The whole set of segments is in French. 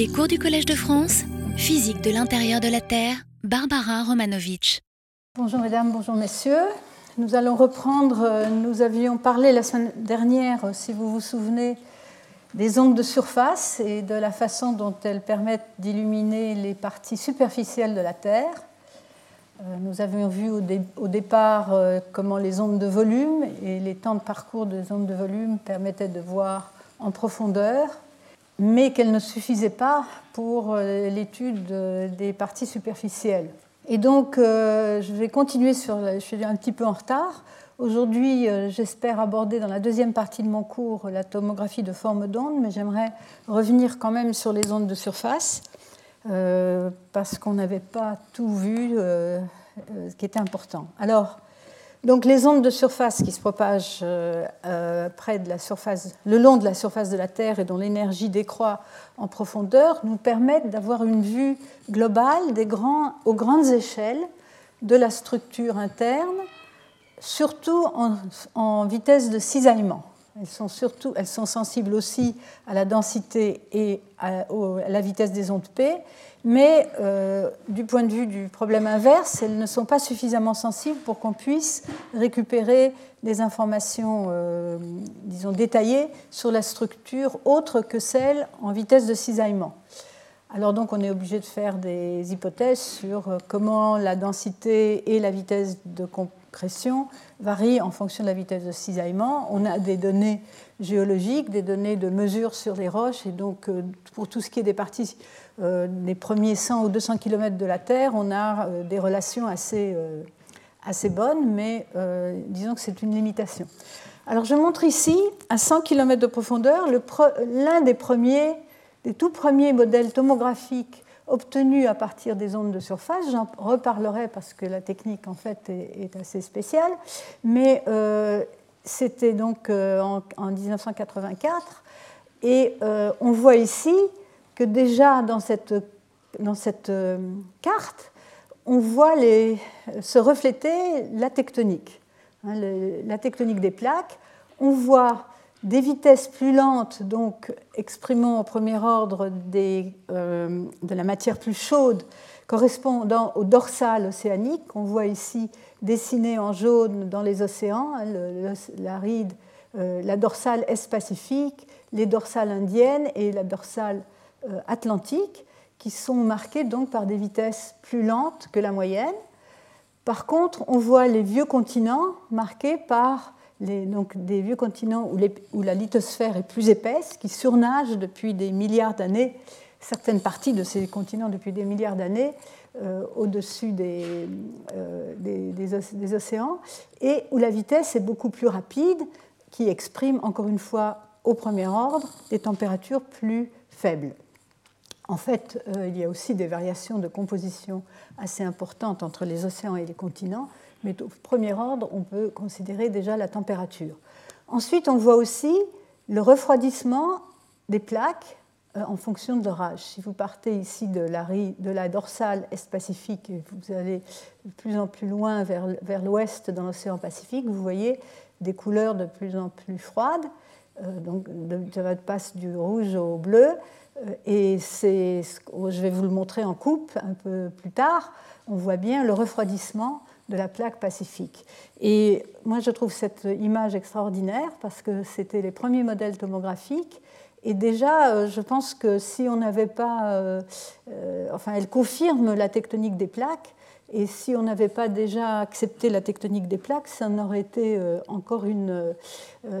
Les cours du Collège de France, physique de l'intérieur de la Terre, Barbara Romanovitch. Bonjour mesdames, bonjour messieurs. Nous allons reprendre, euh, nous avions parlé la semaine dernière, si vous vous souvenez, des ondes de surface et de la façon dont elles permettent d'illuminer les parties superficielles de la Terre. Euh, nous avions vu au, départ euh, comment les ondes de volume et les temps de parcours des ondes de volume permettaient de voir en profondeur mais qu'elle ne suffisait pas pour euh, l'étude des parties superficielles. Et donc, euh, je vais continuer sur. Je suis un petit peu en retard. Aujourd'hui, euh, j'espère aborder dans la deuxième partie de mon cours la tomographie de forme d'onde, mais j'aimerais revenir quand même sur les ondes de surface, parce qu'on n'avait pas tout vu, ce qui était important. Alors, donc les ondes de surface qui se propagent euh, euh, près de la surface, le long de la surface de la Terre et dont l'énergie décroît en profondeur nous permettent d'avoir une vue globale aux grandes échelles de la structure interne, surtout en, vitesse de cisaillement. Elles sont, surtout, elles sont sensibles aussi à la densité et à la vitesse des ondes P, mais euh, du point de vue du problème inverse, elles ne sont pas suffisamment sensibles pour qu'on puisse récupérer des informations, euh, disons, détaillées sur la structure autre que celle en vitesse de cisaillement. Alors donc on est obligé de faire des hypothèses sur euh, comment la densité et la vitesse de concrétion varient en fonction de la vitesse de cisaillement. On a des données géologiques, des données de mesure sur les roches, et donc pour tout ce qui est des parties euh, les premiers 100 ou 200 km de la Terre, on a euh, des relations assez, euh, assez bonnes, mais disons que c'est une limitation. Alors je montre ici, à 100 km de profondeur, l'un des premiers, des tout premiers modèles tomographiques obtenus à partir des ondes de surface. J'en reparlerai parce que la technique en fait est, assez spéciale, mais c'était donc en, en, 1984 et on voit ici que déjà dans cette, dans cette euh, carte, on voit se refléter la tectonique, hein, la tectonique des plaques. On voit des vitesses plus lentes, donc exprimant au premier ordre euh, de la matière plus chaude correspondant au dorsal océanique. On voit ici dessiné en jaune dans les océans hein, euh, la dorsale est-pacifique, les dorsales indiennes et la dorsale euh, atlantiques qui sont marqués donc par des vitesses plus lentes que la moyenne. Par contre, on voit les vieux continents marqués par donc des vieux continents où, où, la lithosphère est plus épaisse, qui surnagent depuis des milliards d'années, certaines parties de ces continents depuis des milliards d'années, euh, au-dessus des, euh, des, océans, et où la vitesse est beaucoup plus rapide, qui exprime encore une fois au premier ordre des températures plus faibles. En fait, euh, il y a aussi des variations de composition assez importantes entre les océans et les continents, mais au premier ordre, on peut considérer déjà la température. Ensuite, on voit aussi le refroidissement des plaques en fonction de leur âge. Si vous partez ici de la, dorsale Est-Pacifique et vous allez de plus en plus loin vers, l'ouest dans l'océan Pacifique, vous voyez des couleurs de plus en plus froides. Euh, donc, ça passe du rouge au bleu. Euh, et c'est, je vais vous le montrer en coupe un peu plus tard, on voit bien le refroidissement de la plaque pacifique. Et moi, je trouve cette image extraordinaire parce que c'était les premiers modèles tomographiques. Et déjà, euh, je pense que si on n'avait pas... Euh, enfin, elle confirme la tectonique des plaques. Et si on n'avait pas déjà accepté la tectonique des plaques, ça aurait été encore une,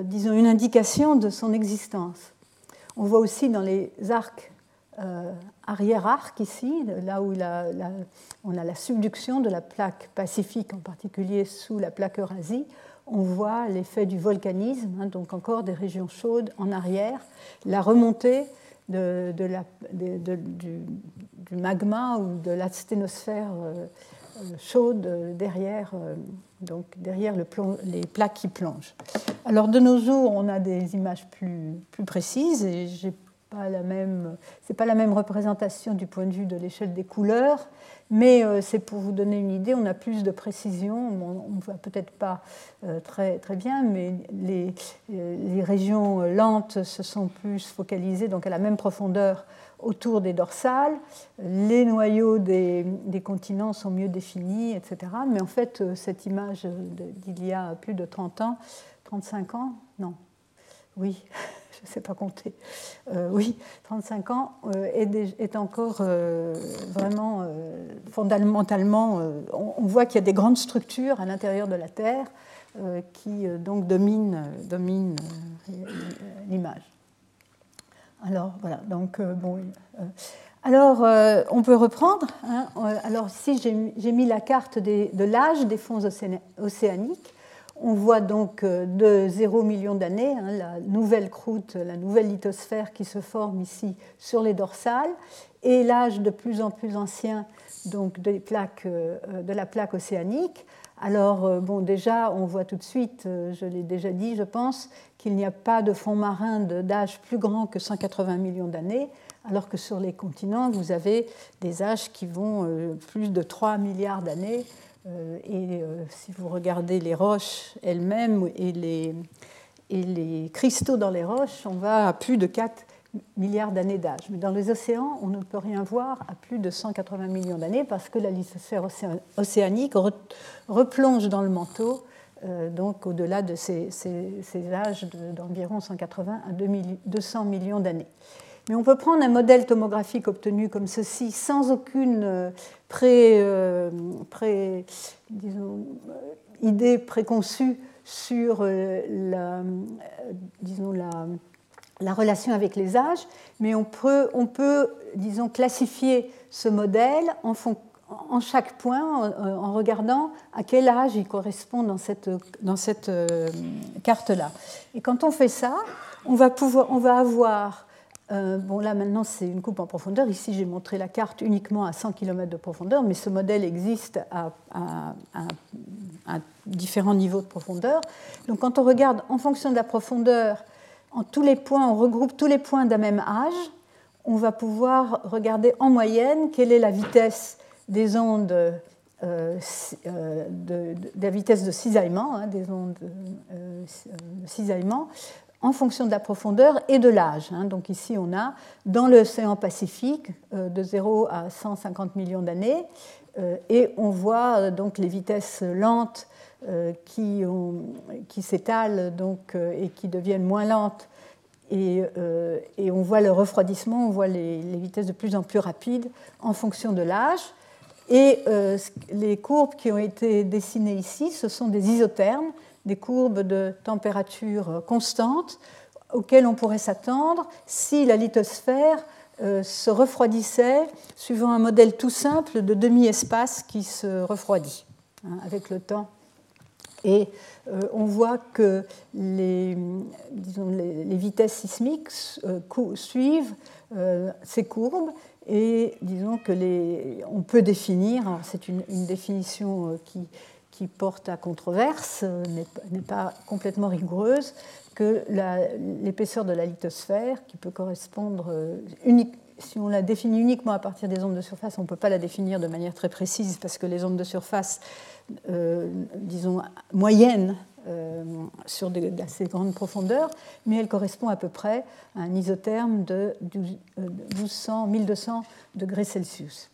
disons, une indication de son existence. On voit aussi dans les arcs euh, arrière-arcs ici, là où on a la subduction de la plaque pacifique, en particulier sous la plaque Eurasie, on voit l'effet du volcanisme, hein, donc encore des régions chaudes en arrière, la remontée du, magma ou de la sténosphère euh, euh, chaude derrière, donc derrière les plaques qui plongent. Alors de nos jours, on a des images plus, plus précises et j'ai pas la même, c'est pas la même représentation du point de vue de l'échelle des couleurs, mais euh, c'est pour vous donner une idée, on a plus de précision, on ne voit peut-être pas euh, très, très bien, mais les, les, régions lentes se sont plus focalisées, donc à la même profondeur autour des dorsales. Les noyaux des, continents sont mieux définis, etc. Mais en fait, cette image d'il y a plus de 30 ans, 35 ans, oui, je ne sais pas compter, euh, oui, 35 ans, euh, est, encore euh, vraiment fondamentalement, on, voit qu'il y a des grandes structures à l'intérieur de la Terre qui donc dominent, l'image. Alors voilà, donc bon. alors on peut reprendre. Hein, alors ici j'ai mis la carte de l'âge des fonds océaniques. On voit donc euh, de 0 million d'années hein, la nouvelle croûte, la nouvelle lithosphère qui se forme ici sur les dorsales et l'âge de plus en plus ancien donc euh, de la plaque océanique. Alors, euh, bon, déjà, on voit tout de suite, je l'ai déjà dit, je pense, qu'il n'y a pas de fond marin d'âge plus grand que 180 millions d'années, alors que sur les continents, vous avez des âges qui vont plus de 3 milliards d'années, et euh, si vous regardez les roches elles-mêmes et les, et les cristaux dans les roches, on va à plus de 4 milliards d'années d'âge. Mais dans les océans, on ne peut rien voir à plus de 180 millions d'années parce que la lithosphère océanique replonge dans le manteau, euh, donc au-delà de ces, ces âges d'environ 180 à 200 millions d'années. Mais on peut prendre un modèle tomographique obtenu comme ceci sans aucune euh, euh, euh, idée préconçue sur la, relation avec les âges, mais on peut, classifier ce modèle en, chaque point en, regardant à quel âge il correspond dans cette, carte-là. Et quand on fait ça, on va avoir euh, bon, là maintenant c'est une coupe en profondeur. Ici j'ai montré la carte uniquement à 100 km de profondeur, mais ce modèle existe à, différents niveaux de profondeur. Donc quand on regarde en fonction de la profondeur, en tous les points, on regroupe tous les points d'un même âge, on va pouvoir regarder en moyenne quelle est la vitesse des ondes, euh, euh, la vitesse de cisaillement, hein, des ondes de cisaillement, en fonction de la profondeur et de l'âge. Hein. Donc ici, on a dans l'océan Pacifique euh, de 0 à 150 millions d'années, euh, et on voit euh, donc les vitesses lentes qui, s'étalent donc, et qui deviennent moins lentes. Et, on voit le refroidissement, on voit les, vitesses de plus en plus rapides en fonction de l'âge. Et les courbes qui ont été dessinées ici, ce sont des isothermes, des courbes de température constante auxquelles on pourrait s'attendre si la lithosphère euh, se refroidissait suivant un modèle tout simple de demi-espace qui se refroidit hein, avec le temps. Et euh, on voit que les, vitesses sismiques euh, suivent ces courbes et disons que les, on peut définir, c'est une, une, définition qui, qui porte à controverse, euh, n'est pas complètement rigoureuse, que l'épaisseur de la lithosphère, qui peut correspondre, euh, unique, si on la définit uniquement à partir des ondes de surface, on ne peut pas la définir de manière très précise parce que les ondes de surface, euh, disons, moyennes, sur d'assez grandes profondeurs, mais elle correspond à peu près à un isotherme de 1200, 1200 degrés Celsius.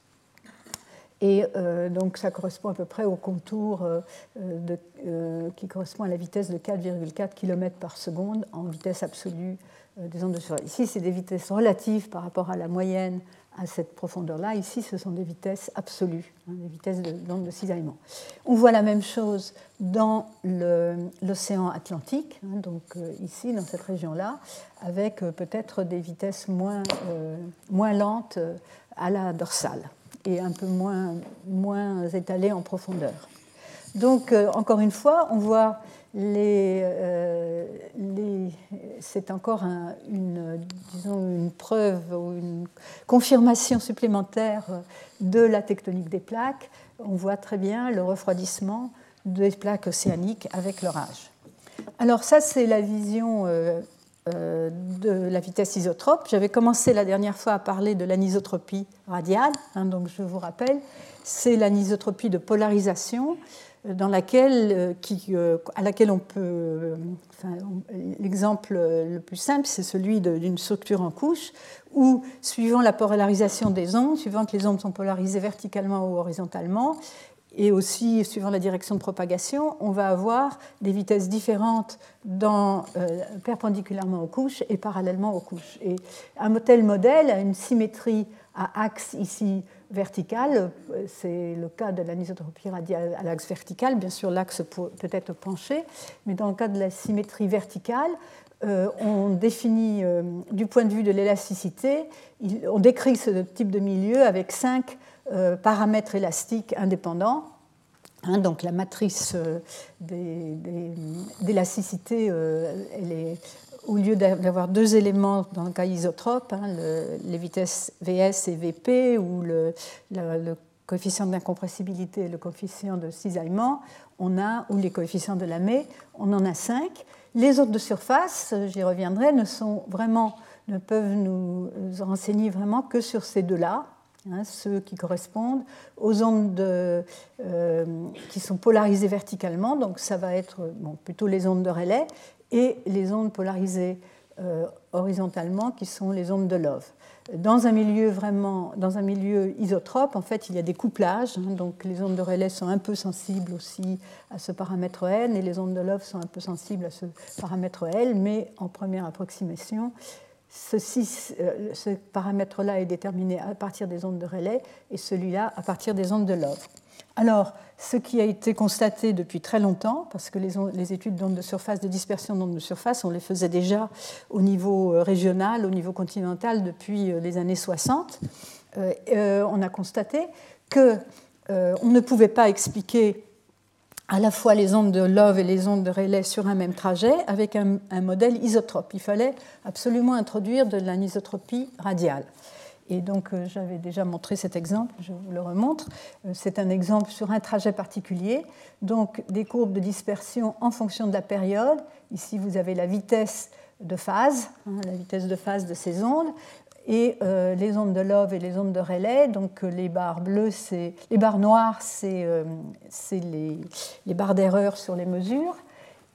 Et euh, donc ça correspond à peu près au contour euh, euh, qui correspond à la vitesse de 4,4 km par seconde en vitesse absolue des ondes de surface. Ici, c'est des vitesses relatives par rapport à la moyenne à cette profondeur-là. Ici, ce sont des vitesses absolues, hein, des vitesses d'ondes de, cisaillement. On voit la même chose dans l'océan Atlantique, hein, donc ici, dans cette région-là, avec peut-être des vitesses moins lentes à la dorsale et un peu moins, moins étalé en profondeur. Donc, euh, encore une fois, on voit les, euh, c'est encore une, disons, une preuve ou une confirmation supplémentaire de la tectonique des plaques. On voit très bien le refroidissement des plaques océaniques avec leur âge. Alors ça, c'est la vision euh, de la vitesse isotrope. J'avais commencé la dernière fois à parler de l'anisotropie radiale, hein, donc je vous rappelle, c'est l'anisotropie de polarisation laquelle, qui, à laquelle on peut. L'exemple le plus simple, c'est celui d'une structure en couche où, suivant la polarisation des ondes, suivant que les ondes sont polarisées verticalement ou horizontalement, et aussi suivant la direction de propagation, on va avoir des vitesses différentes dans, euh, perpendiculairement aux couches et parallèlement aux couches. Et un tel modèle a une symétrie à axe ici vertical, c'est le cas de l'anisotropie radiale à l'axe vertical, bien sûr l'axe peut être penché, mais dans le cas de la symétrie verticale, euh, on définit euh, du point de vue de l'élasticité, on décrit ce type de milieu avec cinq paramètres élastiques indépendants. Hein, donc la matrice euh, d'élasticité, euh, au lieu d'avoir deux éléments dans le cas isotrope, hein, les vitesses Vs et Vp, ou le, coefficient d'incompressibilité et le coefficient de cisaillement, on a, ou les coefficients de Lamé, on en a cinq. Les autres de surface, j'y reviendrai, ne, sont vraiment, ne peuvent nous renseigner vraiment que sur ces deux-là, Hein, ceux qui correspondent aux ondes euh, qui sont polarisées verticalement, donc ça va être plutôt les ondes de relais, et les ondes polarisées euh, horizontalement, qui sont les ondes de Love. Dans un milieu vraiment, dans un milieu isotrope, en fait, il y a des couplages. Hein, donc, les ondes de relais sont un peu sensibles aussi à ce paramètre n, et les ondes de Love sont un peu sensibles à ce paramètre L. Mais en première approximation, Ceci, euh, ce paramètre-là est déterminé à partir des ondes de relais et celui-là à partir des ondes de Love. Alors, ce qui a été constaté depuis très longtemps, parce que les, études d'ondes de surface, de dispersion d'ondes de surface, on les faisait déjà au niveau euh, régional, au niveau continental depuis euh, les années 60, on a constaté qu'on ne pouvait pas expliquer à la fois les ondes de Love et les ondes de Rayleigh sur un même trajet avec un, modèle isotrope. Il fallait absolument introduire de l'anisotropie radiale. Et donc euh, j'avais déjà montré cet exemple, je vous le remontre. Euh, c'est un exemple sur un trajet particulier, donc des courbes de dispersion en fonction de la période. Ici vous avez la vitesse de phase, hein, la vitesse de phase de ces ondes, et euh, les ondes de Love et les ondes de relais, donc euh, les barres bleues, les barres noires, c'est euh, les, barres d'erreur sur les mesures,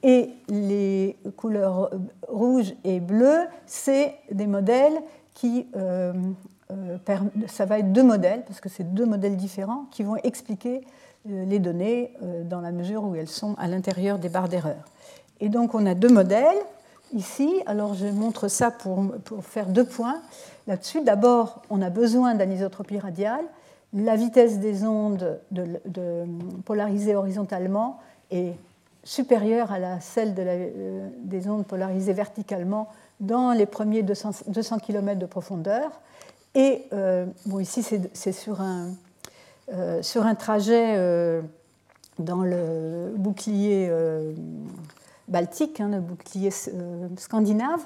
et les couleurs rouge et bleues, c'est des modèles qui ça va être deux modèles parce que c'est deux modèles différents qui vont expliquer les données dans la mesure où elles sont à l'intérieur des barres d'erreur. Et donc on a deux modèles ici. Alors je montre ça pour faire deux points là-dessus. D'abord, on a besoin d'anisotropie radiale. La vitesse des ondes de, polarisées horizontalement est supérieure à la, celle euh, des ondes polarisées verticalement dans les premiers 200, 200 km de profondeur. Et euh, bon, ici, c'est sur un, euh, sur un trajet dans le bouclier baltique, hein, le bouclier scandinave.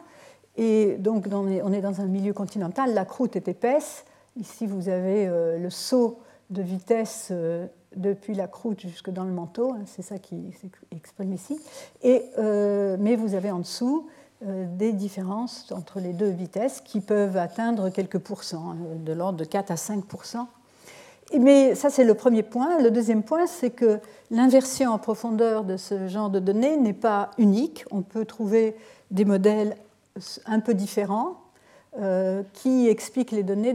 Et donc, on est dans un milieu continental, la croûte est épaisse. Ici, vous avez euh, le saut de vitesse euh, depuis la croûte jusque dans le manteau, hein, c'est ça qui s'exprime ici. Euh, mais vous avez en dessous des différences entre les deux vitesses qui peuvent atteindre quelques pourcents, hein, de l'ordre de 4 à 5% mais ça, c'est le premier point. Le deuxième point, c'est que l'inversion en profondeur de ce genre de données n'est pas unique. On peut trouver des modèles un peu différents euh, qui expliquent les données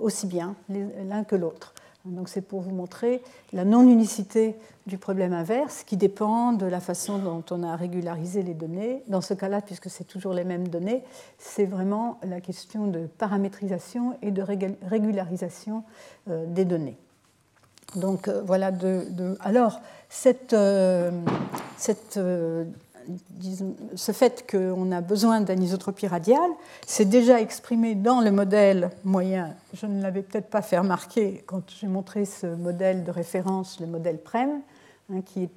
aussi bien l'un que l'autre. Donc c'est pour vous montrer la non-unicité du problème inverse qui dépend de la façon dont on a régularisé les données. Dans ce cas-là, puisque c'est toujours les mêmes données, c'est vraiment la question de paramétrisation et de régularisation euh, des données. Donc euh, voilà. Alors cette ce fait qu'on a besoin d'anisotropie radiale, c'est déjà exprimé dans le modèle moyen. Je ne l'avais peut-être pas fait remarquer quand j'ai montré ce modèle de référence, le modèle PREM, hein, qui,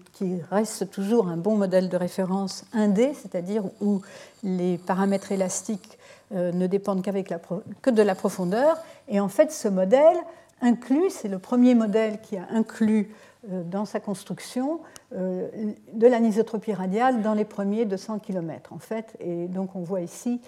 reste toujours un bon modèle de référence 1D, c'est-à-dire où les paramètres élastiques euh, ne dépendent qu'avec que de la profondeur. Et en fait, ce modèle inclut, c'est le premier modèle qui a inclus dans sa construction euh, de l'anisotropie radiale dans les premiers 200 km en fait. Et donc on voit ici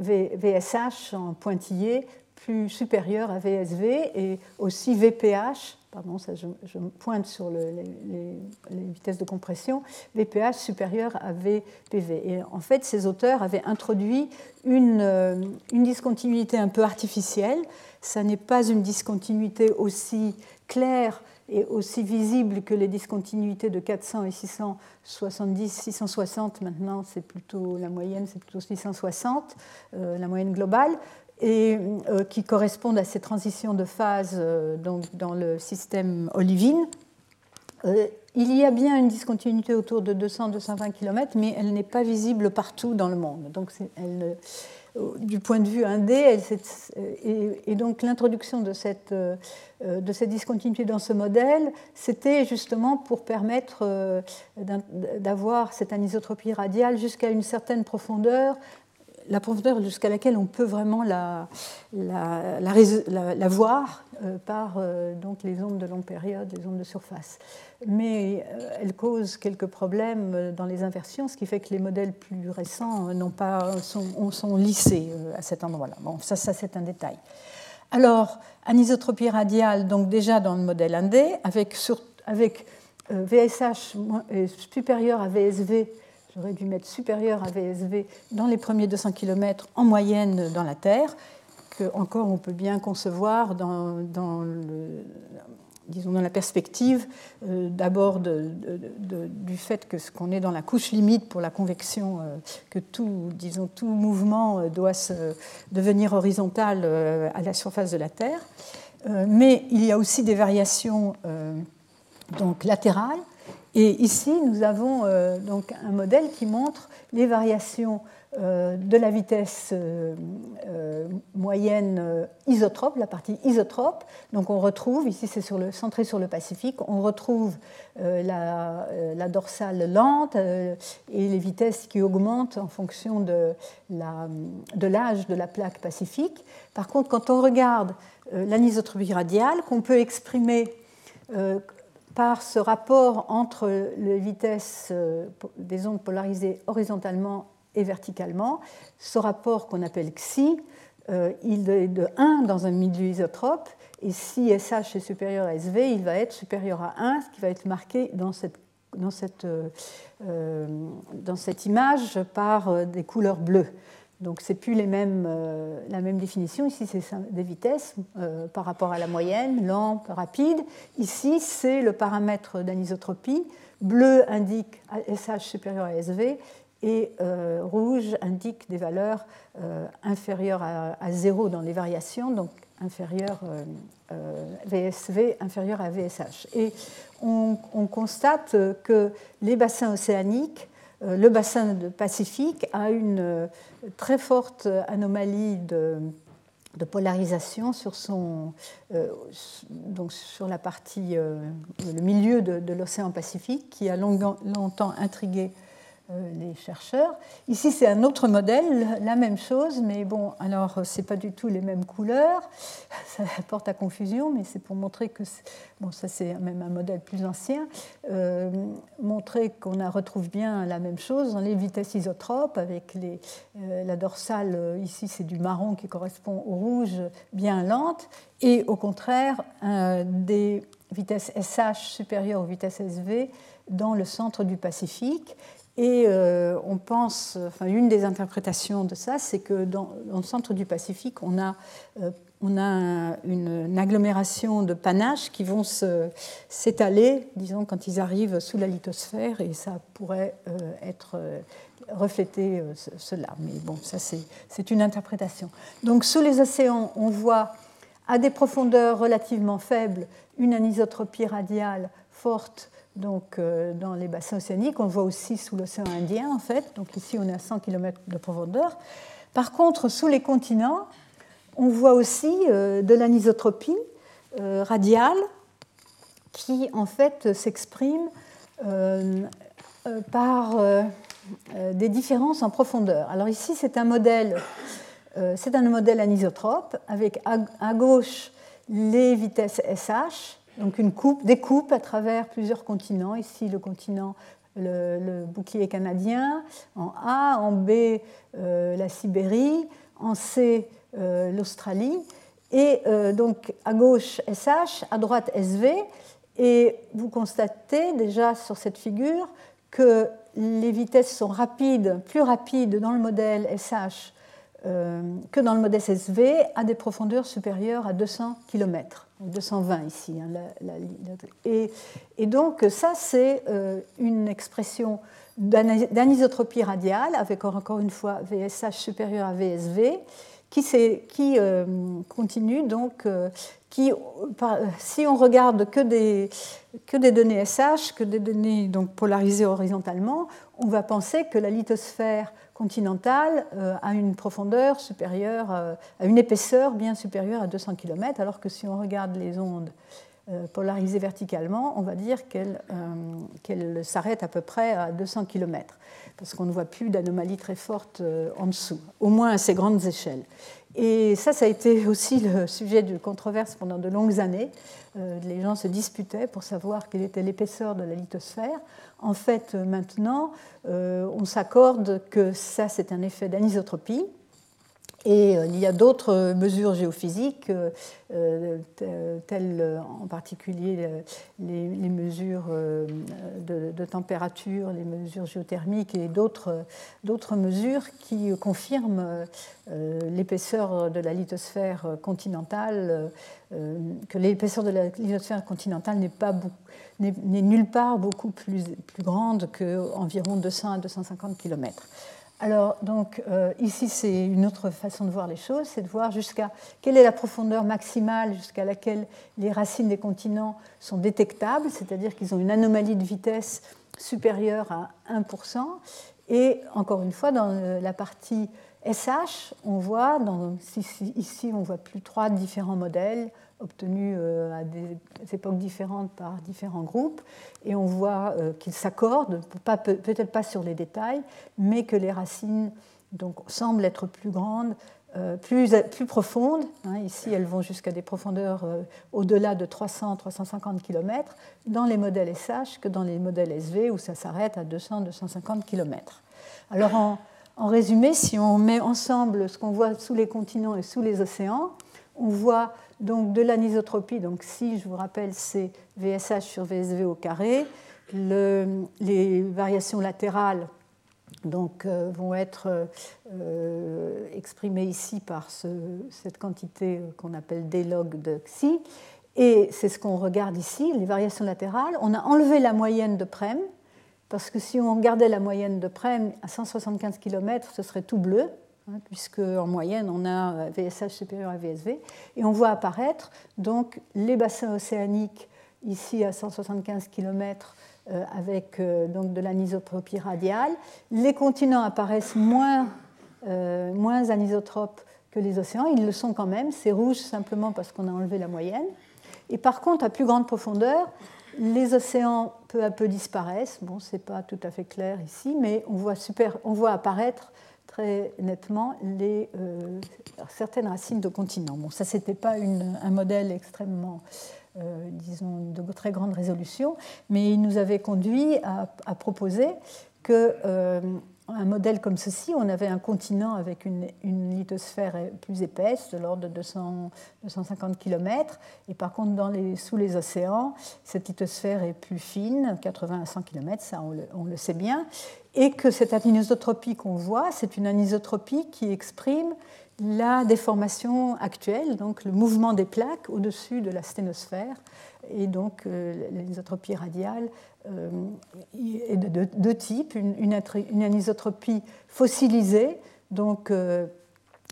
VSH euh, en pointillé plus supérieur à VSV et aussi VPH pardon, ça, je, pointe sur les, vitesses de compression, VPH supérieur à VPV. Et en fait, ces auteurs avaient introduit une, euh, une discontinuité un peu artificielle. Ça n'est pas une discontinuité aussi claire et aussi visible que les discontinuités de 400 et 670, 660 maintenant, c'est plutôt la moyenne, c'est plutôt 660, euh, la moyenne globale et euh, qui correspondent à ces transitions de phase euh, donc, dans le système olivine. Il y a bien une discontinuité autour de 200-220 km, mais elle n'est pas visible partout dans le monde. Donc, elle, du point de vue indé, elle, et, donc l'introduction de cette, de cette discontinuité dans ce modèle, c'était justement pour permettre d'avoir cette anisotropie radiale jusqu'à une certaine profondeur la profondeur jusqu'à laquelle on peut vraiment la, voir euh, par euh, donc les ondes de longue période, les ondes de surface. Mais euh, elle cause quelques problèmes dans les inversions, ce qui fait que les modèles plus récents n'ont pas, sont, sont lissés à cet endroit-là. Bon, ça, c'est un détail. Alors, anisotropie radiale, donc déjà dans le modèle indé, avec, avec VSH supérieur à VSV j'aurais dû mettre supérieur à VSV dans les premiers 200 km en moyenne dans la Terre, que encore on peut bien concevoir dans, le, disons dans la perspective euh, d'abord du fait que ce qu'on est dans la couche limite pour la convection, euh, que tout, disons, tout mouvement euh, doit se devenir horizontal à la surface de la Terre. mais il y a aussi des variations donc latérales et ici, nous avons euh, donc un modèle qui montre les variations euh, de la vitesse euh, moyenne isotrope, la partie isotrope. Donc on retrouve, ici c'est centré sur le Pacifique, on retrouve la, la, dorsale lente et les vitesses qui augmentent en fonction de l'âge de, de la plaque pacifique. Par contre, quand on regarde l'anisotropie radiale, qu'on peut exprimer par ce rapport entre les vitesses euh, des ondes polarisées horizontalement et verticalement, ce rapport qu'on appelle xi, euh, il est de 1 dans un milieu isotrope, et si SH est supérieur à SV, il va être supérieur à 1, ce qui va être marqué dans cette, dans cette, euh, dans cette image par des couleurs bleues. Donc c'est plus euh, la même définition. Ici, c'est des vitesses euh, par rapport à la moyenne, lent, rapide. Ici, c'est le paramètre d'anisotropie. Bleu indique SH supérieur à SV et euh, rouge indique des valeurs inférieures à, à, 0 dans les variations, donc inférieures VSV inférieur à VSH. Et on, on constate que les bassins océaniques le bassin Pacifique a une euh, très forte anomalie de, polarisation sur, son, euh, sur la partie, le milieu de, l'océan Pacifique, qui a longtemps intrigué euh, les chercheurs. Ici, c'est un autre modèle, la même chose, mais bon, alors, c'est pas du tout les mêmes couleurs, ça porte à confusion, mais c'est pour montrer que, bon, ça c'est même un modèle plus ancien, euh, montrer qu'on retrouve bien la même chose dans les vitesses isotropes, avec les, euh, la dorsale, ici c'est du marron qui correspond au rouge bien lente, et au contraire, des vitesses SH supérieures aux vitesses SV dans le centre du Pacifique. Et euh, on pense, enfin, une des interprétations de ça, c'est que dans, le centre du Pacifique, on a, euh, on a une, agglomération de panaches qui vont s'étaler, disons, quand ils arrivent sous la lithosphère, et ça pourrait euh, être refléter cela. Mais bon, ça c'est une interprétation. Donc sous les océans, on voit à des profondeurs relativement faibles une anisotropie radiale forte donc euh, dans les bassins océaniques. On voit aussi sous l'océan Indien, en fait. Donc ici, on est à 100 km de profondeur. Par contre, sous les continents, on voit aussi euh, de l'anisotropie euh, radiale qui, en fait, s'exprime par des différences en profondeur. Alors ici, c'est un modèle, c'est un modèle anisotrope avec à gauche les vitesses SH donc une coupe, des coupes à travers plusieurs continents. Ici, le continent, le, bouclier canadien, en A, en B, euh, la Sibérie, en C, euh, l'Australie. Et donc à gauche SH, à droite SV, et vous constatez déjà sur cette figure que les vitesses sont rapides, plus rapides dans le modèle SH euh, que dans le modèle SV à des profondeurs supérieures à 200 km, 220 ici. Hein, et, donc ça, c'est euh, une expression d'anisotropie radiale avec encore une fois VSH supérieur à VSV qui, euh, continue donc si on regarde que des, que des données SH, que des données donc polarisées horizontalement, on va penser que la lithosphère continentale euh, a une profondeur supérieure, euh, à une épaisseur bien supérieure à 200 km, alors que si on regarde les ondes euh, polarisées verticalement, on va dire qu'elles s'arrêtent à peu près à 200 km, parce qu'on ne voit plus d'anomalies très fortes en dessous, au moins à ces grandes échelles. Et ça, ça a été aussi le sujet de controverse pendant de longues années. Les gens se disputaient pour savoir quelle était l'épaisseur de la lithosphère. En fait, maintenant, euh, on s'accorde que ça, c'est un effet d'anisotropie. Et euh, il y a d'autres mesures géophysiques, euh, telles en particulier les, mesures de, température, les mesures géothermiques et d'autres mesures qui confirment l'épaisseur de la lithosphère continentale, que l'épaisseur de la lithosphère continentale n'est nulle part beaucoup plus, plus grande qu'environ 200 à 250 km. Alors, donc, euh, ici, c'est une autre façon de voir les choses, c'est de voir jusqu'à quelle est la profondeur maximale jusqu'à laquelle les racines des continents sont détectables, c'est-à-dire qu'ils ont une anomalie de vitesse supérieure à 1%. Et encore une fois, dans la partie SH, on voit, ici, on voit plus trois différents modèles obtenus euh, à des époques différentes par différents groupes, et on voit euh, qu'ils s'accordent, peut-être pas sur les détails, mais que les racines donc, semblent être plus grandes, euh, plus, plus profondes. Hein. ici, elles vont jusqu'à des profondeurs au-delà de 300-350 km, dans les modèles SH que dans les modèles SV, où ça s'arrête à 200-250 km. Alors, en, en résumé, si on met ensemble ce qu'on voit sous les continents et sous les océans, on voit donc de l'anisotropie, donc si je vous rappelle c'est VSH sur VSV au carré, les variations latérales donc, euh, vont être euh, exprimées ici par cette quantité qu'on appelle D log de xi. Et c'est ce qu'on regarde ici, les variations latérales. On a enlevé la moyenne de Prem, parce que si on gardait la moyenne de Prem à 175 km, ce serait tout bleu. Hein, puisque en moyenne on a VSH supérieur à VSV, et on voit apparaître donc les bassins océaniques ici à 175 km euh, avec euh, donc de l'anisotropie radiale. Les continents apparaissent moins, euh, moins anisotropes que les océans, ils le sont quand même, c'est rouge simplement parce qu'on a enlevé la moyenne. Et par contre, à plus grande profondeur, les océans peu à peu disparaissent. Bon, c'est pas tout à fait clair ici, mais on voit apparaître très nettement euh, certaines racines de continents. Bon, ça, ce n'était pas un modèle extrêmement, euh, disons, de très grande résolution, mais il nous avait conduit à, proposer que euh, un modèle comme ceci, on avait un continent avec une, lithosphère plus épaisse, de l'ordre de 200, 250 km, et par contre, dans les, sous les océans, cette lithosphère est plus fine, 80 à 100 km, ça on le, sait bien, et que cette anisotropie qu'on voit, c'est une anisotropie qui exprime la déformation actuelle, donc le mouvement des plaques au-dessus de la sténosphère, et donc euh, l'anisotropie radiale euh, est de deux types, une, anisotropie fossilisée, donc euh,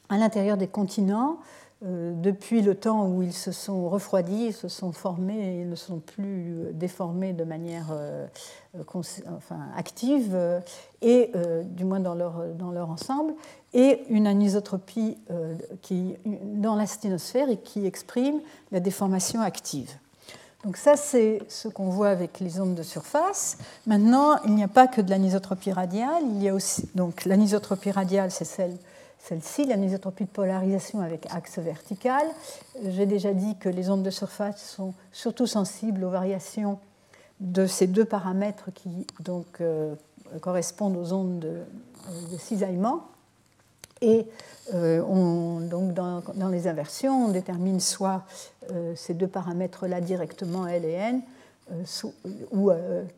à l'intérieur des continents, depuis le temps où ils se sont refroidis, se sont formés et ne sont plus déformés de manière active, et du moins dans leur, ensemble, et une anisotropie dans la sténosphère et qui exprime la déformation active. Donc ça, c'est ce qu'on voit avec les ondes de surface. Maintenant, il n'y a pas que de l'anisotropie radiale. Il y a aussi donc l'anisotropie radiale, c'est celle celle-ci, l'anisotropie de polarisation avec axe vertical. J'ai déjà dit que les ondes de surface sont surtout sensibles aux variations de ces deux paramètres qui donc, euh, correspondent aux ondes de, de cisaillement. Et on, donc dans, les inversions, on détermine soit ces deux paramètres-là directement, L et N, ou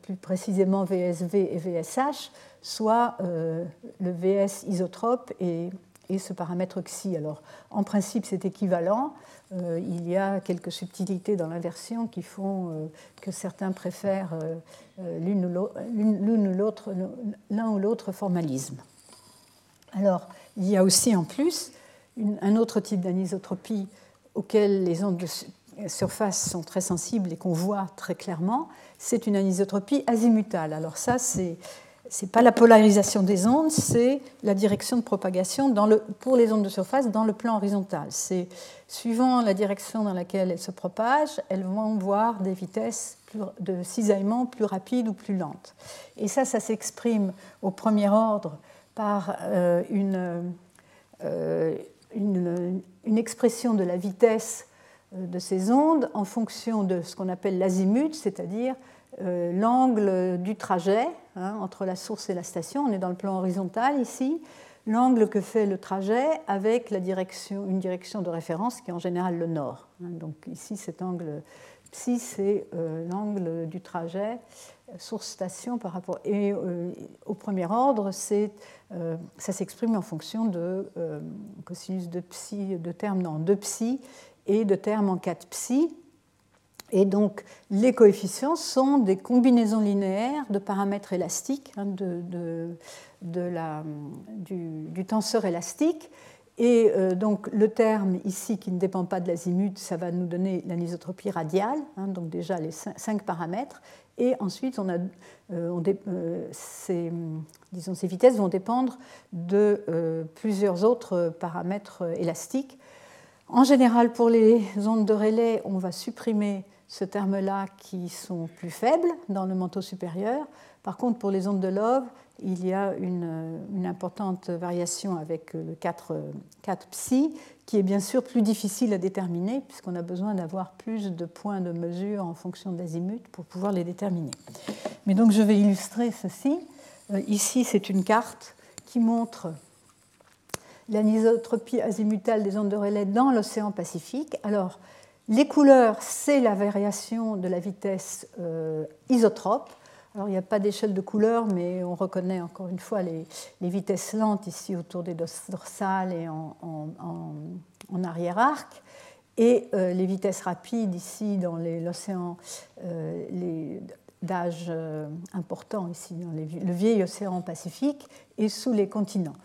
plus précisément VSV et VSH, soit le VS isotrope et et ce paramètre xi. Alors, en principe, c'est équivalent. Euh, il y a quelques subtilités dans l'inversion qui font euh, que certains préfèrent euh, l'une ou l'autre, l'un ou l'autre formalisme. Alors, il y a aussi en plus un autre type d'anisotropie auquel les ondes de surface sont très sensibles et qu'on voit très clairement, c'est une anisotropie azimutale. Alors ça, c'est ce n'est pas la polarisation des ondes, c'est la direction de propagation pour les ondes de surface dans le plan horizontal. C'est suivant la direction dans laquelle elles se propagent, elles vont voir des vitesses de cisaillement plus rapides ou plus lentes. Et ça, ça s'exprime au premier ordre par euh, euh, une, une, expression de la vitesse euh, de ces ondes en fonction de ce qu'on appelle l'azimut, c'est-à-dire l'angle du trajet Hein, entre la source et la station. On est dans le plan horizontal ici. L'angle que fait le trajet avec la direction, une direction de référence qui est en général le nord. Hein. donc ici, cet angle psi, c'est l'angle du trajet source-station par rapport. Et euh, au premier ordre, euh, ça s'exprime en fonction de cosinus de psi, de termes en 2 psi et de termes en 4 psi. Et donc, les coefficients sont des combinaisons linéaires de paramètres élastiques, hein, de, la, du, tenseur élastique. Et euh, donc, le terme ici, qui ne dépend pas de l'azimut, ça va nous donner l'anisotropie radiale, hein, donc déjà les cinq paramètres. Et ensuite, euh, euh, ces, disons, ces vitesses vont dépendre de plusieurs autres paramètres élastiques. En général, pour les ondes de relais, on va supprimer ce terme-là qui sont plus faibles dans le manteau supérieur. Par contre, pour les ondes de Love, il y a une, importante variation avec le 4, 4 psi, qui est bien sûr plus difficile à déterminer, puisqu'on a besoin d'avoir plus de points de mesure en fonction de l'azimut pour pouvoir les déterminer. Mais donc je vais illustrer ceci. Euh, ici, c'est une carte qui montre l'anisotropie azimutale des ondes de relais dans l'océan Pacifique. Alors, les couleurs, c'est la variation de la vitesse euh, isotrope. Alors, il n'y a pas d'échelle de couleurs, mais on reconnaît encore une fois les, vitesses lentes ici autour des dorsales et en, arrière-arc, et euh, les vitesses rapides ici dans l'océan euh, d'âge important, ici dans le vieil océan Pacifique, et sous les continents.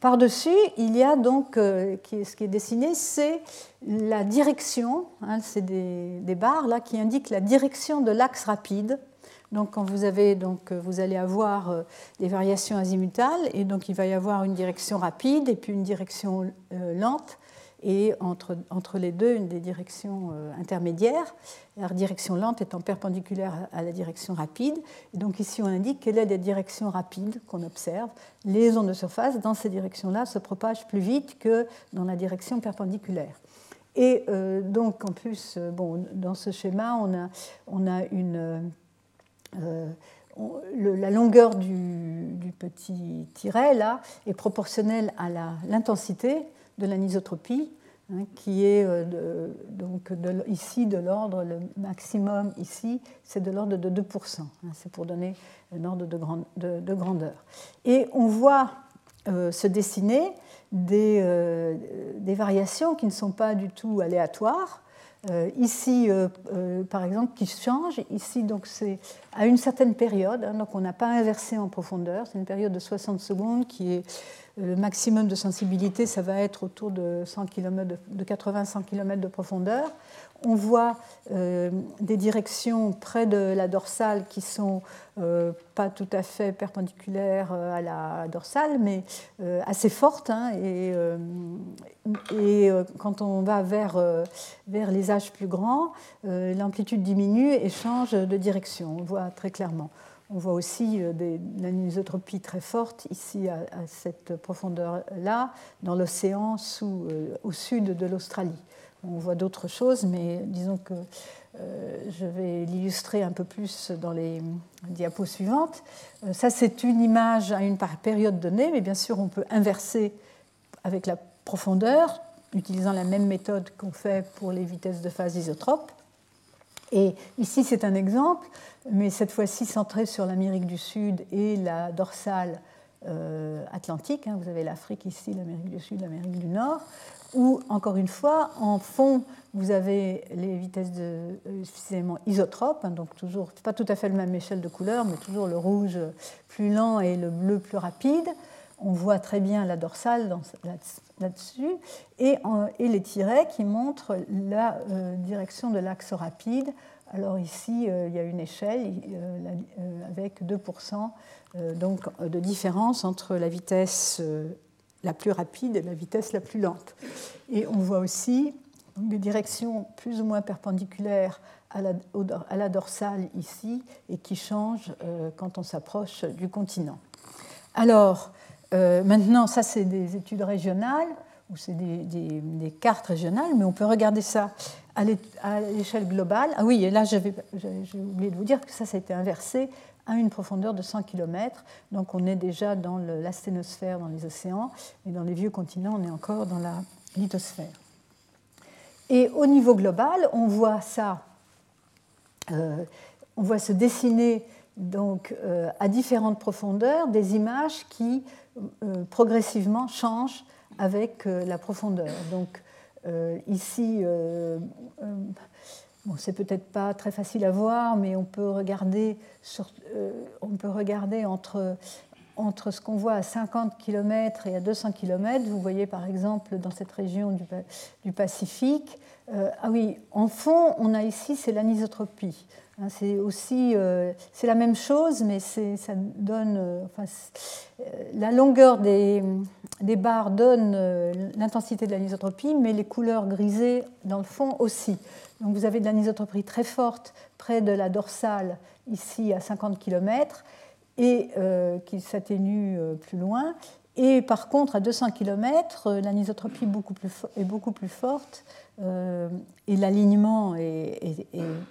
Par-dessus, il y a donc, euh, ce qui est dessiné, c'est la direction, hein, c'est des, barres là qui indiquent la direction de l'axe rapide. Donc, quand vous avez, donc, vous allez avoir euh, des variations azimutales, et donc il va y avoir une direction rapide et puis une direction euh, lente et entre, entre les deux, une des directions euh, intermédiaires, la direction lente étant perpendiculaire à la direction rapide. Et donc ici, on indique quelle est la direction rapide qu'on observe. Les ondes de surface, dans ces directions-là, se propagent plus vite que dans la direction perpendiculaire. Et euh, donc, en plus, euh, bon, dans ce schéma, on a, on a une... la longueur du, petit tiret là est proportionnelle à l'intensité de l'anisotropie, hein, qui est euh, donc ici de l'ordre, le maximum ici, c'est de l'ordre de 2%. Hein, c'est pour donner un ordre de, grandeur. Et on voit euh, se dessiner des, euh, des, variations qui ne sont pas du tout aléatoires. Ici, par exemple, qui changent. Ici, donc, c'est à une certaine période. Hein, donc, on n'a pas inversé en profondeur. C'est une période de 60 secondes qui est le maximum de sensibilité, ça va être autour de, 100 km, de 80-100 km de profondeur. On voit euh, des directions près de la dorsale qui sont euh, pas tout à fait perpendiculaires euh, à la dorsale, mais assez fortes. Hein, et, quand on va vers, vers les âges plus grands, l'amplitude diminue et change de direction. On voit très clairement. On voit aussi des, anisotropie très forte ici à, cette profondeur-là, dans l'océan euh, au sud de l'Australie. On voit d'autres choses, mais disons que euh, je vais l'illustrer un peu plus dans les diapos suivantes. ça, c'est une image à une période donnée, mais bien sûr, on peut inverser avec la profondeur, utilisant la même méthode qu'on fait pour les vitesses de phase isotropes. Et ici, c'est un exemple, mais cette fois-ci centré sur l'Amérique du Sud et la dorsale euh, atlantique. Hein. Vous avez l'Afrique ici, l'Amérique du Sud, l'Amérique du Nord, où, encore une fois, en fond, vous avez les vitesses de, euh, suffisamment isotropes, hein, donc toujours pas tout à fait la même échelle de couleur, mais toujours le rouge plus lent et le bleu plus rapide. On voit très bien la dorsale là-dessus, et, les tirets qui montrent la euh, direction de l'axe rapide. Alors ici, euh, il y a une échelle avec 2% donc, de différence entre la vitesse la plus rapide et la vitesse la plus lente. Et on voit aussi des directions plus ou moins perpendiculaires à la, dorsale ici et qui changent euh, quand on s'approche du continent. Alors, euh, maintenant, ça c'est des études régionales ou c'est des, des, cartes régionales, mais on peut regarder ça à l'échelle globale. Ah oui, et là j'ai oublié de vous dire que ça, ça a été inversé à une profondeur de 100 km. Donc on est déjà dans l'asténosphère, dans les océans, et dans les vieux continents, on est encore dans la lithosphère. Et au niveau global, on voit ça, euh, on voit se dessiner donc euh, à différentes profondeurs des images qui euh, progressivement changent avec la profondeur. Donc ici, C'est peut-être pas très facile à voir, mais on peut regarder, euh, entre, ce qu'on voit à 50 km et à 200 km. Vous voyez par exemple dans cette région du, Pacifique. Euh, ah oui, en fond, on a ici, c'est l'anisotropie. Hein, c'est aussi, euh, c'est la même chose, mais ça donne, la longueur des barres donne l'intensité de l'anisotropie, mais les couleurs grisées dans le fond aussi. Donc vous avez de l'anisotropie très forte près de la dorsale, ici à 50 km, et euh, qui s'atténue euh, plus loin. Et par contre, à 200 km, euh, l'anisotropie est beaucoup plus forte et l'alignement est,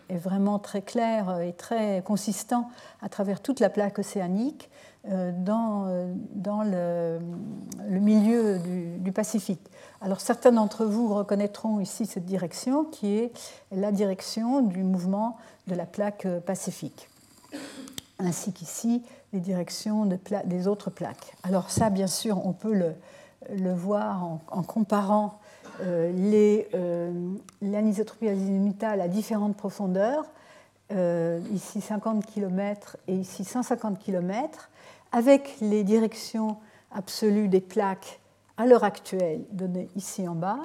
vraiment très clair et très consistant à travers toute la plaque océanique dans, dans le, milieu du Pacifique. Alors certains d'entre vous reconnaîtront ici cette direction qui est la direction du mouvement de la plaque pacifique, ainsi qu'ici les directions des autres plaques. Alors ça, bien sûr, on peut le, voir en, comparant euh, euh, l'anisotropie azimutale à différentes profondeurs, euh, ici 50 km et ici 150 km, avec les directions absolues des plaques à l'heure actuelle, données ici en bas,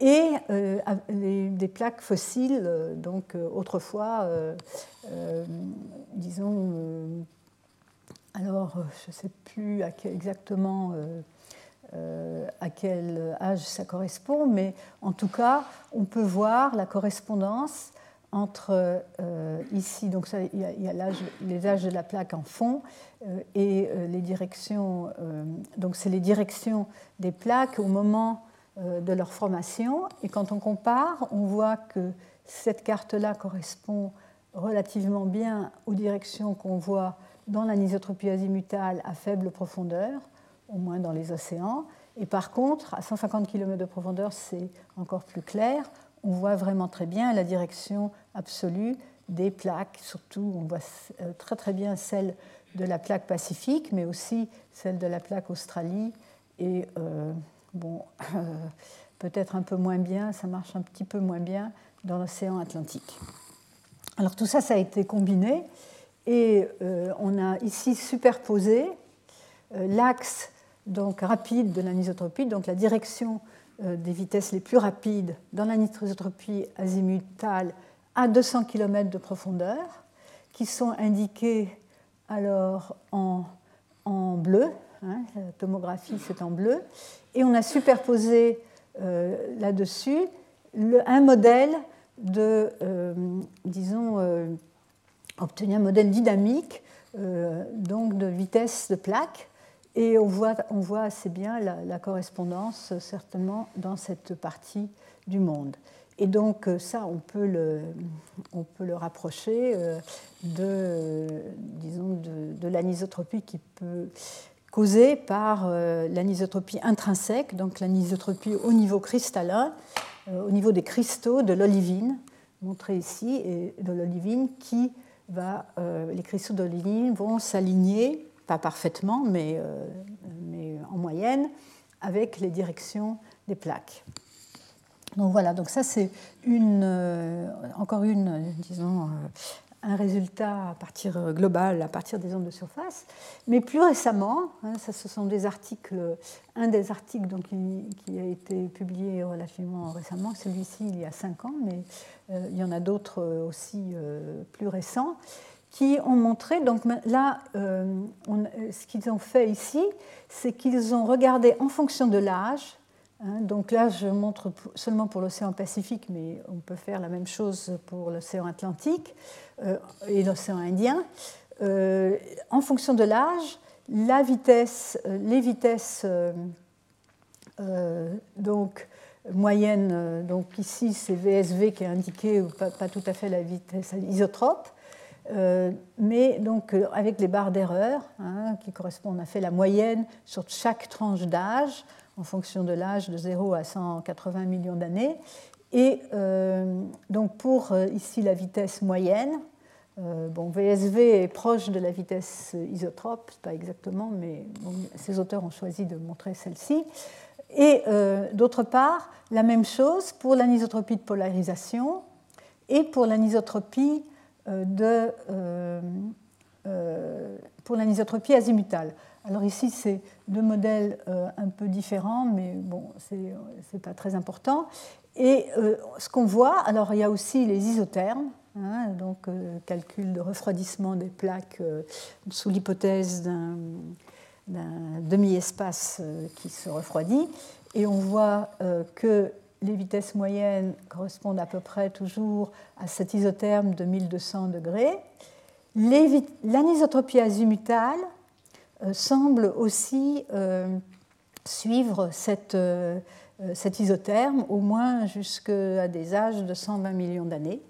et euh, des plaques fossiles, euh, donc euh, autrefois, disons, alors je ne sais plus à exactement à quel âge ça correspond, mais en tout cas, on peut voir la correspondance entre ici, donc il y a, les âges de la plaque en fond, euh, et euh, les directions, euh, donc c'est les directions des plaques au moment de leur formation. Et quand on compare, on voit que cette carte-là correspond relativement bien aux directions qu'on voit dans l'anisotropie azimutale à faible profondeur, au moins dans les océans. Et par contre, à 150 km de profondeur, c'est encore plus clair. On voit vraiment très bien la direction absolue des plaques, surtout on voit très très bien celle de la plaque pacifique, mais aussi celle de la plaque Australie. Et euh, bon, peut-être un peu moins bien, ça marche un petit peu moins bien dans l'océan Atlantique. Alors tout ça, ça a été combiné et euh, on a ici superposé euh, l'axe donc rapide de l'anisotropie, donc la direction des vitesses les plus rapides dans l'anisotropie azimutale à 200 km de profondeur, qui sont indiquées alors en, bleu, hein, la tomographie c'est en bleu, et on a superposé euh, là-dessus un modèle de, euh, disons, euh, obtenir un modèle dynamique, donc de vitesse de plaque, et on voit, assez bien la correspondance certainement dans cette partie du monde. Et donc euh, ça, on peut le, rapprocher euh, de, disons, de, l'anisotropie qui peut, causée par l'anisotropie intrinsèque, donc l'anisotropie au niveau cristallin, au niveau des cristaux de l'olivine, montré ici, et de l'olivine qui va, les cristaux d'olivine vont s'aligner, pas parfaitement, mais, mais en moyenne, avec les directions des plaques. Donc voilà, donc ça c'est une, euh, encore une, disons, euh, un résultat à partir euh, global, à partir des ondes de surface. Mais plus récemment, hein, ça ce sont des articles, un des articles donc, qui, a été publié relativement récemment, celui-ci il y a cinq ans, mais il y en a d'autres aussi plus récents, qui ont montré, donc là, ce qu'ils ont fait ici, c'est qu'ils ont regardé en fonction de l'âge, Hein, donc là, je montre seulement pour l'océan Pacifique, mais on peut faire la même chose pour l'océan Atlantique euh, et l'océan Indien. Euh, en fonction de l'âge, la vitesse, euh, les vitesses donc, moyennes, donc ici c'est VSV qui est indiqué, ou pas, tout à fait la vitesse isotrope, mais donc avec les barres d'erreur hein, qui correspondent, on a fait la moyenne sur chaque tranche d'âge en fonction de l'âge de 0 à 180 millions d'années. Et euh, donc pour euh, ici la vitesse moyenne, euh, bon, VSV est proche de la vitesse isotrope, pas exactement, mais ces auteurs ont choisi de montrer celle-ci. Et d'autre part, la même chose pour l'anisotropie de polarisation et pour l'anisotropie de pour l'anisotropie azimutale. Alors ici, c'est deux modèles euh, un peu différents, mais bon, ce n'est pas très important. Et euh, ce qu'on voit, alors il y a aussi les isothermes, hein, donc euh, calcul de refroidissement des plaques sous l'hypothèse d'un demi-espace qui se refroidit. Et on voit que les vitesses moyennes correspondent à peu près toujours à cet isotherme de 1200 degrés. L'anisotropie azimutale euh, semble aussi euh, suivre cette, euh, cet isotherme, au moins jusqu'à des âges de 120 millions d'années.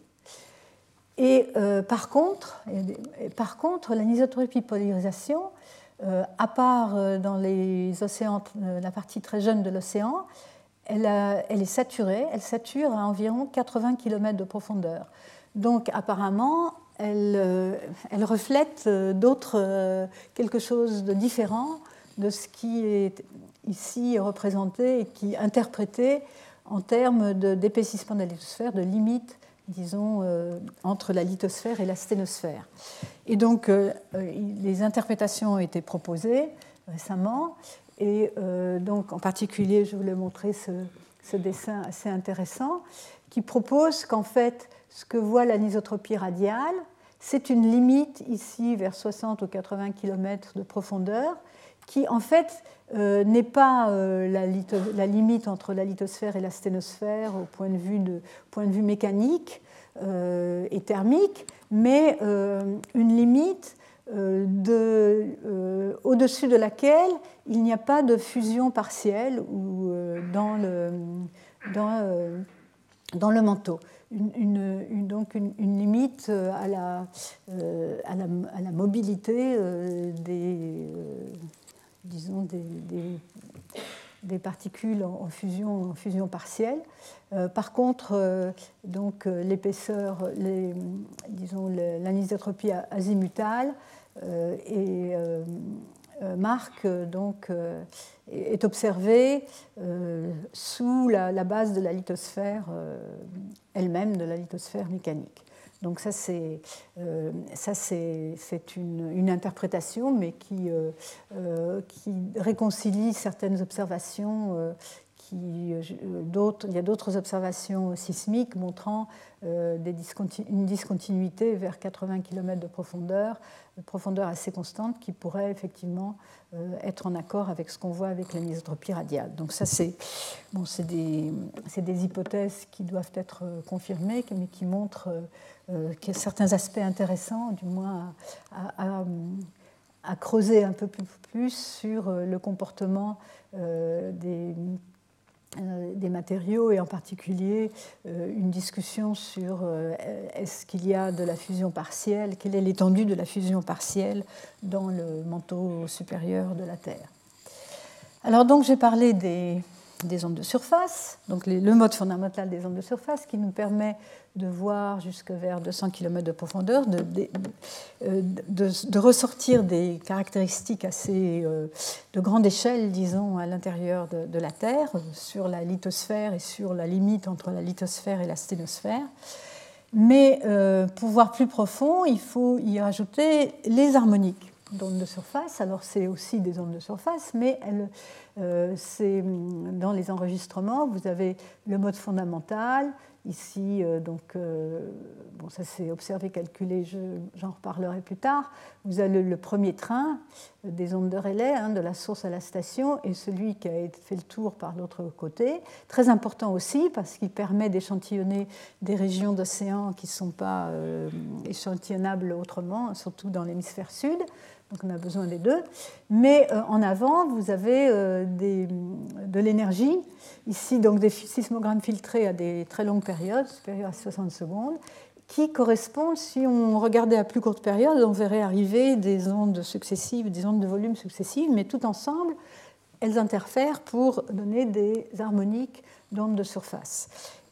Et par contre, par contre, l'anisotropie polarisation, à part dans les océans, la partie très jeune de l'océan, elle, est saturée, elle sature à environ 80 km de profondeur. Donc apparemment, elle, elle reflète euh, d'autres, euh, quelque chose de différent de ce qui est ici représenté et qui est interprété en termes d'épaississement de, la lithosphère, de limite, disons, euh, entre la lithosphère et la sténosphère. Et donc, les interprétations ont été proposées récemment, et donc, en particulier, je voulais montrer ce, dessin assez intéressant qui propose qu'en fait, ce que voit l'anisotropie radiale, c'est une limite ici vers 60 ou 80 km de profondeur qui en fait euh, n'est pas euh, la, limite entre la lithosphère et la sténosphère au point de vue, mécanique euh, et thermique, mais une limite au-dessus de laquelle il n'y a pas de fusion partielle ou, dans, le, dans, le manteau une, donc une, limite euh, à la, euh, à la, mobilité euh, des, disons des, particules en fusion, en fusion partielle. par contre, donc l'épaisseur, disons l'anisotropie azimutale et euh, euh, donc, euh, est observée sous la, base de la lithosphère elle-même, de la lithosphère mécanique. Donc ça, c'est c'est une, une, interprétation, mais qui, qui réconcilie certaines observations qui, il y a d'autres observations sismiques montrant des une discontinuité vers 80 km de profondeur profondeur assez constante qui pourrait effectivement euh, être en accord avec ce qu'on voit avec l'anisotropie radiale. Donc ça, c'est des, hypothèses qui doivent être euh, confirmées, mais qui montrent euh, qu'il y a certains aspects intéressants, du moins à, à, creuser un peu plus sur le comportement euh, des matériaux et en particulier euh, une discussion sur euh, est-ce qu'il y a de la fusion partielle, quelle est l'étendue de la fusion partielle dans le manteau supérieur de la Terre. Alors donc j'ai parlé des, des ondes de surface, donc le mode fondamental des ondes de surface qui nous permet de voir jusque vers 200 km de profondeur, de, euh, de, ressortir des caractéristiques assez euh, de grande échelle, disons, à l'intérieur de, la Terre, sur la lithosphère et sur la limite entre la lithosphère et la sténosphère. Mais euh, pour voir plus profond, il faut y rajouter les harmoniques d'ondes de surface. Alors c'est aussi des ondes de surface, mais euh, c'est dans les enregistrements, vous avez le mode fondamental. Ici, euh, donc, euh, bon, ça c'est observé, calculé, j'en reparlerai plus tard. Vous avez le, premier train des ondes de relais, hein, de la source à la station, et celui qui a fait le tour par l'autre côté. Très important aussi parce qu'il permet d'échantillonner des régions d'océan qui ne sont pas échantillonnables autrement, surtout dans l'hémisphère sud donc on a besoin des deux. Mais euh, en avant, vous avez euh, de l'énergie, ici donc des sismogrammes filtrés à des très longues périodes, supérieures à 60 secondes, qui correspondent, si on regardait à plus courte période, on verrait arriver des ondes successives, des ondes de volume successives, mais tout ensemble, elles interfèrent pour donner des harmoniques d'ondes de surface.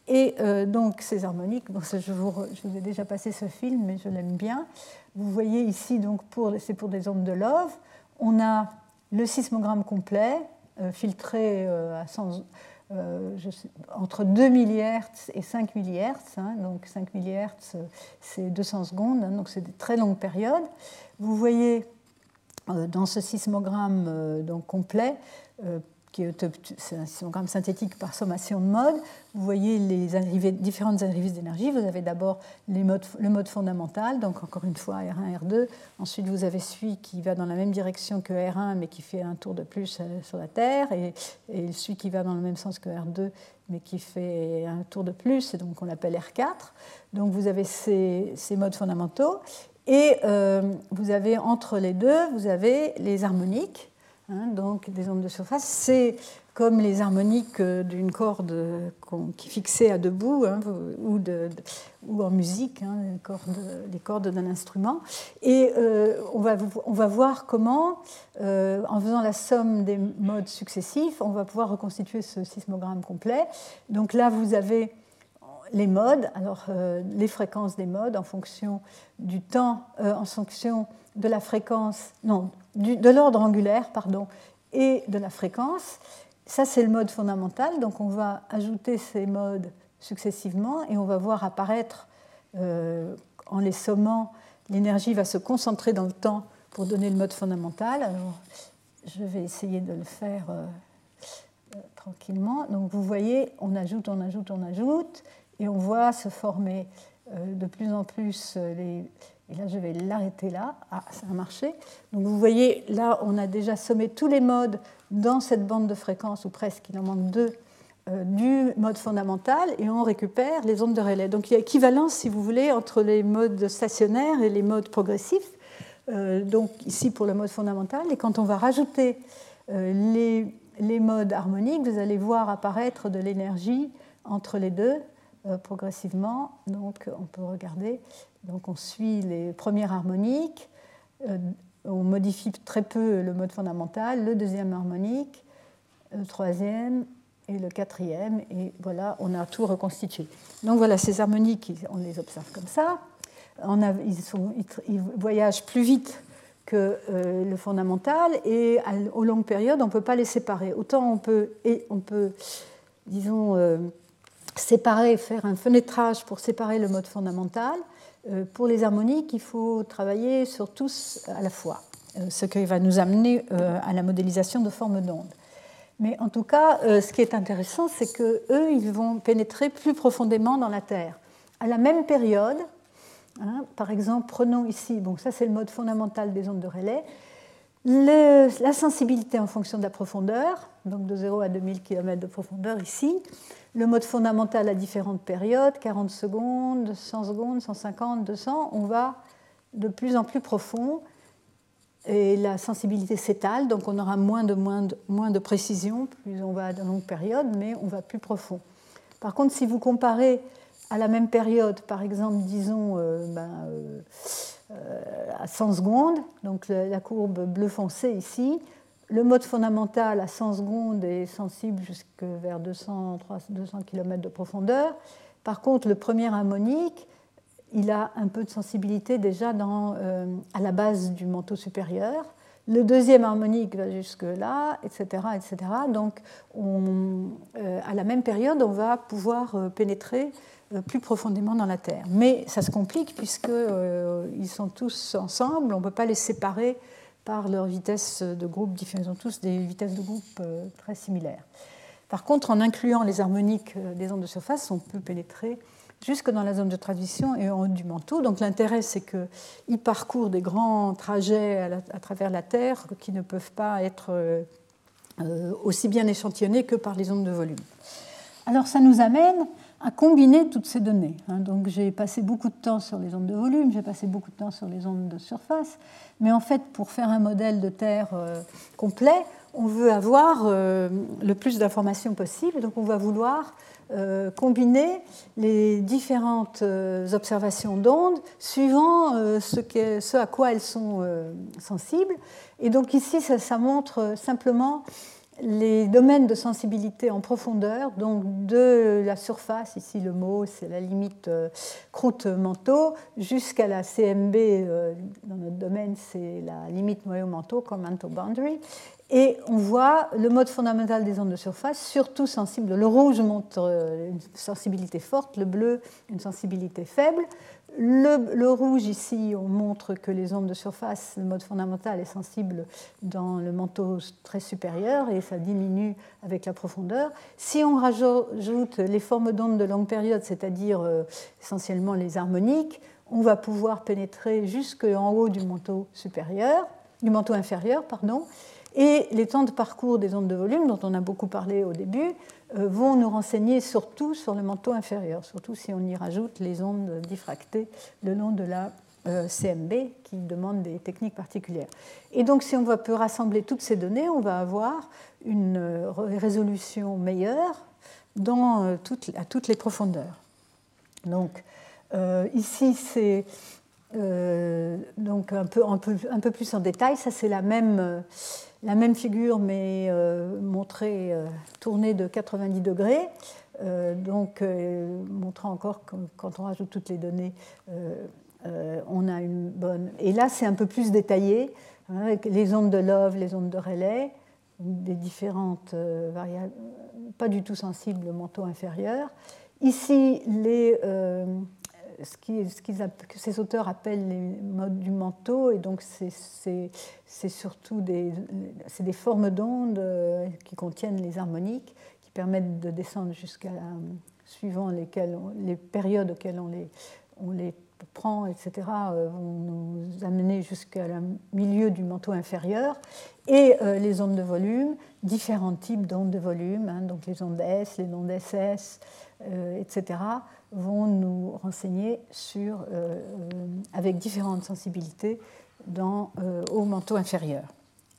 Et euh, donc ces harmoniques, je, vous, ai déjà passé ce film, mais je l'aime bien. Vous voyez ici, c'est pour des ondes de Love, on a le sismogramme complet, euh, filtré euh, à 100, euh, entre 2 mHz et 5 mHz. Hein, donc 5 mHz, c'est 200 secondes, hein, donc c'est des très longues périodes. Vous voyez dans ce sismogramme complet qui est un sismogramme synthétique par sommation de modes. Vous voyez les différentes arrivées d'énergie. Vous avez d'abord le mode fondamental, donc encore une fois R1, R2. Ensuite, vous avez celui qui va dans la même direction que R1, mais qui fait un tour de plus euh, sur la Terre, et, celui qui va dans le même sens que R2, mais qui fait un tour de plus, et donc on l'appelle R4. Donc vous avez ces, modes fondamentaux. Et euh, vous avez entre les deux, vous avez les harmoniques Hein, donc des ondes de surface, c'est comme les harmoniques d'une corde qui est fixée à debout hein, ou, en musique, hein, les cordes, d'un instrument. Et euh, on, va, on, va, voir comment, euh, en faisant la somme des modes successifs, on va pouvoir reconstituer ce sismogramme complet. Donc là, vous avez les modes, alors euh, les fréquences des modes en fonction du temps, en fonction de la fréquence, non, de l'ordre angulaire, pardon, et de la fréquence. Ça, c'est le mode fondamental. Donc, on va ajouter ces modes successivement et on va voir apparaître, euh, en les sommant, l'énergie va se concentrer dans le temps pour donner le mode fondamental. Alors, je vais essayer de le faire euh, euh, tranquillement. Donc, vous voyez, on ajoute, on ajoute, on ajoute, et on voit se former de plus en plus les, et là, je vais l'arrêter là. Ah, ça a marché. Donc vous voyez, là, on a déjà sommé tous les modes dans cette bande de fréquence, ou presque, il en manque deux, euh, du mode fondamental, et on récupère les ondes de relais. Donc il y a équivalence, si vous voulez, entre les modes stationnaires et les modes progressifs. Euh, donc ici pour le mode fondamental. Et quand on va rajouter euh, les, les modes harmoniques, vous allez voir apparaître de l'énergie entre les deux progressivement. Donc on peut regarder donc on suit les premières harmoniques, euh, on modifie très peu le mode fondamental, le deuxième harmonique, le troisième et le quatrième, et voilà, on a tout reconstitué. Donc voilà, ces harmoniques, on les observe comme ça. ils, voyagent plus vite que euh, le fondamental, et aux longues périodes, on ne peut pas les séparer. Autant on peut, et on peut disons, euh, séparer, faire un fenêtrage pour séparer le mode fondamental, euh, pour les harmoniques, il faut travailler sur tous à la fois, euh, ce qui va nous amener euh, à la modélisation de formes d'ondes. Mais en tout cas, ce qui est intéressant, c'est qu'eux, ils vont pénétrer plus profondément dans la Terre. À la même période, hein, par exemple, prenons ici, bon, ça c'est le mode fondamental des ondes de la sensibilité en fonction de la profondeur, donc de 0 à 2000 km de profondeur ici, le mode fondamental à différentes périodes, 40 secondes, 100 secondes, 150, 200, on va de plus en plus profond. et la sensibilité s'étale, donc on aura moins de, moins, de, moins de précision, plus on va à de longue période, mais on va plus profond. Par contre, si vous comparez à la même période, par exemple, disons euh, ben, euh, à 100 secondes, donc la courbe bleu foncé ici, le mode fondamental à 100 secondes est sensible jusque vers 200, 200 km de profondeur. Par contre, le premier harmonique, il a un peu de sensibilité déjà euh, à la base du manteau supérieur. Le deuxième harmonique va jusque-là, etc., etc. Donc, on, euh, à la même période, on va pouvoir euh, pénétrer plus profondément dans la Terre. Mais ça se complique puisqu'ils sont tous ensemble, on ne peut pas les séparer par leur vitesse de groupe Ils ont tous des vitesses de groupe très similaires. Par contre, en incluant les harmoniques des ondes de surface, on peut pénétrer jusque dans la zone de transition et en haut du manteau. Donc l'intérêt, c'est qu'ils parcourent des grands trajets à, travers la Terre qui ne peuvent pas être euh, euh, aussi bien échantillonnés que par les ondes de volume. Alors ça nous amène à combiner toutes ces données. Hein. Donc j'ai passé beaucoup de temps sur les ondes de volume, j'ai passé beaucoup de temps sur les ondes de surface, mais en fait pour faire un modèle de Terre euh, complet, on veut avoir le plus d'informations possible, donc on va vouloir euh, combiner les différentes euh, observations d'ondes suivant euh, ce, à quoi elles sont sensibles. Et donc ici, ça, montre simplement les domaines de sensibilité en profondeur, donc de la surface, ici le mot c'est la limite croûte-manteau, jusqu'à la CMB, dans notre domaine c'est la limite comme manteau boundary, et on voit le mode fondamental des ondes de surface, surtout sensible. Le rouge montre euh, une sensibilité forte, le bleu une sensibilité faible. Le, rouge ici, on montre que les ondes de surface, le mode fondamental est sensible dans le manteau très supérieur et ça diminue avec la profondeur. Si on rajoute les formes d'ondes de longue période, c'est-à-dire euh, essentiellement les harmoniques, on va pouvoir pénétrer jusqu'en haut du manteau supérieur, du manteau inférieur, pardon, et les temps de parcours des ondes de volume, dont on a beaucoup parlé au début, euh, vont nous renseigner surtout sur le manteau inférieur, surtout si on y rajoute les ondes diffractées le long de la euh, CMB qui demandent des techniques particulières. Et donc si on peut rassembler toutes ces données, on va avoir une euh, résolution meilleure dans, à toutes les profondeurs. Donc ici c'est donc un peu, plus en détail, ça c'est la même la même figure, mais euh, montrée, euh, tournée de 90 degrés. Euh, donc, montrant encore que quand on rajoute toutes les données, on a une bonne. Et là, c'est un peu plus détaillé, hein, avec les ondes de Love, les ondes de relais, des différentes variables, pas du tout sensibles au manteau inférieur. Ici, les ce, que ces auteurs appellent les modes du manteau, et donc c'est surtout des, des formes d'ondes euh, qui contiennent les harmoniques, qui permettent de descendre jusqu'à, suivant lesquelles, les périodes auxquelles on les, on les prend, etc., euh, vont nous amener jusqu'à milieu du manteau inférieur, et euh, les ondes de volume, différents types d'ondes de volume, hein, donc les ondes S, les ondes SS, etc., vont nous renseigner sur, euh, euh, avec différentes sensibilités dans, euh, au manteau inférieur.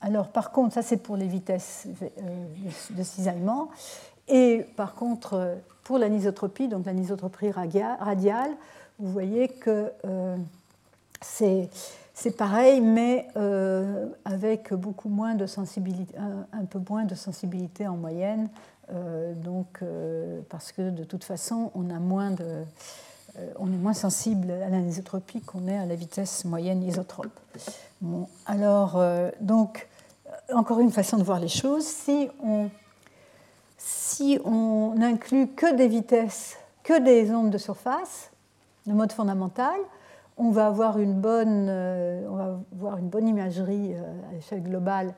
Alors par contre, ça c'est pour les vitesses de cisaillement. Et par contre, pour l'anisotropie, donc l'anisotropie radiale, vous voyez que c'est pareil, mais avec beaucoup moins de sensibilité, un, peu moins de sensibilité en moyenne donc, euh, parce que de toute façon, euh, on est moins sensible à l'anisotropie qu'on est à la vitesse moyenne isotrope. Bon, alors, donc, encore une façon de voir les choses, si on, si on inclut que des vitesses, que des ondes de surface, le mode fondamental, on va avoir une bonne, on va avoir une bonne imagerie à l'échelle globale euh,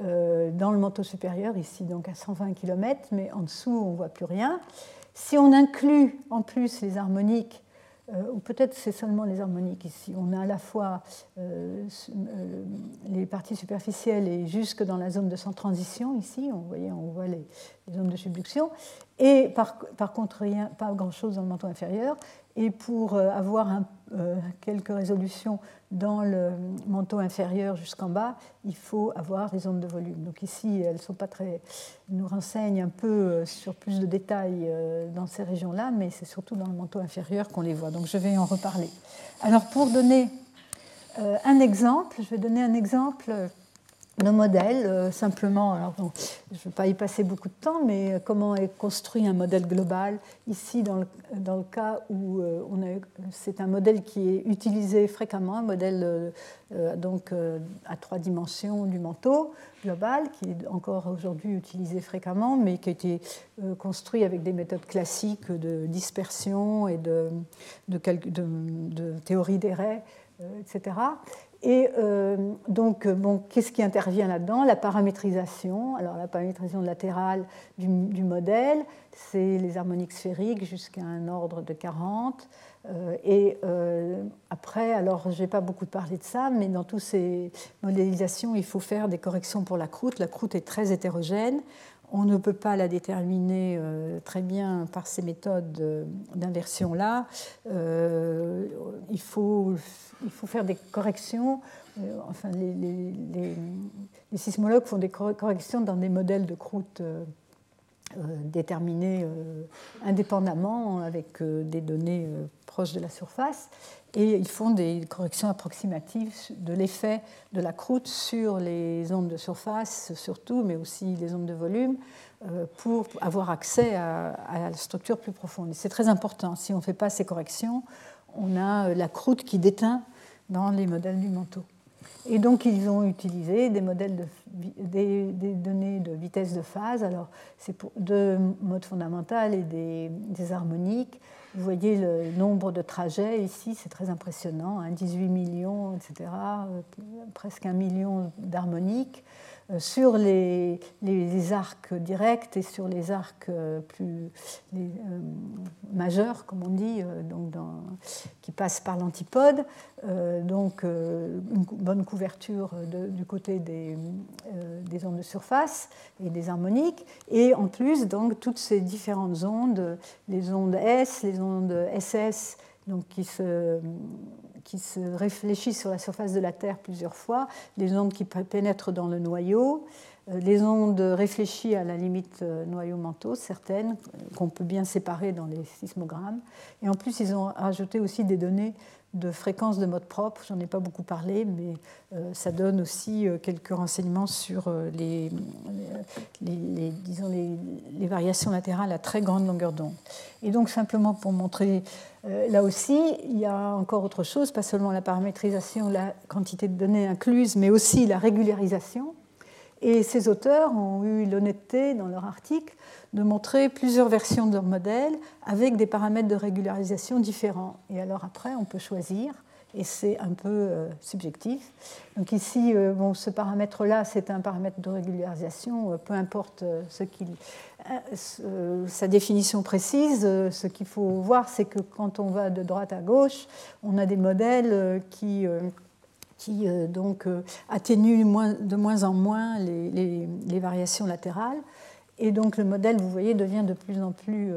dans le manteau supérieur, ici donc à 120 km, mais en dessous on ne voit plus rien. Si on inclut en plus les harmoniques, euh, ou peut-être c'est seulement les harmoniques ici, on a à la fois euh, les parties superficielles et jusque dans la zone de sans transition ici, on, voyez, on voit les, zones de subduction, et par, par contre rien, pas grand-chose dans le manteau inférieur. Et pour avoir un, quelques résolutions dans le manteau inférieur jusqu'en bas, il faut avoir des ondes de volume. Donc ici, elles sont pas très, nous renseignent un peu sur plus de détails dans ces régions-là, mais c'est surtout dans le manteau inférieur qu'on les voit. Donc je vais en reparler. Alors pour donner un exemple, je vais donner un exemple nos modèles, euh, simplement, alors je ne vais pas y passer beaucoup de temps, mais euh, comment est construit un modèle global. Ici, dans le, dans le cas où euh, c'est un modèle qui est utilisé fréquemment, un modèle donc, à trois dimensions du manteau global, qui est encore aujourd'hui utilisé fréquemment, mais qui a été construit avec des méthodes classiques de dispersion et de, de, de, de théorie des raies, etc. Et euh, donc, euh, qu'est-ce qui intervient là-dedans? La paramétrisation. Alors, la paramétrisation latérale du, du modèle, c'est les harmoniques sphériques jusqu'à un ordre de 40. Euh, et après, alors, je n'ai pas beaucoup parlé de ça, mais dans toutes ces modélisations, il faut faire des corrections pour la croûte. La croûte est très hétérogène. On ne peut pas la déterminer très bien par ces méthodes d'inversion-là. il faut il faut faire des corrections. Euh, enfin, les, sismologues font des corrections dans des modèles de croûte euh, euh, déterminés indépendamment avec des données proches de la surface. Et ils font des corrections approximatives de l'effet de la croûte sur les ondes de surface, surtout, mais aussi les ondes de volume, pour avoir accès à, à la structure plus profonde. C'est très important. Si on ne fait pas ces corrections, on a la croûte qui déteint dans les modèles du manteau. Et donc, ils ont utilisé des modèles de, des, données de vitesse de phase. Alors, c'est pour deux modes fondamentaux et des, des, harmoniques. Vous voyez le nombre de trajets ici, c'est très impressionnant, 18 hein, millions, etc., euh, presque un million d'harmoniques. Euh, sur les, arcs directs et sur les arcs euh, plus euh, majeurs, comme on dit, donc qui passent par l'antipode. donc une bonne couverture du côté des, des, ondes de surface et des harmoniques. Et en plus, donc, toutes ces différentes ondes, les ondes S, les ondes SS, donc, qui se qui se réfléchissent sur la surface de la Terre plusieurs fois, les ondes qui pénètrent dans le noyau, euh, les ondes réfléchies à la limite euh, noyau-manteau, certaines euh, qu'on peut bien séparer dans les sismogrammes. Et en plus, ils ont ajouté aussi des données de fréquence de mode propre. J'en ai pas beaucoup parlé, mais ça donne aussi quelques renseignements sur les, disons les, variations latérales à très grande longueur d'onde. Et donc, simplement pour montrer là aussi, il y a encore autre chose, pas seulement la paramétrisation, la quantité de données incluses, mais aussi la régularisation. Et ces auteurs ont eu l'honnêteté, dans leur article, de montrer plusieurs versions de leur modèle avec des paramètres de régularisation différents. Et alors après, on peut choisir, et c'est un peu euh, subjectif. Donc ici, euh, bon, ce paramètre-là, c'est un paramètre de régularisation, peu importe ce qu'il euh, sa définition précise, euh, ce qu'il faut voir, c'est que quand on va de droite à gauche, on a des modèles euh, qui, qui donc, atténuent de moins en moins les, les, variations latérales. Et donc le modèle, vous voyez, devient de plus en plus,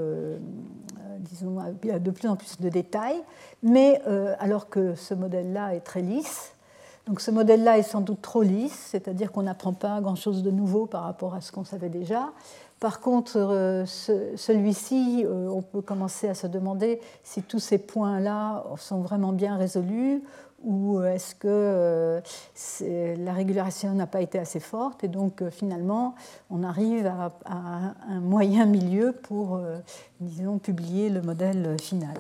disons, de plus en plus de détails, mais alors que ce modèle-là est très lisse, donc ce modèle-là est sans doute trop lisse, c'est-à-dire qu'on n'apprend pas grand-chose de nouveau par rapport à ce qu'on savait déjà. Par contre, euh, celui-ci, euh, on peut commencer à se demander si tous ces points-là sont vraiment bien résolus ou est-ce que euh, la régulation n'a pas été assez forte et donc finalement on arrive à, un moyen milieu pour, disons, publier le modèle final.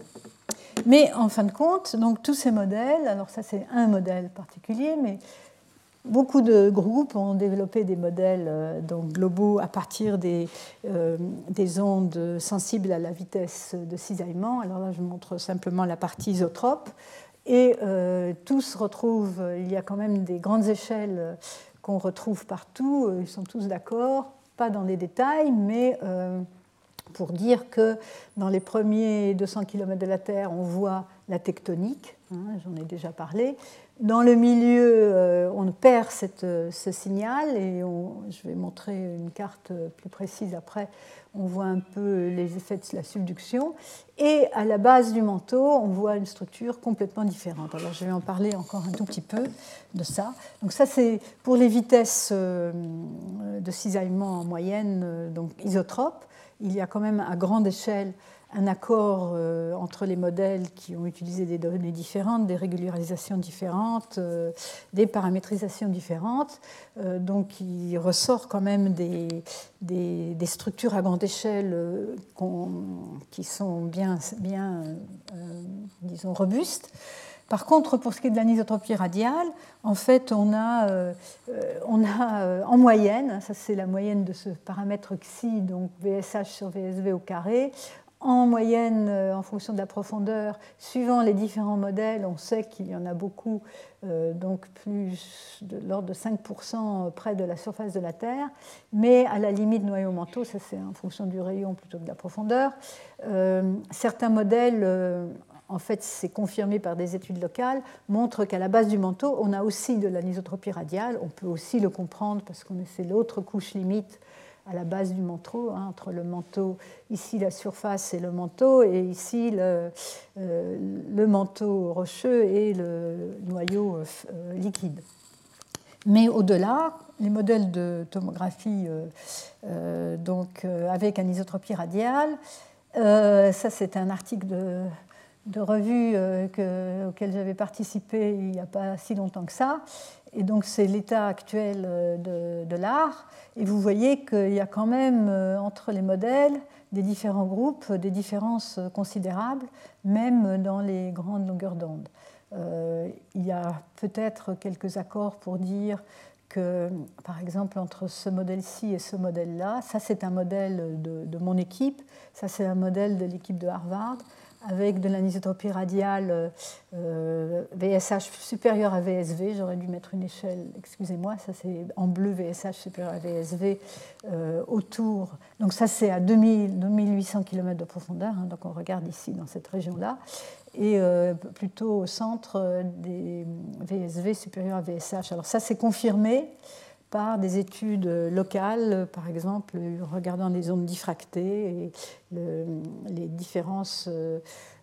Mais en fin de compte, donc tous ces modèles, alors ça c'est un modèle particulier, mais Beaucoup de groupes ont développé des modèles euh, donc, globaux à partir euh, des, ondes sensibles à la vitesse de cisaillement. Alors là, je montre simplement la partie isotrope. Et euh, tous retrouvent, il y a quand même des grandes échelles qu'on retrouve partout, ils sont tous d'accord, pas dans les détails, mais pour dire que dans les premiers 200 km de la Terre, on voit la tectonique, hein, j'en ai déjà parlé. Dans le milieu, euh, on perd cette, ce signal et je vais montrer une carte plus précise après. On voit un peu les effets de la subduction. Et à la base du manteau, on voit une structure complètement différente. Alors je vais en parler encore un tout petit peu de ça. Donc ça, c'est pour les vitesses euh, de cisaillement en moyenne, euh, donc isotropes. Il y a quand même à grande échelle un accord euh, entre les modèles qui ont utilisé des données différentes, des régularisations différentes, euh, des paramétrisations différentes. Euh, donc il ressort quand même des, des, structures à grande échelle qui sont bien, bien disons, robustes. Par contre, pour ce qui est de l'anisotropie radiale, en fait, on a, on a en moyenne, ça c'est la moyenne de ce paramètre xi, donc VSH sur VSV au carré, en moyenne, euh, en fonction de la profondeur, suivant les différents modèles, on sait qu'il y en a beaucoup, euh, donc plus de l'ordre de 5% près de la surface de la Terre, mais à la limite noyau-manteau, ça c'est en fonction du rayon plutôt que de la profondeur. Euh, certains modèles, en fait c'est confirmé par des études locales, montrent qu'à la base du manteau, on a aussi de l'anisotropie radiale, on peut aussi le comprendre parce qu'on c'est l'autre couche limite à la base du manteau, hein, entre le manteau, ici la surface et le manteau, et ici le, euh, manteau rocheux et le noyau euh, liquide. Mais au-delà, les modèles de tomographie euh, donc, avec anisotropie radiale, ça c'est un article de revue auquel j'avais participé il n'y a pas si longtemps que ça, et donc c'est l'état actuel de, de l'art. Et vous voyez qu'il y a quand même euh, entre les modèles des différents groupes des différences considérables, même dans les grandes longueurs d'onde. Euh, il y a peut-être quelques accords pour dire que, par exemple, entre ce modèle-ci et ce modèle-là, ça c'est un modèle de, mon équipe, ça c'est un modèle de l'équipe de Harvard, avec de l'anisotropie radiale VSH euh, supérieur à VSV. J'aurais dû mettre une échelle, excusez-moi, ça c'est en bleu VSH supérieur à VSV euh, autour. Donc ça c'est à 2000, 2800 km de profondeur, hein, donc on regarde ici dans cette région-là, et euh, plutôt au centre des VSV supérieurs à VSH. Alors ça c'est confirmé par des études locales, par exemple, regardant les ondes diffractées et les différences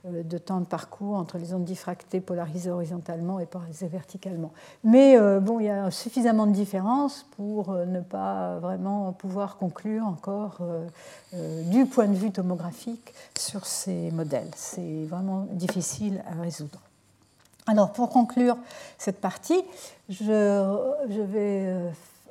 euh, de temps de parcours entre les ondes diffractées polarisées horizontalement et polarisées verticalement. Mais euh, bon, il y a suffisamment de différences pour euh, ne pas vraiment pouvoir conclure encore du point de vue tomographique sur ces modèles. C'est vraiment difficile à résoudre. Alors, pour conclure cette partie, je, je vais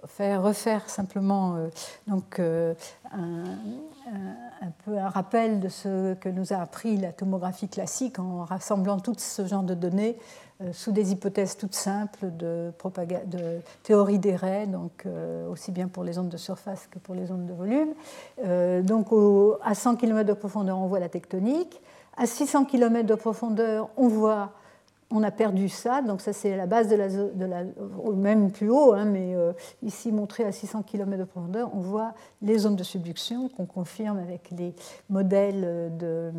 faire refaire simplement euh, donc, euh, un, peu un rappel de ce que nous a appris la tomographie classique en rassemblant tout ce genre de données euh, sous des hypothèses toutes simples de, de théorie des raies, donc aussi bien pour les ondes de surface que pour les ondes de volume. donc à 100 km de profondeur, on voit la tectonique. À 600 km de profondeur, on voit on a perdu ça, donc ça c'est la base de la, de même plus haut, hein, mais euh, ici montré à 600 km de profondeur, on voit les zones de subduction qu'on confirme avec les modèles de,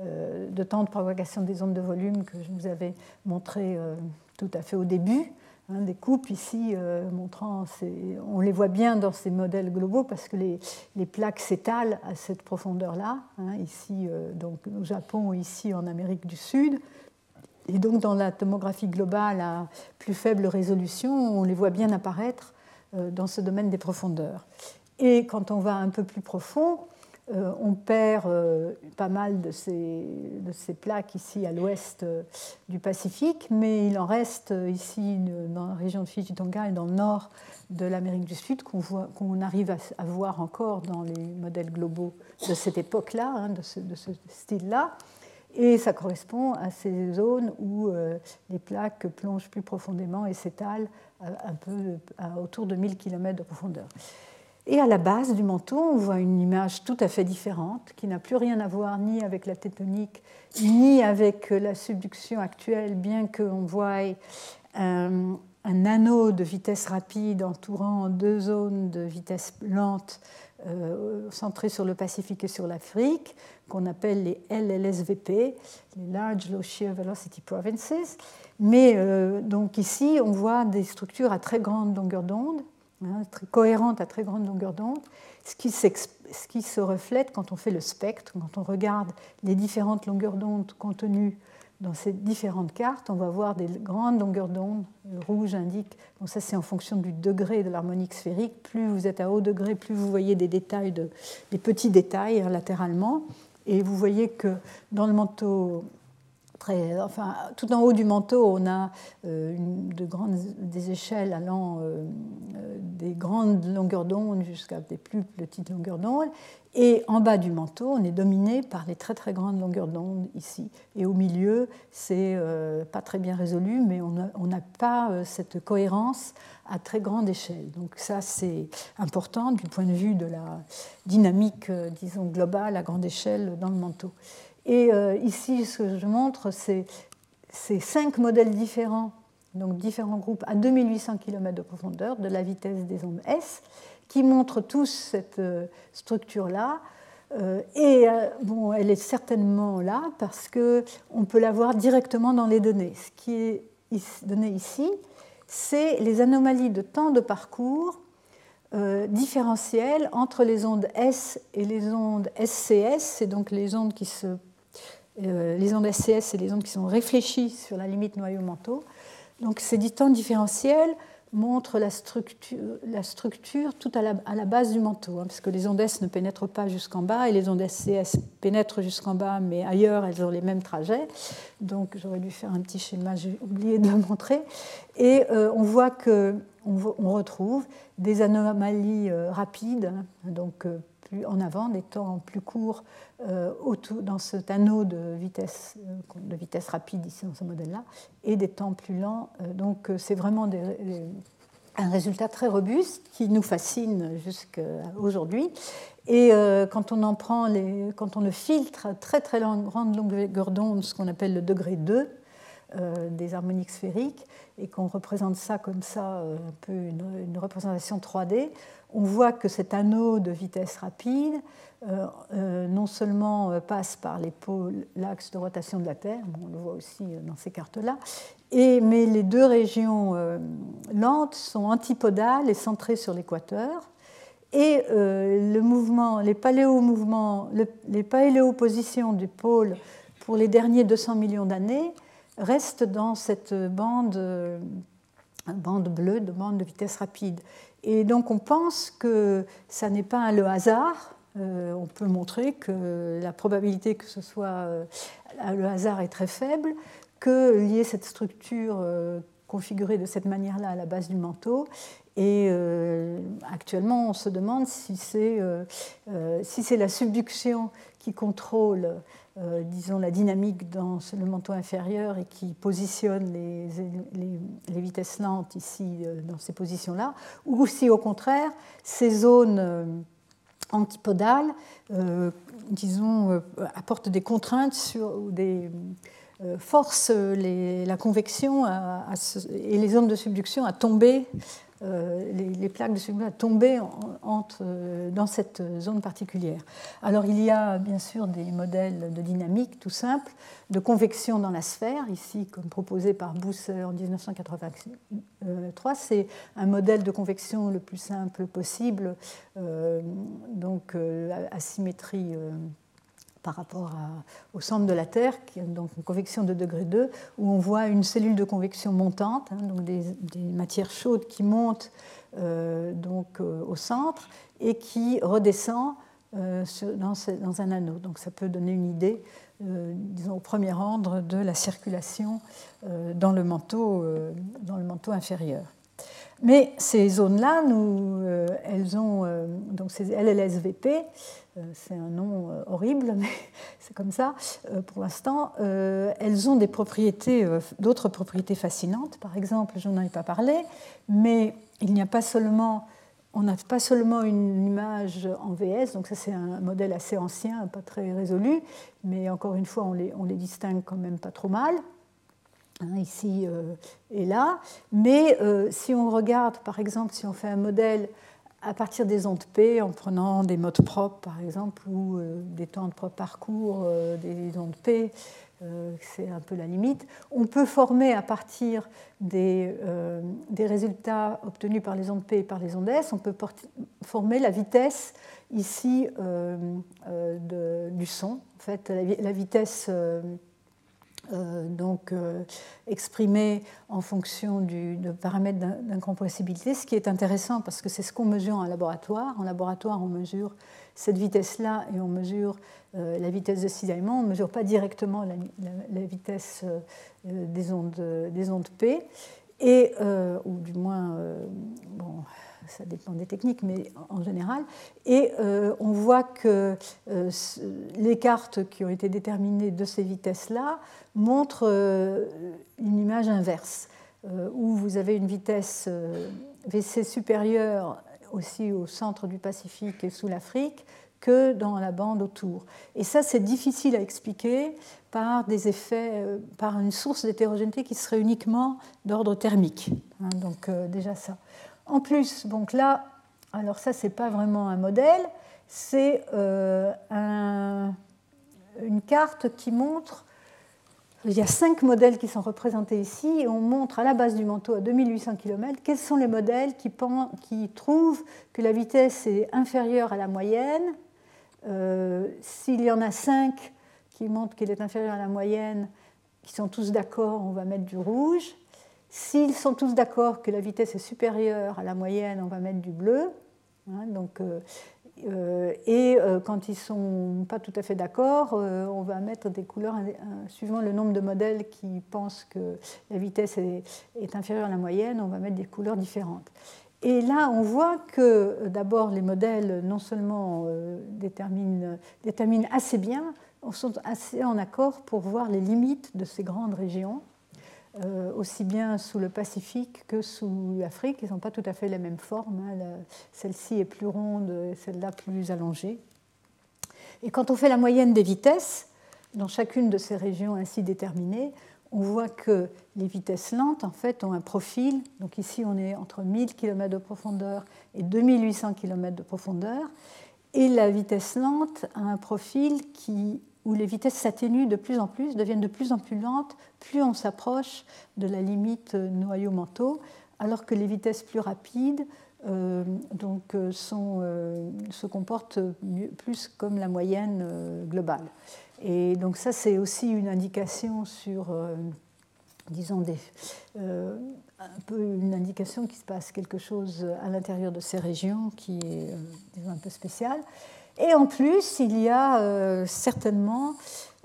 euh, de, temps de propagation des ondes de volume que je vous avais montré euh, tout à fait au début. Hein, des coupes ici euh, montrant, on les voit bien dans ces modèles globaux parce que les, plaques s'étalent à cette profondeur-là, hein, ici euh, donc au Japon, ici en Amérique du Sud. Et donc dans la tomographie globale à plus faible résolution, on les voit bien apparaître euh, dans ce domaine des profondeurs. Et quand on va un peu plus profond, euh, on perd euh, pas mal de ces, plaques ici à l'ouest euh, du Pacifique, mais il en reste ici dans la région de Fiji Tonga et dans le nord de l'Amérique du Sud qu'on arrive à, voir encore dans les modèles globaux de cette époque-là, hein, de ce, style-là. Et ça correspond à ces zones où les plaques plongent plus profondément et s'étalent un peu autour de 1000 km de profondeur. Et à la base du manteau, on voit une image tout à fait différente, qui n'a plus rien à voir ni avec la tétonique, ni avec la subduction actuelle, bien qu'on voie un, anneau de vitesse rapide entourant deux zones de vitesse lente centrés sur le Pacifique et sur l'Afrique, qu'on appelle les LLSVP, les Large Low Shear Velocity Provinces. Mais donc ici, on voit des structures à très grande longueur d'onde, hein, très cohérentes à très grande longueur d'onde, ce qui, se reflète quand on fait le spectre, quand on regarde les différentes longueurs d'onde contenues dans ces différentes cartes, on va voir des grandes longueurs d'onde. Le rouge indique, bon ça c'est en fonction du degré de l'harmonique sphérique. Plus vous êtes à haut degré, plus vous voyez des petits détails hein, latéralement. Et vous voyez que dans le manteau enfin, tout en haut du manteau, on a euh, des échelles allant euh, euh, des grandes longueurs d'onde jusqu'à des plus petites longueurs d'onde. Et en bas du manteau, on est dominé par les très très grandes longueurs d'onde ici. Et au milieu, c'est pas très bien résolu, mais on n'a pas cette cohérence à très grande échelle. Donc ça, c'est important du point de vue de la dynamique, disons, globale à grande échelle dans le manteau. Et euh, ici, ce que je montre, c'est cinq modèles différents, donc différents groupes à 2800 km de profondeur de la vitesse des ondes S, qui montrent tous cette euh, structure-là. Euh, et bon, elle est certainement là parce qu'on peut la voir directement dans les données. Ce qui est donné ici, c'est les anomalies de temps de parcours différentielles entre les ondes S et les ondes SCS, c'est donc les ondes qui se les ondes SCS, c'est les ondes qui sont réfléchies sur la limite noyau-manteau. Donc ces temps différentiels montrent la structure, la structure tout à la, à la, base du manteau, hein, parce que les ondes S ne pénètrent pas jusqu'en bas et les ondes SCS pénètrent jusqu'en bas, mais ailleurs elles ont les mêmes trajets. Donc j'aurais dû faire un petit schéma, j'ai oublié de le montrer. Et euh, on voit que on, retrouve des anomalies euh, rapides, donc en avant, des temps plus courts euh, dans cet anneau de vitesse, euh, de vitesse rapide ici dans ce modèle-là, et des temps plus lents. Euh, donc c'est vraiment un résultat très robuste qui nous fascine jusqu'à aujourd'hui. Et quand on en prend quand on le filtre à très très grande longueur d'onde, ce qu'on appelle le degré 2 des harmoniques sphériques, et qu'on représente ça comme ça, un peu une représentation 3D, on voit que cet anneau de vitesse rapide euh, euh, non seulement euh, passe par les pôles, l'axe de rotation de la Terre, on le voit aussi dans ces cartes-là, mais les deux régions lentes sont antipodales et centrées sur l'équateur. Et le mouvement, les paléo-mouvements, les paléo-positions du pôle pour les derniers 200 millions d'années restent dans cette bande, bande bleue, de bande de vitesse rapide. Et donc on pense que ça n'est pas le hasard. Euh, on peut montrer que la probabilité que ce soit euh, le hasard est très faible, que lier cette structure euh, configurée de cette manière-là à la base du manteau. Et actuellement, on se demande si c'est si la subduction qui contrôle euh, disons, la dynamique dans le manteau inférieur et qui positionne les, les, vitesses lentes ici euh, dans ces positions-là, ou si au contraire ces zones euh, antipodales, disons, apportent des contraintes sur des forcent la convection et les zones de subduction à tomber euh, les, plaques de sublimation tombaient euh, dans cette zone particulière. Alors il y a bien sûr des modèles de dynamique tout simples, de convection dans la sphère, ici comme proposé par Bousser en 1983. C'est un modèle de convection le plus simple possible, euh, donc asymétrie par rapport au centre de la Terre, qui est donc une convection de degré 2, où on voit une cellule de convection montante, hein, donc des, matières chaudes qui montent euh, donc, euh, au centre et qui redescend euh, dans, un anneau. Donc ça peut donner une idée, disons au premier ordre, de la circulation dans, le manteau, dans le manteau inférieur. Mais ces zones-là, elles ont donc ces LLSVP, c'est un nom euh, horrible, mais c'est comme ça euh, pour l'instant. Elles ont des propriétés, d'autres propriétés fascinantes. Par exemple, je n'en ai pas parlé, mais il n'y a pas seulement, on n'a pas seulement une image en VS, donc ça c'est un modèle assez ancien, pas très résolu, mais encore une fois on les, on les distingue quand même pas trop mal. Hein, ici et là. Mais si on regarde, par exemple, si on fait un modèle à partir des ondes P, en prenant des modes propres par exemple, ou des temps de parcours des ondes P, c'est un peu la limite. On peut former à partir des, résultats obtenus par les ondes P et par les ondes S, on peut former la vitesse ici du son. En fait, la, vitesse euh, donc euh, exprimé en fonction du, de paramètres d'incompressibilité, ce qui est intéressant parce que c'est ce qu'on mesure en laboratoire. En laboratoire, on mesure cette vitesse-là et on mesure euh, la vitesse de cisaillement. On ne mesure pas directement la, vitesse des, ondes, des ondes P, et, ou du moins, bon, ça dépend des techniques, mais en général. Et euh, on voit que euh, les cartes qui ont été déterminées de ces vitesses-là montrent euh, une image inverse, où vous avez une vitesse VC supérieure aussi au centre du Pacifique et sous l'Afrique que dans la bande autour. Et ça, c'est difficile à expliquer par des effets, par une source d'hétérogénéité qui serait uniquement d'ordre thermique. Hein, donc déjà ça. En plus, donc là, alors ça, c'est pas vraiment un modèle, c'est euh, une carte qui montre. Il y a cinq modèles qui sont représentés ici et on montre à la base du manteau à 2800 km quels sont les modèles qui, trouvent que la vitesse est inférieure à la moyenne. Euh, s'il y en a cinq qui montrent qu'elle est inférieure à la moyenne, qui sont tous d'accord, on va mettre du rouge. S'ils sont tous d'accord que la vitesse est supérieure à la moyenne, on va mettre du bleu. Hein, donc, euh, euh, et euh, quand ils ne sont pas tout à fait d'accord, on va mettre des couleurs suivant le nombre de modèles qui pensent que la vitesse est, inférieure à la moyenne, on va mettre des couleurs différentes. Et là, on voit que d'abord les modèles non seulement déterminent, déterminent assez bien, sont assez en accord pour voir les limites de ces grandes régions. Euh, aussi bien sous le Pacifique que sous l'Afrique. Ils n'ont pas tout à fait la même forme. Hein. Celle-ci est plus ronde, celle-là plus allongée. Et quand on fait la moyenne des vitesses, dans chacune de ces régions ainsi déterminées, on voit que les vitesses lentes en fait ont un profil. Donc ici, on est entre 1000 km de profondeur et 2800 km de profondeur. Et la vitesse lente a un profil qui où les vitesses s'atténuent de plus en plus, deviennent de plus en plus lentes, plus on s'approche de la limite noyau-manteau, alors que les vitesses plus rapides euh, donc, euh, euh, se comportent plus comme la moyenne globale. Et donc ça, c'est aussi une indication sur, disons, des, un peu une indication qu'il se passe quelque chose à l'intérieur de ces régions qui est disons, un peu spécial. Et en plus, il y a euh, certainement,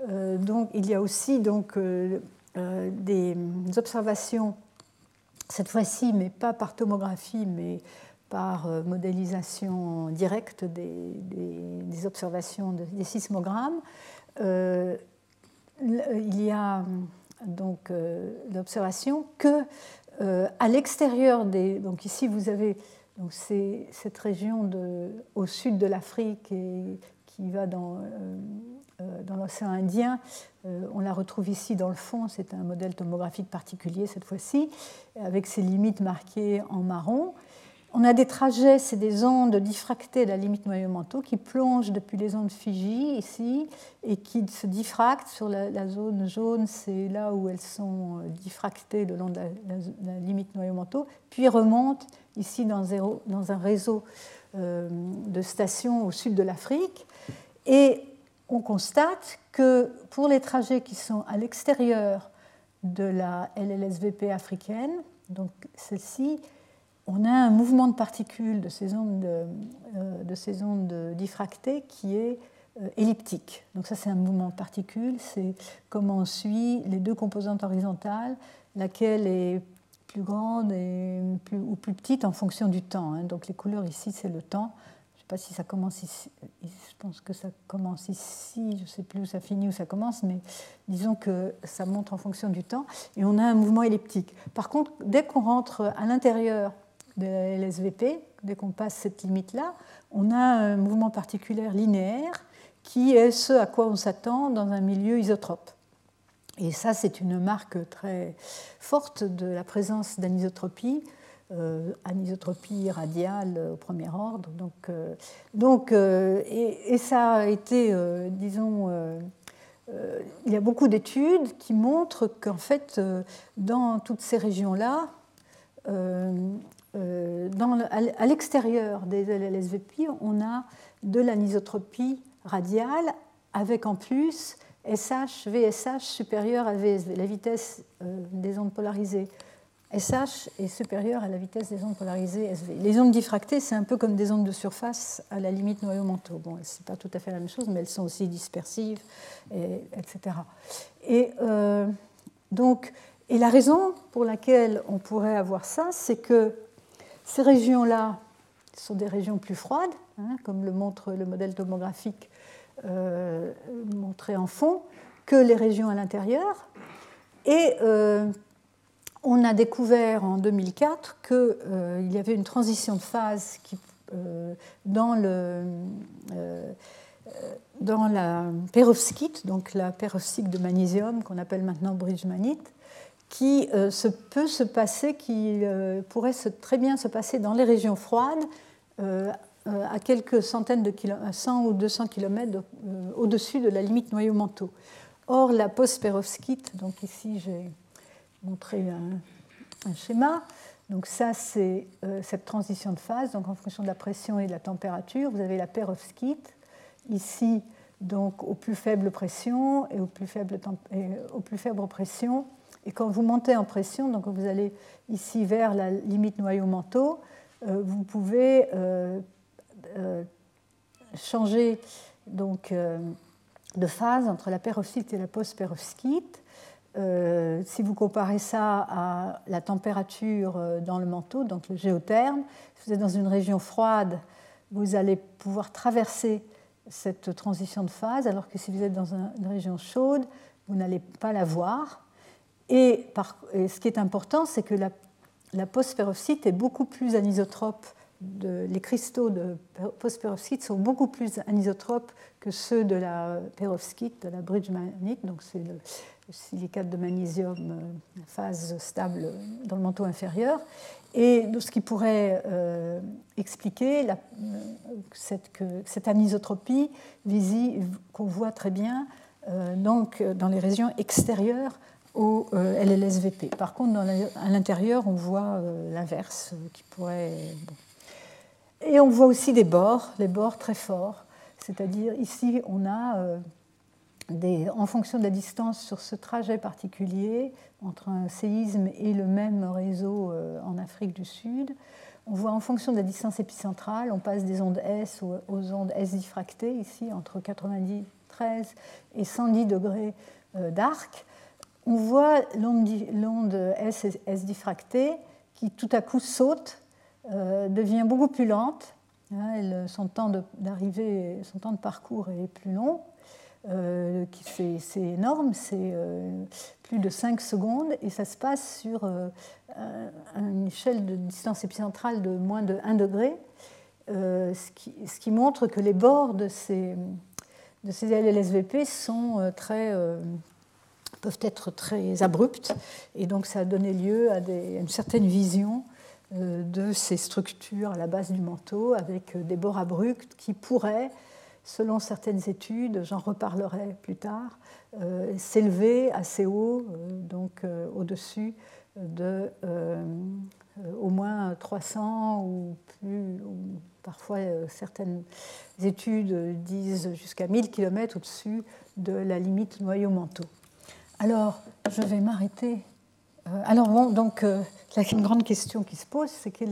euh, donc, il y a aussi donc, euh, des observations, cette fois-ci, mais pas par tomographie, mais par modélisation directe des, des, observations des sismogrammes. il y a donc l'observation que à l'extérieur des. Donc ici, vous avez donc c'est cette région au sud de l'Afrique et qui va dans, euh, euh, l'océan Indien. Euh, on la retrouve ici dans le fond, c'est un modèle tomographique particulier cette fois-ci, avec ses limites marquées en marron. On a des trajets, c'est des ondes diffractées de la limite noyau-manteau qui plongent depuis les ondes Fiji ici et qui se diffractent sur la, zone jaune, c'est là où elles sont diffractées le long de la, limite noyau-manteau, puis remontent ici dans, un réseau euh, de stations au sud de l'Afrique. Et on constate que pour les trajets qui sont à l'extérieur de la LLSVP africaine, donc celle-ci, on a un mouvement de particules de ces ondes, de, euh, ces ondes diffractées qui est euh, elliptique. Donc ça c'est un mouvement de particules, c'est comment on suit les deux composantes horizontales, laquelle est plus grande et ou plus petite en fonction du temps. Hein. Donc les couleurs ici, c'est le temps. Je ne sais pas si ça commence ici. Je pense que ça commence ici. Je ne sais plus où ça finit, où ça commence, mais disons que ça montre en fonction du temps. Et on a un mouvement elliptique. Par contre, dès qu'on rentre à l'intérieur de la LSVP, dès qu'on passe cette limite-là, on a un mouvement particulier linéaire qui est ce à quoi on s'attend dans un milieu isotrope. Et ça, c'est une marque très forte de la présence d'anisotropie anisotropie radiale au premier ordre. Donc, donc et, et, ça a été, disons, il y a beaucoup d'études qui montrent qu'en fait, dans toutes ces régions-là, à l'extérieur des LLSVP, on a de l'anisotropie radiale avec en plus SH, VSH supérieur à VSV, la vitesse euh, des ondes polarisées. SH est supérieure à la vitesse des ondes polarisées SV. Les ondes diffractées, c'est un peu comme des ondes de surface à la limite noyau-manteau. Bon, ce n'est pas tout à fait la même chose, mais elles sont aussi dispersives, etc. Et euh, donc, et la raison pour laquelle on pourrait avoir ça, c'est que ces régions-là sont des régions plus froides, hein, comme le montre le modèle tomographique euh, montré en fond, que les régions à l'intérieur. Et euh, on a découvert en 2004 qu'il euh, y avait une transition de phase dans, le, dans la perovskite, donc la perovskite de magnésium qu'on appelle maintenant bridgemanite, qui se peut se passer, qui pourrait se, très bien se passer dans les régions froides euh, à quelques centaines de kilomètres, 100 ou 200 km euh, au-dessus de la limite noyau-manteau. Or, la post-perovskite, donc ici j'ai montré un, schéma, donc ça c'est euh, cette transition de phase, donc en fonction de la pression et de la température, vous avez la perovskite, ici donc aux plus faibles pressions et aux plus faibles pressions. Et quand vous montez en pression, donc vous allez ici vers la limite noyau-manteau, vous pouvez euh, changer donc, euh, de phase entre la perovskite et la post-perovskite. Euh, si vous comparez ça à la température dans le manteau, donc le géotherme, si vous êtes dans une région froide, vous allez pouvoir traverser cette transition de phase, alors que si vous êtes dans une région chaude, vous n'allez pas la voir. Et, ce qui est important, c'est que la, la est beaucoup plus anisotrope les cristaux de post-perovskite sont beaucoup plus anisotropes que ceux de la perovskite, de la bridge manite, donc c'est le, silicate de magnésium euh, phase stable dans le manteau inférieur, et ce qui pourrait euh, expliquer la, euh, cette, anisotropie qu'on voit très bien donc, dans les régions extérieures au LLSVP. Par contre, à l'intérieur, on voit l'inverse qui pourrait. Et on voit aussi des bords, les bords très forts. C'est-à-dire ici, on a, euh, des, en fonction de la distance sur ce trajet particulier, entre un séisme et le même réseau euh, en Afrique du Sud, on voit en fonction de la distance épicentrale, on passe des ondes S aux, ondes S diffractées, ici entre 93 et 110 degrés euh, d'arc. On voit l'onde S, diffractée qui tout à coup saute euh, devient beaucoup plus lente. Hein, son temps d'arrivée, son temps de parcours est plus long. Euh, c'est énorme, c'est euh, plus de 5 secondes et ça se passe sur une échelle de distance épicentrale de moins de 1 degré, ce qui, ce, qui, montre que les bords de ces, de ces LLSVP sont très, peuvent être très abruptes et donc ça a donné lieu à, une certaine vision euh, de ces structures à la base du manteau avec euh, des bords abrupts qui pourraient, selon certaines études, j'en reparlerai plus tard, euh, s'élever assez haut, donc au-dessus de au moins 300 ou plus, parfois certaines études disent jusqu'à 1000 km au-dessus de la limite noyau-manteau. Alors, je vais m'arrêter euh, alors bon, donc euh, une grande question qui se pose, c'est que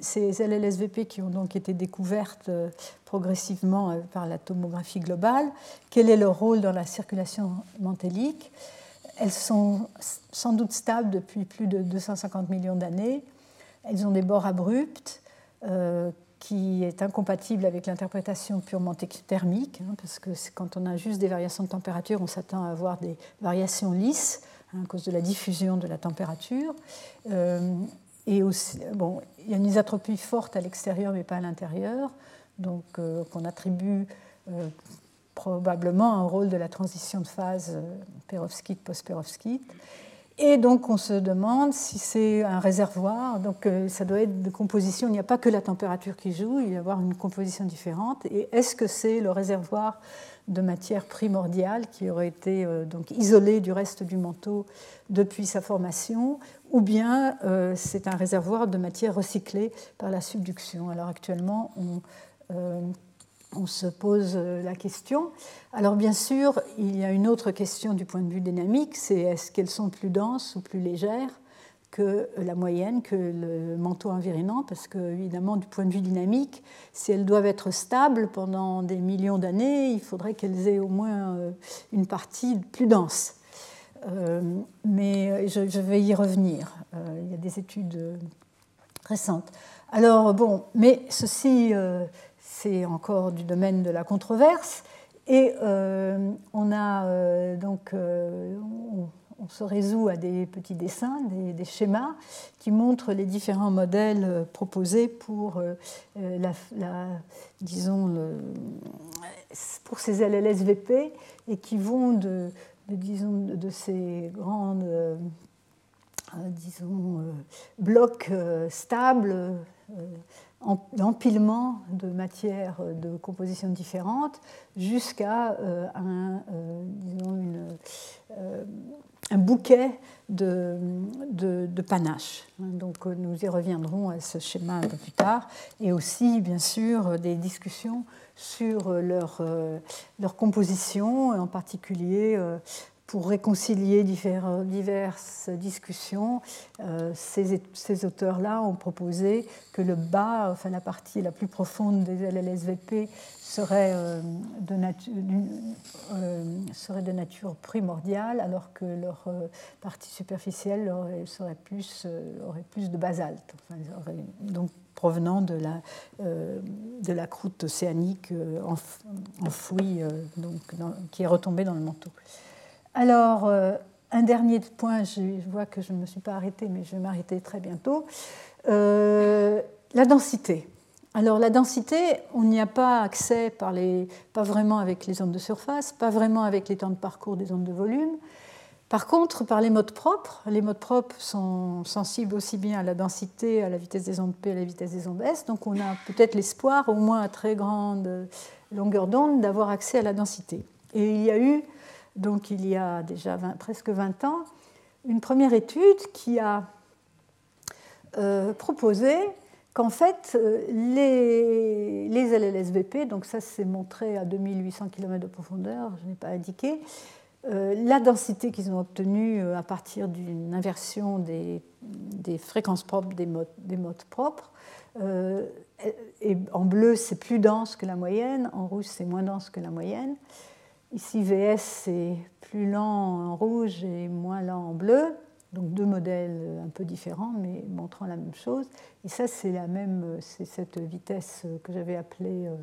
ces LLSVP qui ont donc été découvertes euh, progressivement par la tomographie globale, quel est leur rôle dans la circulation mantélique Elles sont sans doute stables depuis plus de 250 millions d'années. Elles ont des bords abrupts, qui est incompatible avec l'interprétation purement thermique, hein, parce que quand on a juste des variations de température, on s'attend à avoir des variations lisses Hein, à cause de la diffusion de la température. Euh, et aussi, bon, il y a une isotropie forte à l'extérieur, mais pas à l'intérieur, donc euh, qu'on attribue euh, probablement un rôle de la transition de phase perovskite-post-perovskite. Et donc on se demande si c'est un réservoir, donc ça doit être de composition, il n'y a pas que la température qui joue, il y avoir une composition différente. Et est-ce que c'est le réservoir de matière primordiale qui aurait été euh, donc isolé du reste du manteau depuis sa formation, ou bien euh, c'est un réservoir de matière recyclée par la subduction? Alors actuellement, on, euh, on se pose la question. Alors bien sûr, il y a une autre question du point de vue dynamique, c'est est-ce qu'elles sont plus denses ou plus légères que la moyenne, que le manteau environnant, parce que, évidemment, du point de vue dynamique, si elles doivent être stables pendant des millions d'années, il faudrait qu'elles aient au moins euh, une partie plus dense. Euh, mais je, vais y revenir. Euh, il y a des études récentes. Alors, bon, mais ceci, c'est encore du domaine de la controverse. Et on a donc on se résout à des petits dessins, des, schémas qui montrent les différents modèles euh, proposés pour, euh, euh, la, disons, pour ces LLSVP et qui vont de, disons, de ces grandes disons, blocs stables d'empilement de matières de composition différentes jusqu'à un, disons, une, un bouquet de, de, panache. Donc nous y reviendrons à ce schéma un peu plus tard, et aussi bien sûr des discussions sur leur, euh, leur composition, en particulier euh, pour réconcilier diverses discussions, euh, ces, auteurs-là ont proposé que le bas, enfin la partie la plus profonde des LLSVP, serait, euh, de, euh, serait de nature primordiale, alors que leur partie superficielle aurait, serait plus, de basalte, donc provenant de la, de la croûte océanique enfouie, donc, qui est retombée dans le manteau. Alors, euh, un dernier point, je, vois que je ne me suis pas arrêtée, mais je vais m'arrêter très bientôt. Euh, la densité. Alors la densité, on n'y a pas accès par les, pas vraiment avec les ondes de surface, pas vraiment avec les temps de parcours des ondes de volume. Par contre, par les modes propres, les modes propres sont sensibles aussi bien à la densité, à la vitesse des ondes P, à la vitesse des ondes S. Donc on a peut-être l'espoir, au moins à très grande longueur d'onde, d'avoir accès à la densité. Et il y a eu donc il y a déjà presque 20 ans, une première étude qui a euh, proposé qu'en fait, euh, les, les, LLSVP, donc ça c'est montré à 2800 km de profondeur, je n'ai pas indiqué, euh, la densité qu'ils ont obtenue à partir d'une inversion des, fréquences propres des modes, des modes propres, et en bleu c'est plus dense que la moyenne, en rouge c'est moins dense que la moyenne, Ici, VS, c'est plus lent en rouge et moins lent en bleu. Donc deux modèles un peu différents, mais montrant la même chose. Et ça, c'est la même, c'est cette vitesse que j'avais appelée euh,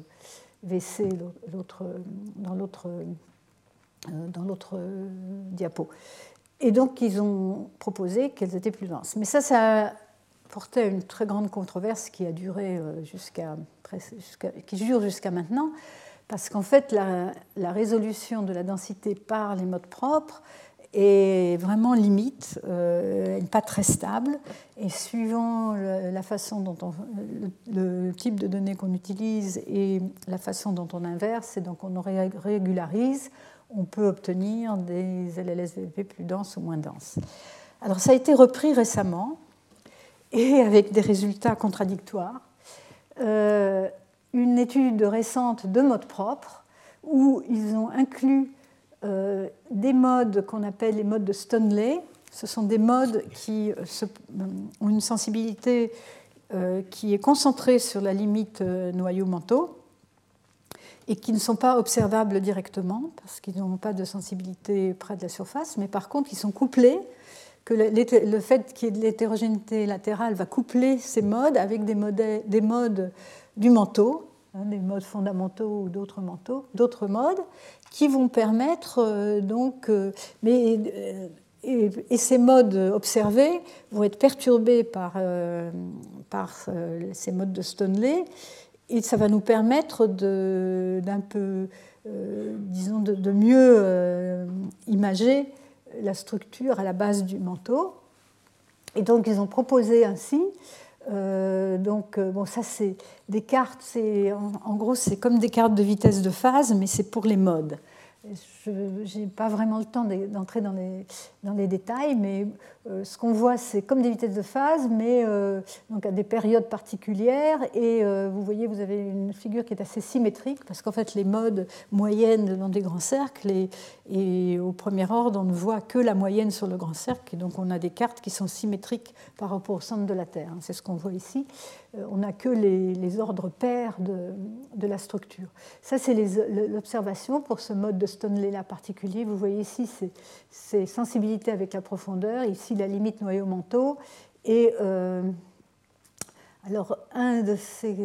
VC dans l'autre euh, l'autre diapo. Et donc, ils ont proposé qu'elles étaient plus denses. Mais ça, ça portait à une très grande controverse qui a duré euh, jusqu'à, qui jusqu'à maintenant, parce qu'en fait, la, résolution de la densité par les modes propres est vraiment limite, euh, pas très stable, et suivant la façon dont on, le, type de données qu'on utilise et la façon dont on inverse et donc on régularise, on peut obtenir des LLSVP plus denses ou moins denses. Alors ça a été repris récemment et avec des résultats contradictoires. Euh, une étude récente de modes propres où ils ont inclus euh, des modes qu'on appelle les modes de Stoneley. Ce sont des modes qui euh, ont une sensibilité euh, qui est concentrée sur la limite noyau-manteau et qui ne sont pas observables directement parce qu'ils n'ont pas de sensibilité près de la surface, mais par contre ils sont couplés, que le fait qu'il y ait de l'hétérogénéité latérale va coupler ces modes avec des modes du manteau, hein, des modes fondamentaux ou d'autres manteaux, d'autres modes, qui vont permettre euh, donc, euh, mais euh, et, ces modes observés vont être perturbés par, ces modes de Stoneley, et ça va nous permettre d'un peu, disons, de, de mieux imager la structure à la base du manteau. Et donc ils ont proposé ainsi euh, donc, bon, ça, c'est des cartes, en, en, gros, c'est comme des cartes de vitesse de phase, mais c'est pour les modes. Je n'ai pas vraiment le temps d'entrer dans les, détails, mais euh, ce qu'on voit, c'est comme des vitesses de phase, mais euh, donc à des périodes particulières. Et euh, vous voyez, vous avez une figure qui est assez symétrique, parce qu'en fait, les modes moyennes dans des grands cercles, et, au premier ordre, on ne voit que la moyenne sur le grand cercle. Et donc, on a des cartes qui sont symétriques par rapport au centre de la Terre. C'est ce qu'on voit ici. on n'a que les, ordres pairs de, de, la structure. Ça, c'est l'observation pour ce mode de Particulier. Vous voyez ici, c'est sensibilité avec la profondeur. Ici, la limite noyau-manteau. Et euh, alors, un de ces.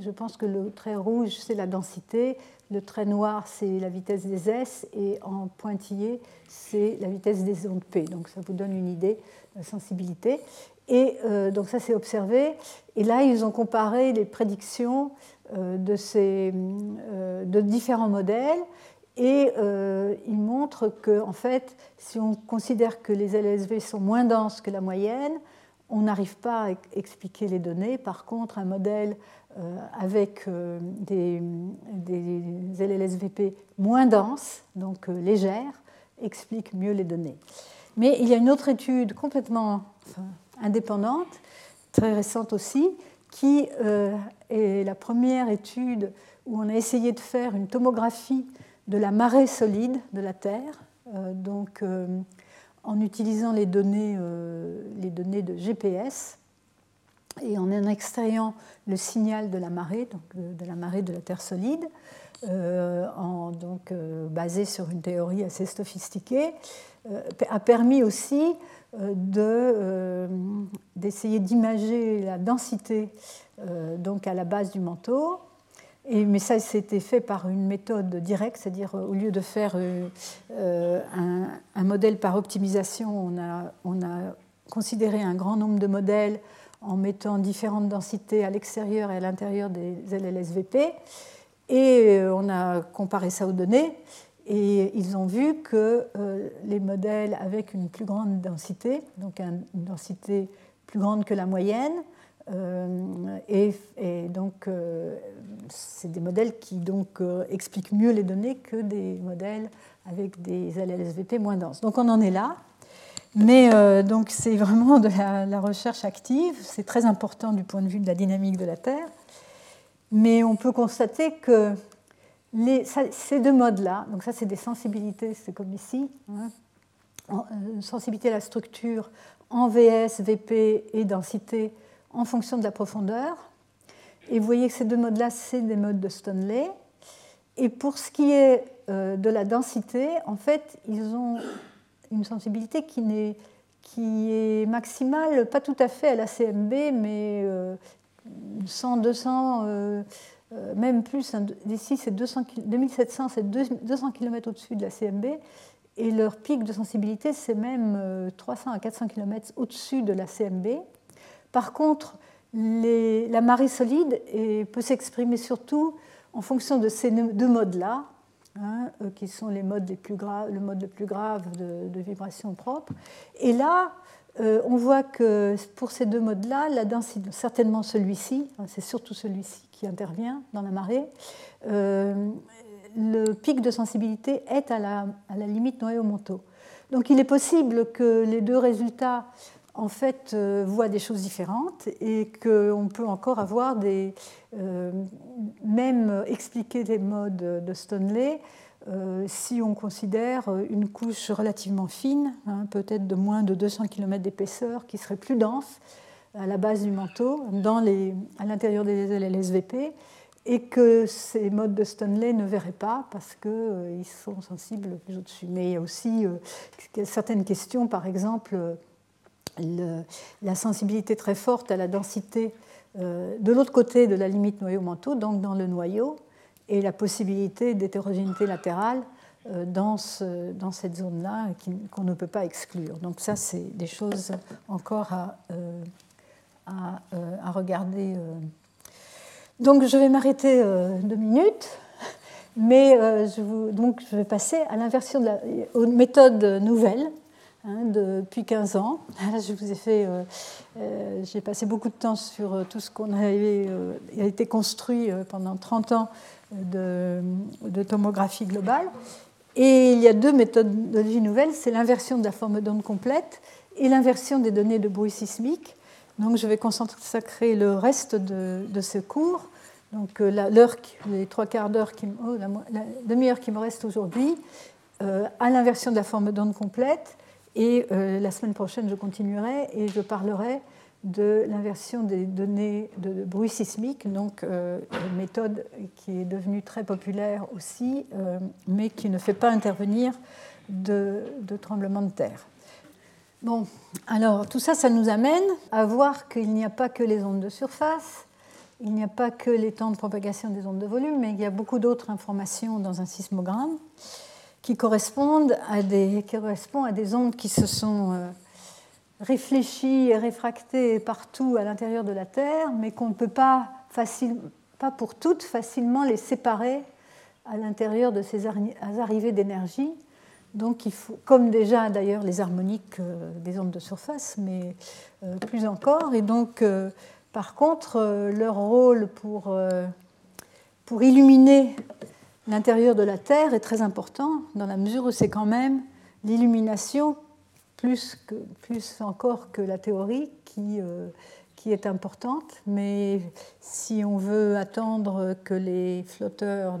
Je pense que le trait rouge, c'est la densité. Le trait noir, c'est la vitesse des S. Et en pointillé, c'est la vitesse des ondes P. Donc, ça vous donne une idée de la sensibilité. Et euh, donc, ça, c'est observé. Et là, ils ont comparé les prédictions euh, de, ces, de différents modèles. Et euh, il montre que, en fait, si on considère que les LSV sont moins denses que la moyenne, on n'arrive pas à expliquer les données. Par contre, un modèle euh, avec euh, des, des, LLSVP moins denses, donc légères, explique mieux les données. Mais il y a une autre étude complètement indépendante, très récente aussi, qui est la première étude où on a essayé de faire une tomographie de la marée solide de la Terre, euh, donc euh, en utilisant les données, euh, les données de GPS et en extrayant le signal de la marée, de, la marée de la Terre solide, donc, basé sur une théorie assez sophistiquée, a permis aussi d'essayer d'imager la densité donc à la base du manteau mais ça, c'était fait par une méthode directe, c'est-à-dire euh, au lieu de faire euh, euh, un, modèle par optimisation, on a, on a, considéré un grand nombre de modèles en mettant différentes densités à l'extérieur et à l'intérieur des LLSVP. Et on a comparé ça aux données. Et ils ont vu que les modèles avec une plus grande densité, donc une densité plus grande que la moyenne, euh, et, donc, euh, c'est des modèles qui donc, euh, expliquent mieux les données que des modèles avec des LLSVP moins denses. Donc, on en est là. Mais donc, c'est vraiment de la, recherche active. C'est très important du point de vue de la dynamique de la Terre. Mais on peut constater que ces deux modes-là, donc ça, c'est des sensibilités, c'est comme ici, hein, sensibilité à la structure en VS, VP et densité en fonction de la profondeur. Et vous voyez que ces deux modes-là, c'est des modes de Stoneley. Et pour ce qui est euh, de la densité, en fait, ils ont une sensibilité qui, est, qui est maximale, pas tout à fait à la CMB, mais 100, euh, 200, euh, même plus. D'ici, c'est 2700, c'est 200 km au-dessus de la CMB. Et leur pic de sensibilité, c'est même 300 à 400 km au-dessus de la CMB. Par contre, la marée solide peut s'exprimer surtout en fonction de ces deux modes-là, hein, euh, qui sont les modes les plus le mode le plus grave de, vibration propre. Et là, euh, on voit que pour ces deux modes-là, la densité, certainement celui-ci, hein, c'est surtout celui-ci qui intervient dans la marée, euh, le pic de sensibilité est à la, à la limite noyau-manteau. Donc il est possible que les deux résultats en fait, euh, voit des choses différentes et qu'on peut encore avoir des. Euh, même expliquer des modes de Stoneley euh, si on considère une couche relativement fine, hein, peut-être de moins de 200 km d'épaisseur, qui serait plus dense à la base du manteau, les, à l'intérieur des LSVP, et que ces modes de Stoneley ne verraient pas parce qu'ils sont sensibles plus au-dessus. Mais il y a aussi certaines questions, par exemple la sensibilité très forte à la densité euh, de l'autre côté de la limite noyau-manteau, donc dans le noyau, et la possibilité d'hétérogénéité latérale euh, dans, cette zone-là qu'on ne peut pas exclure. Donc ça, c'est des choses encore à, euh, regarder. Donc je vais m'arrêter deux minutes, mais je, donc, je vais passer à l'inversion de la, aux méthodes nouvelles hein, depuis 15 ans. je vous ai fait, j'ai passé beaucoup de temps sur tout ce qu'on a été construit pendant 30 ans de, tomographie globale. Et il y a deux méthodologies nouvelles, c'est l'inversion de la forme d'onde complète et l'inversion des données de bruit sismique. Donc je vais consacrer le reste de, ce cours, donc euh, l'heure, les trois quarts d'heure, oh, la, demi-heure qui me reste aujourd'hui, euh, à l'inversion de la forme d'onde complète. Et euh, la semaine prochaine, je continuerai et je parlerai de l'inversion des données de, bruit sismique, donc une méthode qui est devenue très populaire aussi, mais qui ne fait pas intervenir de, de tremblements de terre. Bon, alors tout ça, ça nous amène à voir qu'il n'y a pas que les ondes de surface, il n'y a pas que les temps de propagation des ondes de volume, mais il y a beaucoup d'autres informations dans un sismogramme qui correspondent à des, qui à des ondes qui se sont euh, réfléchies et réfractées partout à l'intérieur de la Terre, mais qu'on ne peut pas, pas pour toutes facilement les séparer à l'intérieur de ces arrivées d'énergie donc, il faut, comme déjà d'ailleurs les harmoniques euh, des ondes de surface, mais euh, plus encore. Et donc, par contre, leur rôle pour, pour illuminer l'intérieur de la Terre est très important, dans la mesure où c'est quand même l'illumination, plus, encore que la théorie, qui, qui est importante. Mais si on veut attendre que les flotteurs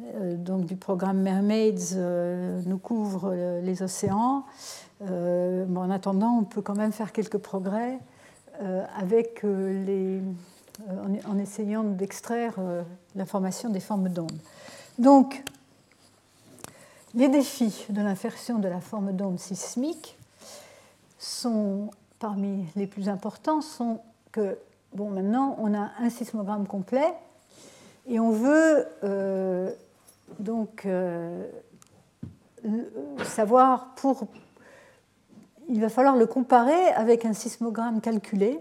euh, du programme Mermaids euh, nous couvre euh, les océans. en attendant, on peut quand même faire quelques progrès avec les, en, essayant d'extraire l'information des formes d'ondes. Donc, les défis de l'inversion de la forme d'onde sismique sont, parmi les plus importants, sont que, bon, maintenant, on a un sismogramme complet et on veut donc euh, savoir pour. Il va falloir le comparer avec un sismogramme calculé,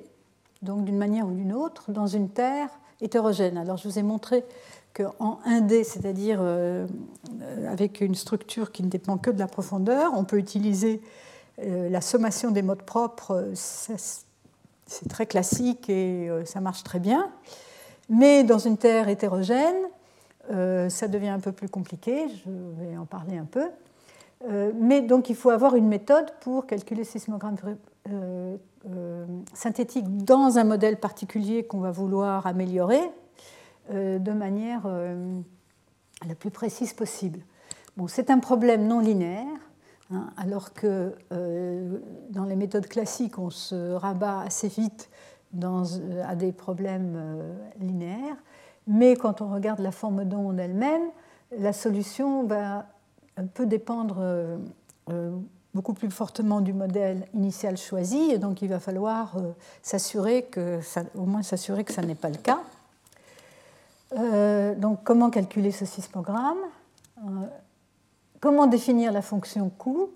donc d'une manière ou d'une autre, dans une Terre hétérogène. Alors je vous ai montré qu'en 1D, c'est-à-dire euh, avec une structure qui ne dépend que de la profondeur, on peut utiliser euh, la sommation des modes propres. C'est très classique et ça marche très bien. Mais dans une Terre hétérogène, euh, ça devient un peu plus compliqué, je vais en parler un peu. Euh, mais donc il faut avoir une méthode pour calculer ces sismogrammes euh, synthétiques dans un modèle particulier qu'on va vouloir améliorer de manière la plus précise possible. Bon, c'est un problème non linéaire, hein, alors que dans les méthodes classiques, on se rabat assez vite à des problèmes linéaires. Mais quand on regarde la forme d'onde elle-même, la solution va, peut dépendre euh, euh, beaucoup plus fortement du modèle initial choisi, et donc il va falloir euh, s'assurer que au moins s'assurer que ça n'est pas le cas. donc comment calculer ce sismogramme? Comment définir la fonction coût?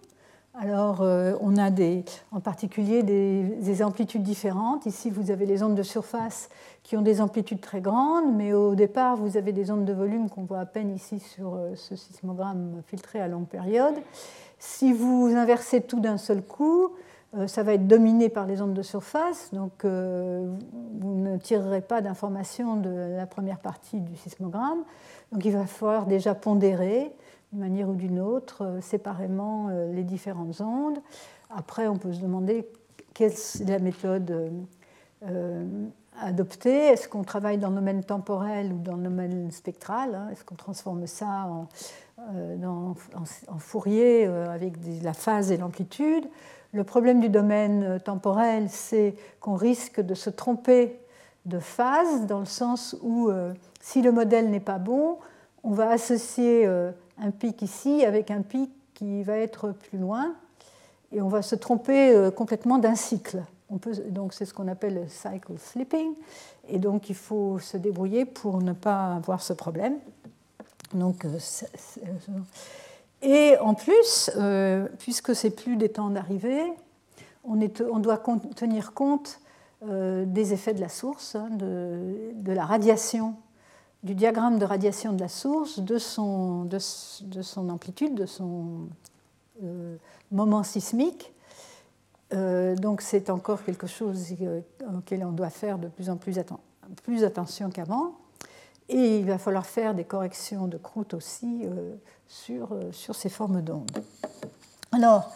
Alors, on a des, en particulier des, des, amplitudes différentes. Ici, vous avez les ondes de surface qui ont des amplitudes très grandes, mais au départ, vous avez des ondes de volume qu'on voit à peine ici sur euh, ce sismogramme filtré à longue période. Si vous inversez tout d'un seul coup, euh, ça va être dominé par les ondes de surface, donc euh, vous ne tirerez pas d'informations de la première partie du sismogramme. Donc il va falloir déjà pondérer d'une manière ou d'une autre, séparément, les différentes ondes. Après, on peut se demander quelle est la méthode adopter Est-ce qu'on travaille dans le domaine temporel ou dans le domaine spectral hein? Est-ce qu'on transforme ça en, euh, en, Fourier euh, avec la phase et l'amplitude Le problème du domaine euh, temporel, c'est qu'on risque de se tromper de phase, dans le sens où si le modèle n'est pas bon, on va associer un pic ici avec un pic qui va être plus loin, et on va se tromper complètement d'un cycle donc c'est ce qu'on appelle le cycle slipping, et donc il faut se débrouiller pour ne pas avoir ce problème. Donc, euh, et en plus, euh, puisque c'est plus des temps d'arrivée, on, doit tenir compte euh, des effets de la source, hein, de, la radiation, du diagramme de radiation de la source, de son, de, de son amplitude, de son moment sismique. donc c'est encore quelque chose auquel on doit faire de plus en plus attention qu'avant. Et il va falloir faire des corrections de croûte aussi sur, sur ces formes d'ondes. Alors,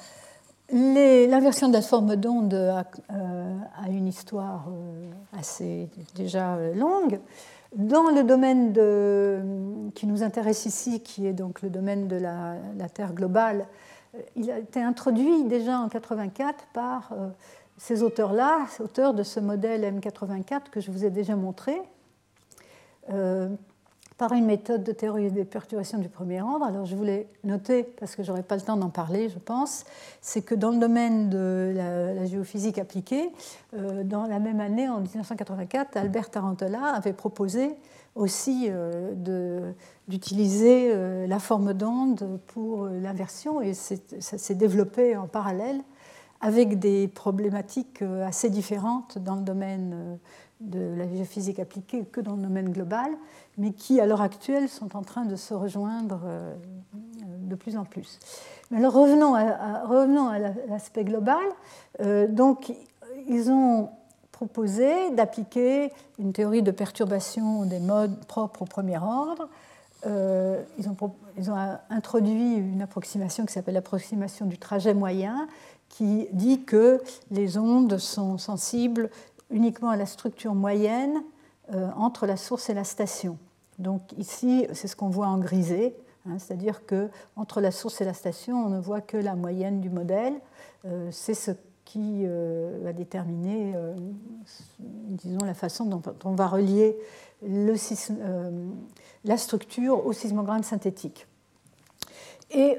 L'inversion de la forme d'onde a, euh, une histoire euh, assez déjà euh, longue. Dans le domaine qui nous intéresse ici, qui est donc le domaine de la, Terre globale, il a été introduit déjà en 84 par ces auteurs-là, auteurs de ce modèle M84 que je vous ai déjà montré par une méthode de théorie des perturbations du premier ordre. Alors je voulais noter, parce que je n'aurai pas le temps d'en parler, je pense, c'est que dans le domaine de la, géophysique appliquée, euh, dans la même année, en 1984, Albert Tarantola avait proposé aussi euh, d'utiliser euh, la forme d'onde pour l'inversion, et ça s'est développé en parallèle avec des problématiques assez différentes dans le domaine de la géophysique appliquée que dans le domaine global mais qui, à l'heure actuelle, sont en train de se rejoindre euh, de plus en plus. Mais revenons à, revenons à l'aspect global. Euh, donc, ils ont proposé d'appliquer une théorie de perturbation des modes propres au premier ordre. Euh, ils, ont, ils, ont, introduit une approximation qui s'appelle l'approximation du trajet moyen, qui dit que les ondes sont sensibles uniquement à la structure moyenne euh, entre la source et la station. Donc ici, c'est ce qu'on voit en grisé, hein, c'est-à-dire que entre la source et la station, on ne voit que la moyenne du modèle. Euh, c'est ce qui euh, va déterminer, disons, la façon dont on va relier la structure au sismogramme synthétique. Et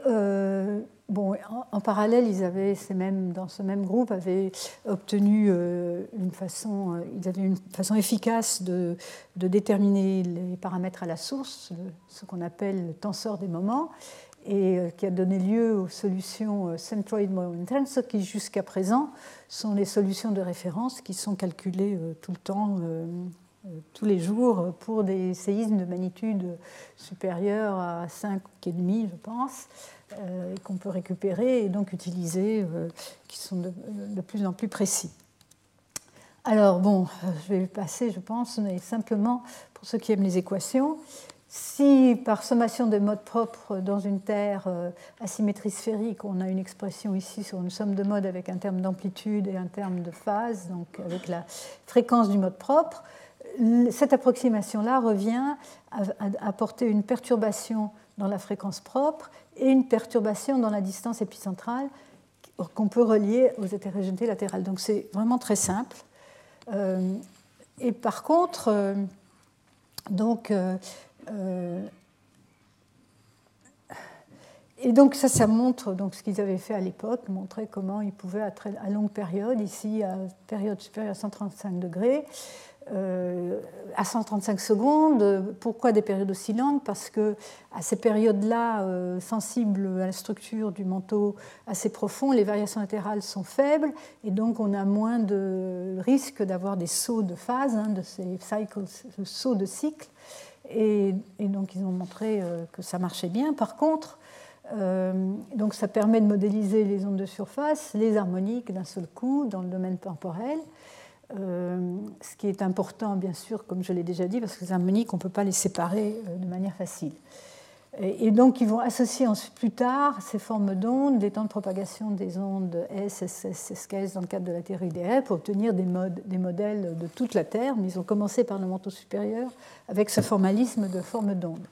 Bon, en, parallèle, ils avaient, ces mêmes, dans ce même groupe, avaient obtenu euh, une façon, euh, ils avaient une façon efficace de, déterminer les paramètres à la source, ce qu'on appelle le tenseur des moments, et euh, qui a donné lieu aux solutions centroid moment tensor, qui jusqu'à présent sont les solutions de référence qui sont calculées tout le temps tous les jours pour des séismes de magnitude supérieure à 5,5, je pense, euh, qu'on peut récupérer et donc utiliser, euh, qui sont de, plus en plus précis. Alors bon, je vais passer, je pense, mais simplement pour ceux qui aiment les équations. Si par sommation de modes propres dans une Terre euh, à symétrie sphérique, on a une expression ici sur une somme de modes avec un terme d'amplitude et un terme de phase, donc avec la fréquence du mode propre, cette approximation-là revient à apporter une perturbation dans la fréquence propre et une perturbation dans la distance épicentrale qu'on peut relier aux hétérogénéités latérales. Donc c'est vraiment très simple. Euh, et par contre, euh, donc, euh, et donc ça, ça montre donc, ce qu'ils avaient fait à l'époque, montrer comment ils pouvaient, à, à longue période, ici à période supérieure à 135 degrés, euh, à 135 secondes. Pourquoi des périodes aussi longues Parce que à ces périodes-là, euh, sensibles à la structure du manteau assez profond, les variations latérales sont faibles et donc on a moins de risque d'avoir des sauts de phase, hein, de ces cycles, sauts de cycle. Et, donc ils ont montré euh, que ça marchait bien. Par contre, donc ça permet de modéliser les ondes de surface, les harmoniques d'un seul coup dans le domaine temporel. Euh, ce qui est important, bien sûr, comme je l'ai déjà dit, parce que les harmoniques, on ne peut pas les séparer euh, de manière facile. Et, donc, ils vont associer ensuite, plus tard ces formes d'ondes, les temps de propagation des ondes S, S, S, dans le cadre de la théorie des pour obtenir des, des modèles de toute la Terre. Mais ils ont commencé par le manteau supérieur avec ce formalisme de formes d'ondes.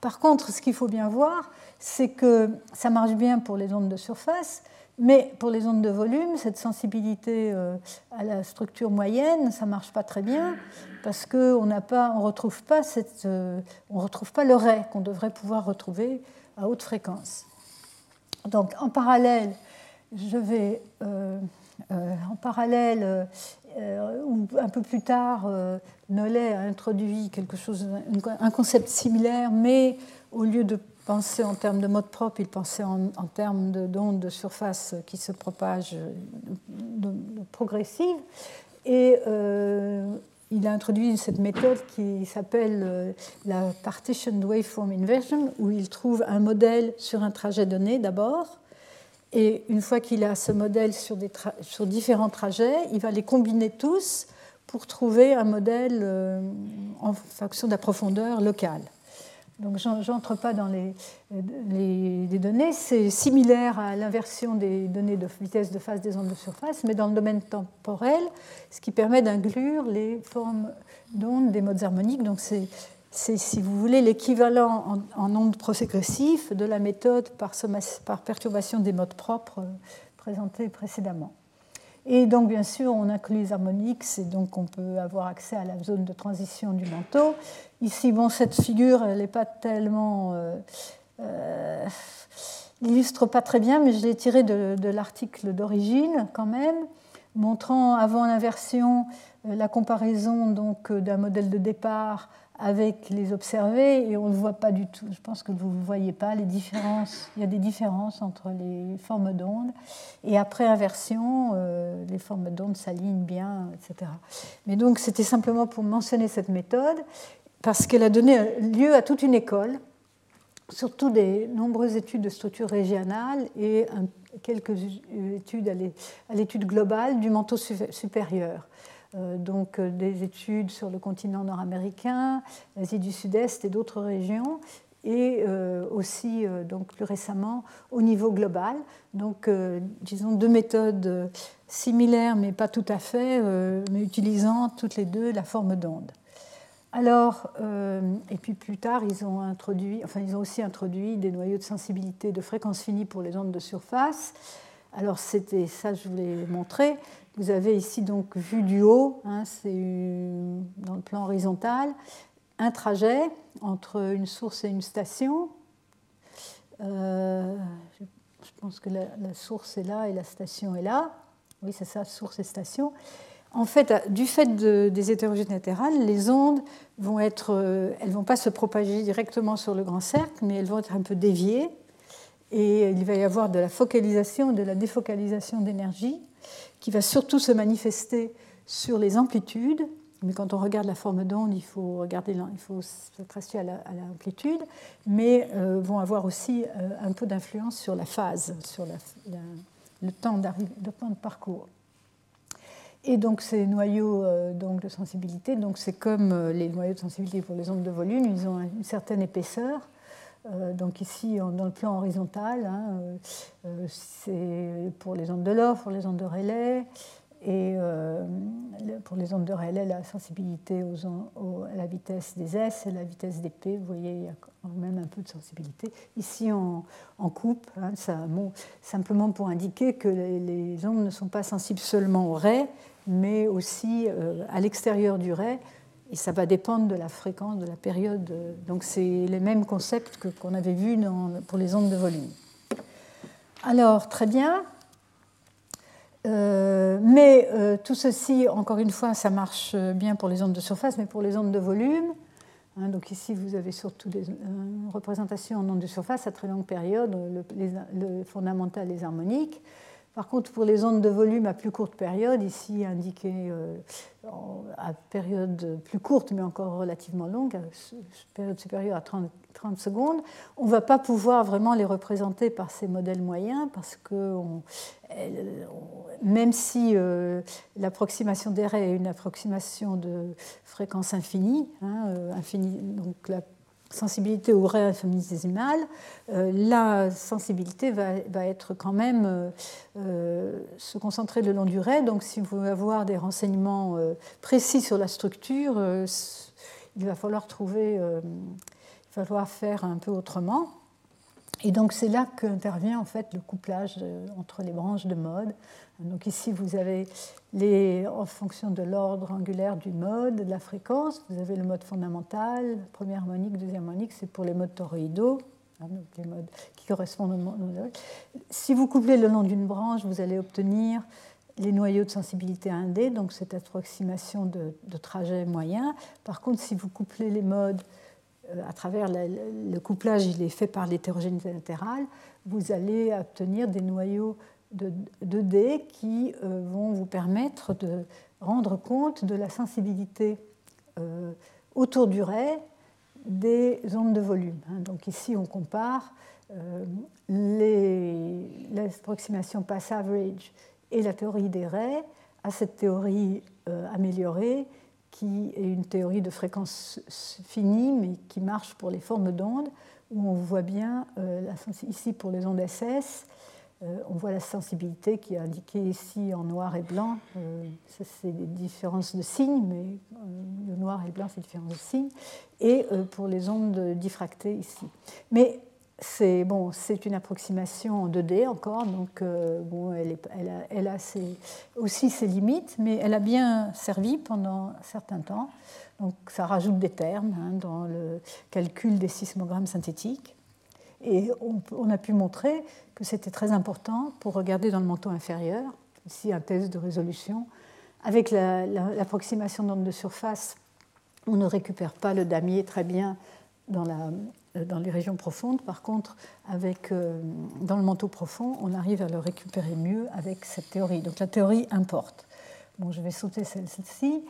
Par contre, ce qu'il faut bien voir, c'est que ça marche bien pour les ondes de surface, mais pour les ondes de volume, cette sensibilité euh, à la structure moyenne, ça ne marche pas très bien parce qu'on ne retrouve, pas euh, retrouve pas le ray qu'on devrait pouvoir retrouver à haute fréquence. Donc en parallèle, je vais euh, en parallèle, ou un peu plus tard, Nollet a introduit quelque chose, un concept similaire, mais au lieu de pensait en termes de mode propre, il pensait en, termes d'ondes de, surface qui se propagent de, progressive. Et euh, il a introduit cette méthode qui s'appelle euh, la Partition Waveform Inversion, où il trouve un modèle sur un trajet donné d'abord, Et une fois qu'il a ce modèle sur, sur, différents trajets, il va les combiner tous pour trouver un modèle euh, en fonction de la profondeur locale. Donc j'entre pas dans les, données, c'est similaire à l'inversion des données de vitesse de phase des ondes de surface, mais dans le domaine temporel, ce qui permet d'inclure les formes d'ondes des modes harmoniques. Donc c'est, si vous voulez, l'équivalent en, ondes proségressives de la méthode par, par perturbation des modes propres euh, présentée précédemment. Et donc, bien sûr, on inclut les harmoniques, et donc on peut avoir accès à la zone de transition du manteau. Ici, bon, cette figure, elle n'est pas tellement. Euh, euh, illustre pas très bien, mais je l'ai tirée de, de l'article d'origine quand même, montrant avant l'inversion euh, la comparaison donc d'un modèle de départ avec les observés et on ne voit pas du tout. Je pense que vous ne voyez pas les différences. Il y a des différences entre les formes d'ondes. Et après inversion, euh, les formes d'ondes s'alignent bien, etc. Mais donc c'était simplement pour mentionner cette méthode parce qu'elle a donné lieu à toute une école, surtout des nombreuses études de structure régionale et quelques études à l'étude globale du manteau supérieur. Euh, donc euh, des études sur le continent nord-américain, l'Asie du Sud-Est et d'autres régions, et euh, aussi donc plus récemment au niveau global. Donc disons deux méthodes similaires mais pas tout à fait, mais utilisant toutes les deux la forme d'onde. Alors, et puis plus tard, ils ont, introduit, enfin, ils ont aussi introduit des noyaux de sensibilité de fréquence finie pour les ondes de surface. Alors, c'était ça, je voulais montrer. Vous avez ici donc vu du haut, hein, c'est dans le plan horizontal, un trajet entre une source et une station. Euh, je, pense que la, source est là et la station est là. Oui, c'est ça, source et station. En fait, du fait des hétérogènes latérales, les ondes vont être, euh, elles vont pas se propager directement sur le grand cercle, mais elles vont être un peu déviées. Et il va y avoir de la focalisation de la défocalisation d'énergie qui va surtout se manifester sur les amplitudes. Mais quand on regarde la forme d'onde, il faut regarder, il faut s'accrocher à l'amplitude, mais euh, vont avoir aussi euh, un peu d'influence sur la phase, sur le, temps de parcours. Et donc ces noyaux euh, donc, de sensibilité, donc c'est comme les noyaux de sensibilité pour les ondes de volume, ils ont une certaine épaisseur. Donc ici, dans le plan horizontal, hein, c'est pour les ondes de l'or, pour les ondes de relais, et euh, pour les ondes de relais, la sensibilité aux, à la vitesse des S et la vitesse des P, vous voyez, il y a quand même un peu de sensibilité. Ici, en, coupe, hein, simplement pour indiquer que les, ondes ne sont pas sensibles seulement au ray, mais aussi euh, à l'extérieur du ray, et ça va dépendre de la fréquence, de la période. Donc, c'est les mêmes concepts qu'on avait vus pour les ondes de volume. Alors, très bien. Euh, mais euh, tout ceci, encore une fois, ça marche bien pour les ondes de surface, mais pour les ondes de volume. Hein, donc ici, vous avez surtout des, une représentation en ondes de surface à très longue période, le, fondamental, les harmoniques. Par contre, pour les ondes de volume à plus courte période, ici indiquées euh, à période plus courte, mais encore relativement longue, à période supérieure à 30, 30 secondes, on ne va pas pouvoir vraiment les représenter par ces modèles moyens, parce que même si euh, l'approximation des raies est une approximation de fréquence infinie, hein, euh, infinie donc la sensibilité au ray infinitésimal, euh, la sensibilité va, être quand même euh, euh, se concentrer le long du ray. Donc, si vous voulez avoir des renseignements précis sur la structure, il va falloir trouver, il va falloir faire un peu autrement. Et donc, c'est là qu'intervient en fait le couplage entre les branches de mode. Donc ici, vous avez les, en fonction de l'ordre angulaire du mode, de la fréquence, vous avez le mode fondamental, première harmonique, deuxième harmonique, c'est pour les modes toroïdaux, hein, donc les modes qui correspondent au mode. Si vous couplez le long d'une branche, vous allez obtenir les noyaux de sensibilité 1D, donc cette approximation de, trajet moyen. Par contre, si vous couplez les modes euh, à travers le couplage, il est fait par l'hétérogénéité latérale, vous allez obtenir des noyaux de, 2D qui euh, vont vous permettre de rendre compte de la sensibilité euh, autour du ray des ondes de volume. Hein. Donc ici, on compare l'approximation pass average et la théorie des raies à cette théorie améliorée qui est une théorie de fréquence finie, mais qui marche pour les formes d'ondes, où on voit bien, ici pour les ondes SS, euh, on voit la sensibilité qui est indiquée ici en noir et blanc. Euh, ça, c'est des différences de signes, mais euh, le noir et blanc, c'est des différences de signes. Et pour les ondes diffractées ici. Mais c'est bon, une approximation en 2D encore, donc bon, elle, a, aussi ses limites, mais elle a bien servi pendant un certain temps. Donc ça rajoute des termes hein, dans le calcul des sismogrammes synthétiques. Et on, a pu montrer que c'était très important pour regarder dans le manteau inférieur, ici un test de résolution. Avec l'approximation d'onde de surface, on ne récupère pas le damier très bien dans, la, dans les régions profondes. Par contre, avec, euh, dans le manteau profond, on arrive à le récupérer mieux avec cette théorie. Donc la théorie importe. Bon, je vais sauter celle-ci.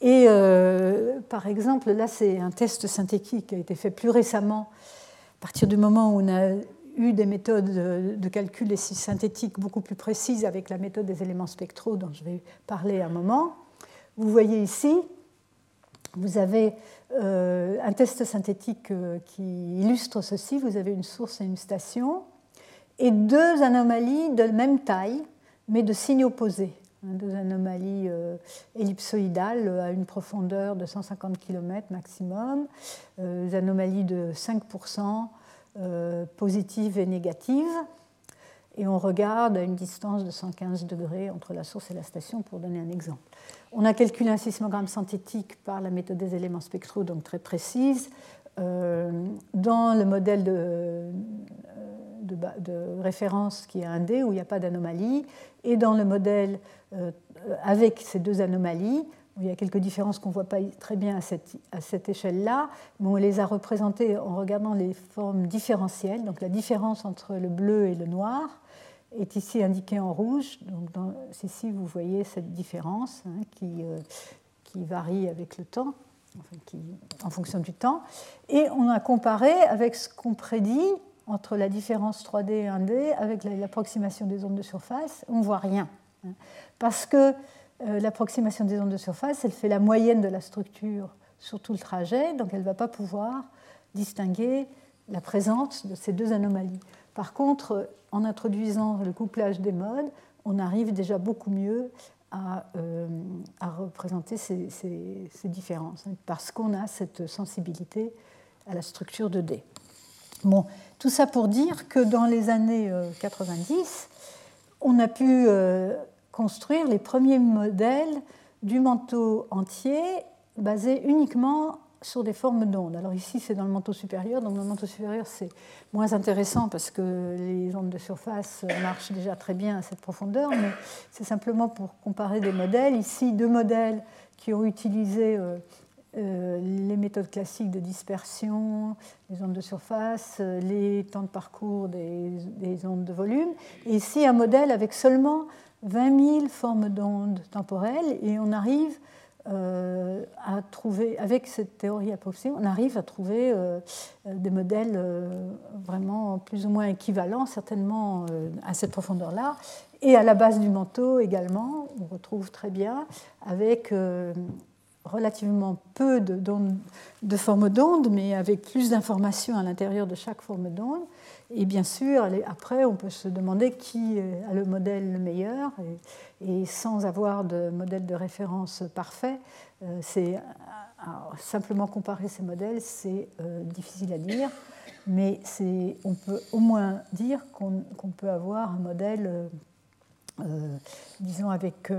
Et euh, par exemple, là, c'est un test synthétique qui a été fait plus récemment à partir du moment où on a eu des méthodes de calcul synthétiques beaucoup plus précises avec la méthode des éléments spectraux dont je vais parler un moment, vous voyez ici, vous avez euh, un test synthétique euh, qui illustre ceci. Vous avez une source et une station et deux anomalies de même taille, mais de signes opposés. Hein, deux anomalies euh, ellipsoïdales à une profondeur de 150 km maximum, des anomalies de 5% euh, positives et négatives. Et on regarde à une distance de 115 degrés entre la source et la station, pour donner un exemple. On a calculé un sismogramme synthétique par la méthode des éléments spectraux, donc très précise. dans le modèle de, de, référence qui est un D où il n'y a pas d'anomalie, et dans le modèle euh, avec ces deux anomalies, où il y a quelques différences qu'on ne voit pas très bien à cette, à cette échelle-là, mais on les a représentées en regardant les formes différentielles. Donc la différence entre le bleu et le noir est ici indiquée en rouge. Donc ici, vous voyez cette différence hein, qui, euh, qui varie avec le temps, en fonction du temps. Et on a comparé avec ce qu'on prédit entre la différence 3D et 1D avec l'approximation des ondes de surface, on ne voit rien. Hein. Parce que euh, l'approximation des ondes de surface, elle fait la moyenne de la structure sur tout le trajet, donc elle ne va pas pouvoir distinguer la présence de ces deux anomalies. Par contre, en introduisant le couplage des modes, on arrive déjà beaucoup mieux à, euh, représenter ces, ces différences, hein, parce qu'on a cette sensibilité à la structure de D. Bon, tout ça pour dire que dans les années 90, euh, on a pu euh, construire les premiers modèles du manteau entier basés uniquement sur des formes d'ondes. Alors ici, c'est dans le manteau supérieur. Dans le manteau supérieur, c'est moins intéressant parce que les ondes de surface marchent déjà très bien à cette profondeur, mais c'est simplement pour comparer des modèles. Ici, deux modèles qui ont utilisé euh, euh, les méthodes classiques de dispersion, les ondes de surface, euh, les temps de parcours des, ondes de volume. Et ici, un modèle avec seulement 20 000 formes d'ondes temporelles, et on arrive euh, à trouver, avec cette théorie approximée, on arrive à trouver des modèles vraiment plus ou moins équivalents, certainement à cette profondeur-là. Et à la base du manteau également, on retrouve très bien avec relativement peu de, de formes d'ondes, mais avec plus d'informations à l'intérieur de chaque forme d'onde. Et bien sûr, après, on peut se demander qui a le modèle le meilleur. Et, sans avoir de modèle de référence parfait, euh, c'est simplement comparer ces modèles, c'est euh, difficile à dire. Mais on peut au moins dire qu'on peut avoir un modèle, euh, disons, avec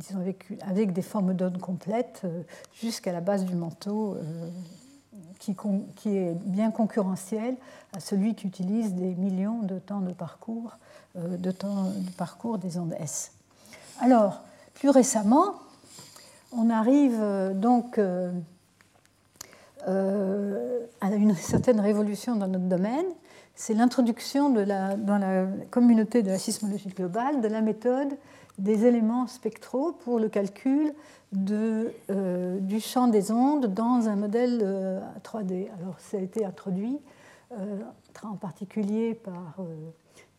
disons avec, des formes d'ondes complètes euh, jusqu'à la base du manteau, euh, qui, est bien concurrentiel à celui qui utilise des millions de temps de parcours, euh, de temps de parcours des ondes S. Alors, plus récemment, on arrive donc à une certaine révolution dans notre domaine, c'est l'introduction dans la communauté de la sismologie globale de la méthode des éléments spectraux pour le calcul euh, du champ des ondes dans un modèle 3D. Euh, Alors, ça a été introduit en particulier par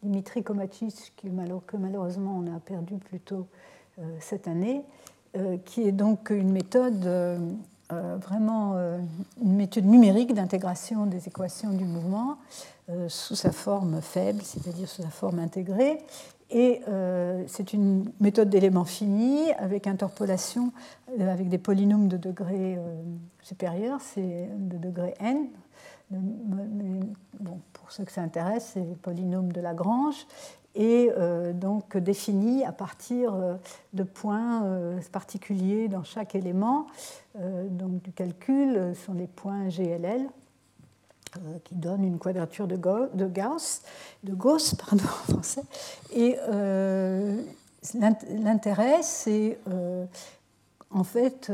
Dimitri Komacic, que malheureusement on a perdu plus tôt cette année, qui est donc une méthode vraiment une méthode numérique d'intégration des équations du mouvement sous sa forme faible, c'est-à-dire sous sa forme intégrée, et euh, c'est une méthode d'éléments finis avec interpolation euh, avec des polynômes de degré euh, supérieur, c'est de degré n. Pour ceux que ça intéresse, c'est les polynômes de Lagrange et donc définis à partir de points particuliers dans chaque élément. donc du calcul sont les points GLL qui donne une quadrature de, Gauss, de Gauss pardon, en français. Et euh, l'intérêt, c'est euh, en fait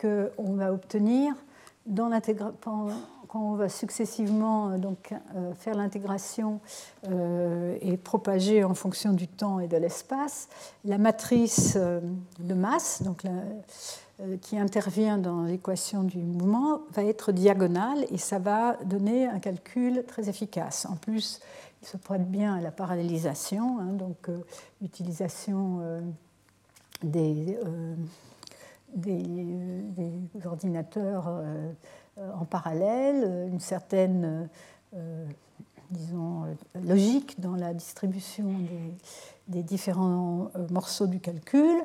qu'on va obtenir quand on va successivement donc, faire l'intégration et propager en fonction du temps et de l'espace, la matrice de masse, donc la, euh, qui intervient dans l'équation du mouvement va être diagonale et ça va donner un calcul très efficace. En plus, il se prête bien à la parallélisation, hein, donc euh, l'utilisation euh, des, ordinateurs en parallèle, une certaine disons, logique dans la distribution des différents morceaux du calcul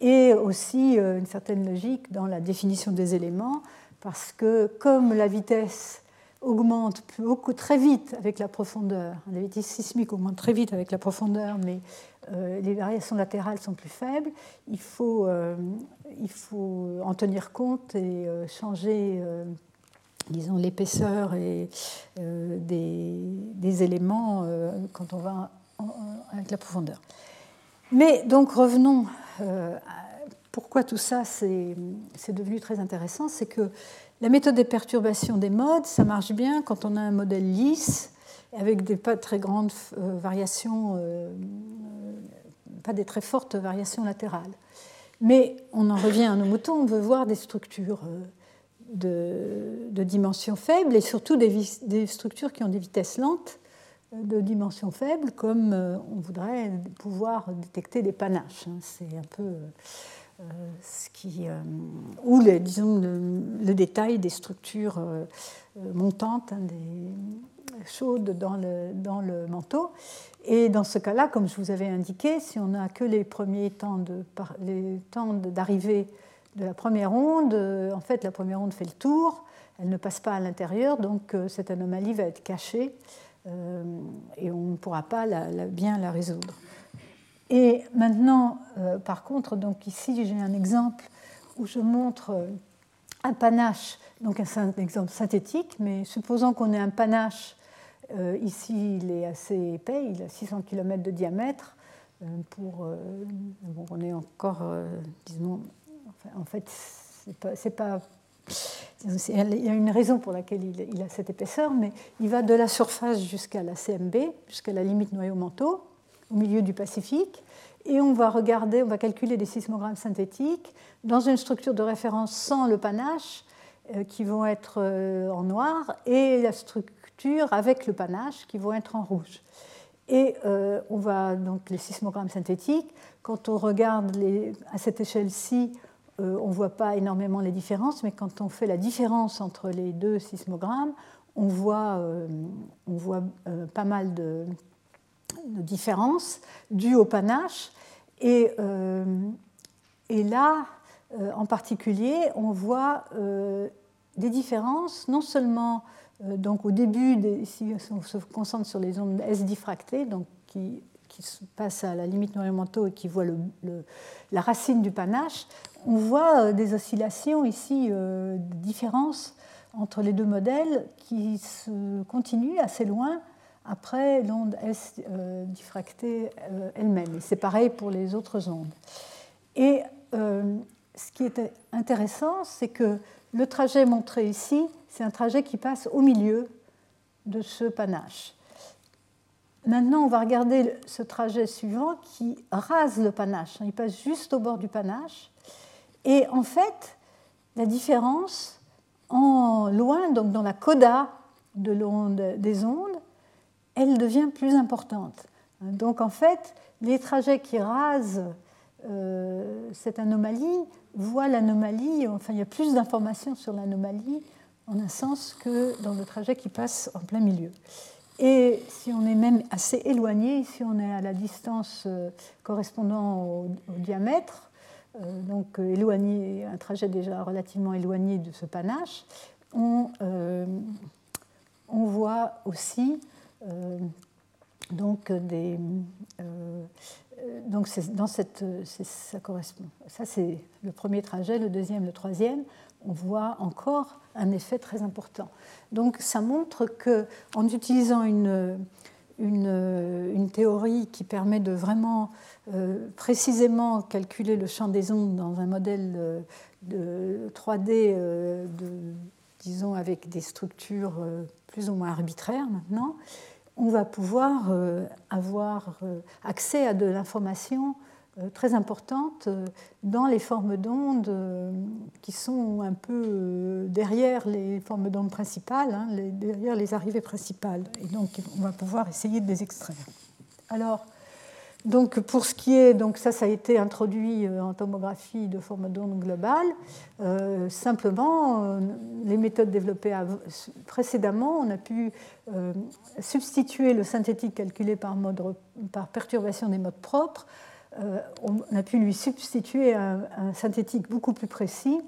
et aussi euh, une certaine logique dans la définition des éléments, parce que comme la vitesse augmente très vite avec la profondeur, la vitesse sismique augmente très vite avec la profondeur, mais euh, les variations latérales sont plus faibles, il faut, euh, en tenir compte et changer disons, l'épaisseur des, éléments quand on va avec la profondeur. Mais donc revenons pourquoi tout ça c'est devenu très intéressant, c'est que la méthode des perturbations des modes, ça marche bien quand on a un modèle lisse, avec des pas très grandes euh, variations, euh, pas des très fortes variations latérales. Mais on en revient à nos moutons, on veut voir des structures de, de dimensions faibles et surtout des, des, structures qui ont des vitesses lentes de dimension faible, comme euh, on voudrait pouvoir détecter des panaches. Hein. C'est un peu euh, ce qui. Euh, ou disons le, détail des structures montantes, hein, des, chaudes dans le, manteau. Et dans ce cas-là, comme je vous avais indiqué, si on n'a que les premiers temps de, d'arrivée de la première onde, en fait, la première onde fait le tour, elle ne passe pas à l'intérieur, donc cette anomalie va être cachée euh, et on ne pourra pas bien la résoudre. Et maintenant, euh, par contre, donc ici j'ai un exemple où je montre euh, un panache, donc un exemple synthétique, mais supposons qu'on ait un panache, ici il est assez épais, il a 600 km de diamètre, pour, bon, on est encore, disons, en fait, c'est pas, pas il y a une raison pour laquelle il a cette épaisseur, mais il va de la surface jusqu'à la CMB, jusqu'à la limite noyau-manteau, au milieu du Pacifique, et on va regarder, on va calculer des sismogrammes synthétiques dans une structure de référence sans le panache, euh, qui vont être euh, en noir, et la structure avec le panache, qui vont être en rouge. Et euh, on va donc les sismogrammes synthétiques. Quand on regarde à cette échelle-ci, euh, on ne voit pas énormément les différences, mais quand on fait la différence entre les deux sismogrammes, on voit, euh, euh, pas mal de, différences dues au panache. Et, là, en particulier, on voit des différences, non seulement donc au début, si on se concentre sur les ondes S diffractées, donc qui, qui passent à la limite noyau et qui voient le, la racine du panache, on voit euh, des oscillations ici, euh, de différences entre les deux modèles qui se continuent assez loin après l'onde S euh, diffractée elle-même. Et c'est pareil pour les autres ondes. Et ce qui est intéressant, c'est que le trajet montré ici, c'est un trajet qui passe au milieu de ce panache. Maintenant, on va regarder ce trajet suivant qui rase le panache. Il passe juste au bord du panache. Et en fait, la différence en loin, donc dans la coda de l'onde, des ondes, elle devient plus importante. Donc en fait, les trajets qui rasent euh, cette anomalie voient l'anomalie, enfin il y a plus d'informations sur l'anomalie en un sens que dans le trajet qui passe en plein milieu. Et si on est même assez éloigné, si on est à la distance euh, correspondant au, diamètre, euh, donc éloigné, un trajet déjà relativement éloigné de ce panache, on, voit aussi donc des, euh, donc dans cette, ça correspond. Ça c'est le premier trajet, le deuxième, le troisième. On voit encore un effet très important. Donc ça montre que en utilisant une, une, théorie qui permet de vraiment euh, précisément calculer le champ des ondes dans un modèle euh, de 3D, de, disons avec des structures plus ou moins arbitraires maintenant, on va pouvoir euh, avoir euh, accès à de l'information euh, très importante dans les formes d'ondes qui sont un peu derrière les formes d'ondes principales, hein, derrière les arrivées principales. Et donc, on va pouvoir essayer de les extraire. Alors, donc pour ce qui est, donc ça, ça a été introduit euh, en tomographie de forme d'onde globale. Euh, simplement, euh, les méthodes développées précédemment, on a pu substituer le synthétique calculé par, mode, par perturbation des modes propres. On a pu lui substituer un, synthétique beaucoup plus précis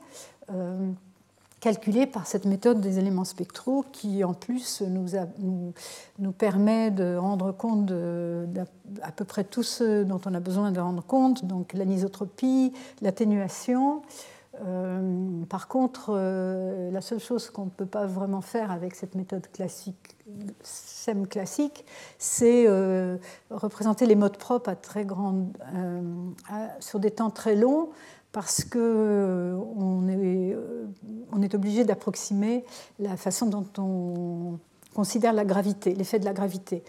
calculé par cette méthode des éléments spectraux qui, en plus, nous, permet de rendre compte d'à peu près tout ce dont on a besoin de rendre compte, donc l'anisotropie, l'atténuation. Euh, par contre, euh, la seule chose qu'on ne peut pas vraiment faire avec cette méthode classique, SEM classique, c'est euh, représenter les modes propres à très sur des temps très longs parce qu'on est, euh, on est obligé d'approximer la façon dont on considère la gravité, l'effet de la gravité.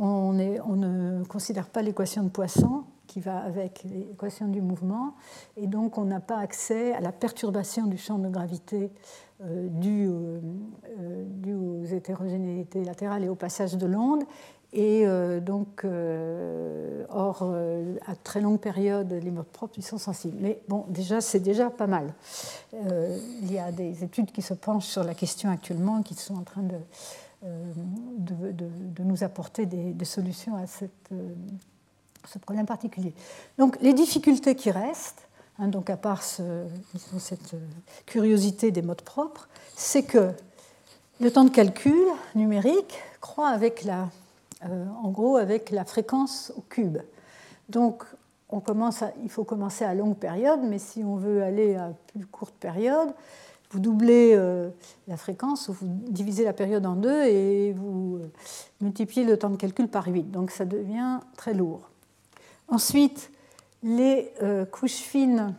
On, ne considère pas l'équation de Poisson qui va avec l'équation du mouvement, et donc on n'a pas accès à la perturbation du champ de gravité due, aux hétérogénéités latérales et au passage de l'onde, et euh, donc, euh, or, euh, à très longue période, les modes propres ils sont sensibles. Mais bon, déjà, c'est déjà pas mal. il y a des études qui se penchent sur la question actuellement, qui sont en train de, de, de, nous apporter des, des solutions à cette, ce problème particulier. Donc, les difficultés qui restent, hein, donc à part ce, cette curiosité des modes propres, c'est que le temps de calcul numérique croît avec la euh, en gros avec la fréquence au cube. Donc il faut commencer à longue période, mais si on veut aller à plus courte période, vous doublez euh, la fréquence, ou vous divisez la période en deux et vous euh, multipliez le temps de calcul par 8. Donc ça devient très lourd. Ensuite, les couches fines,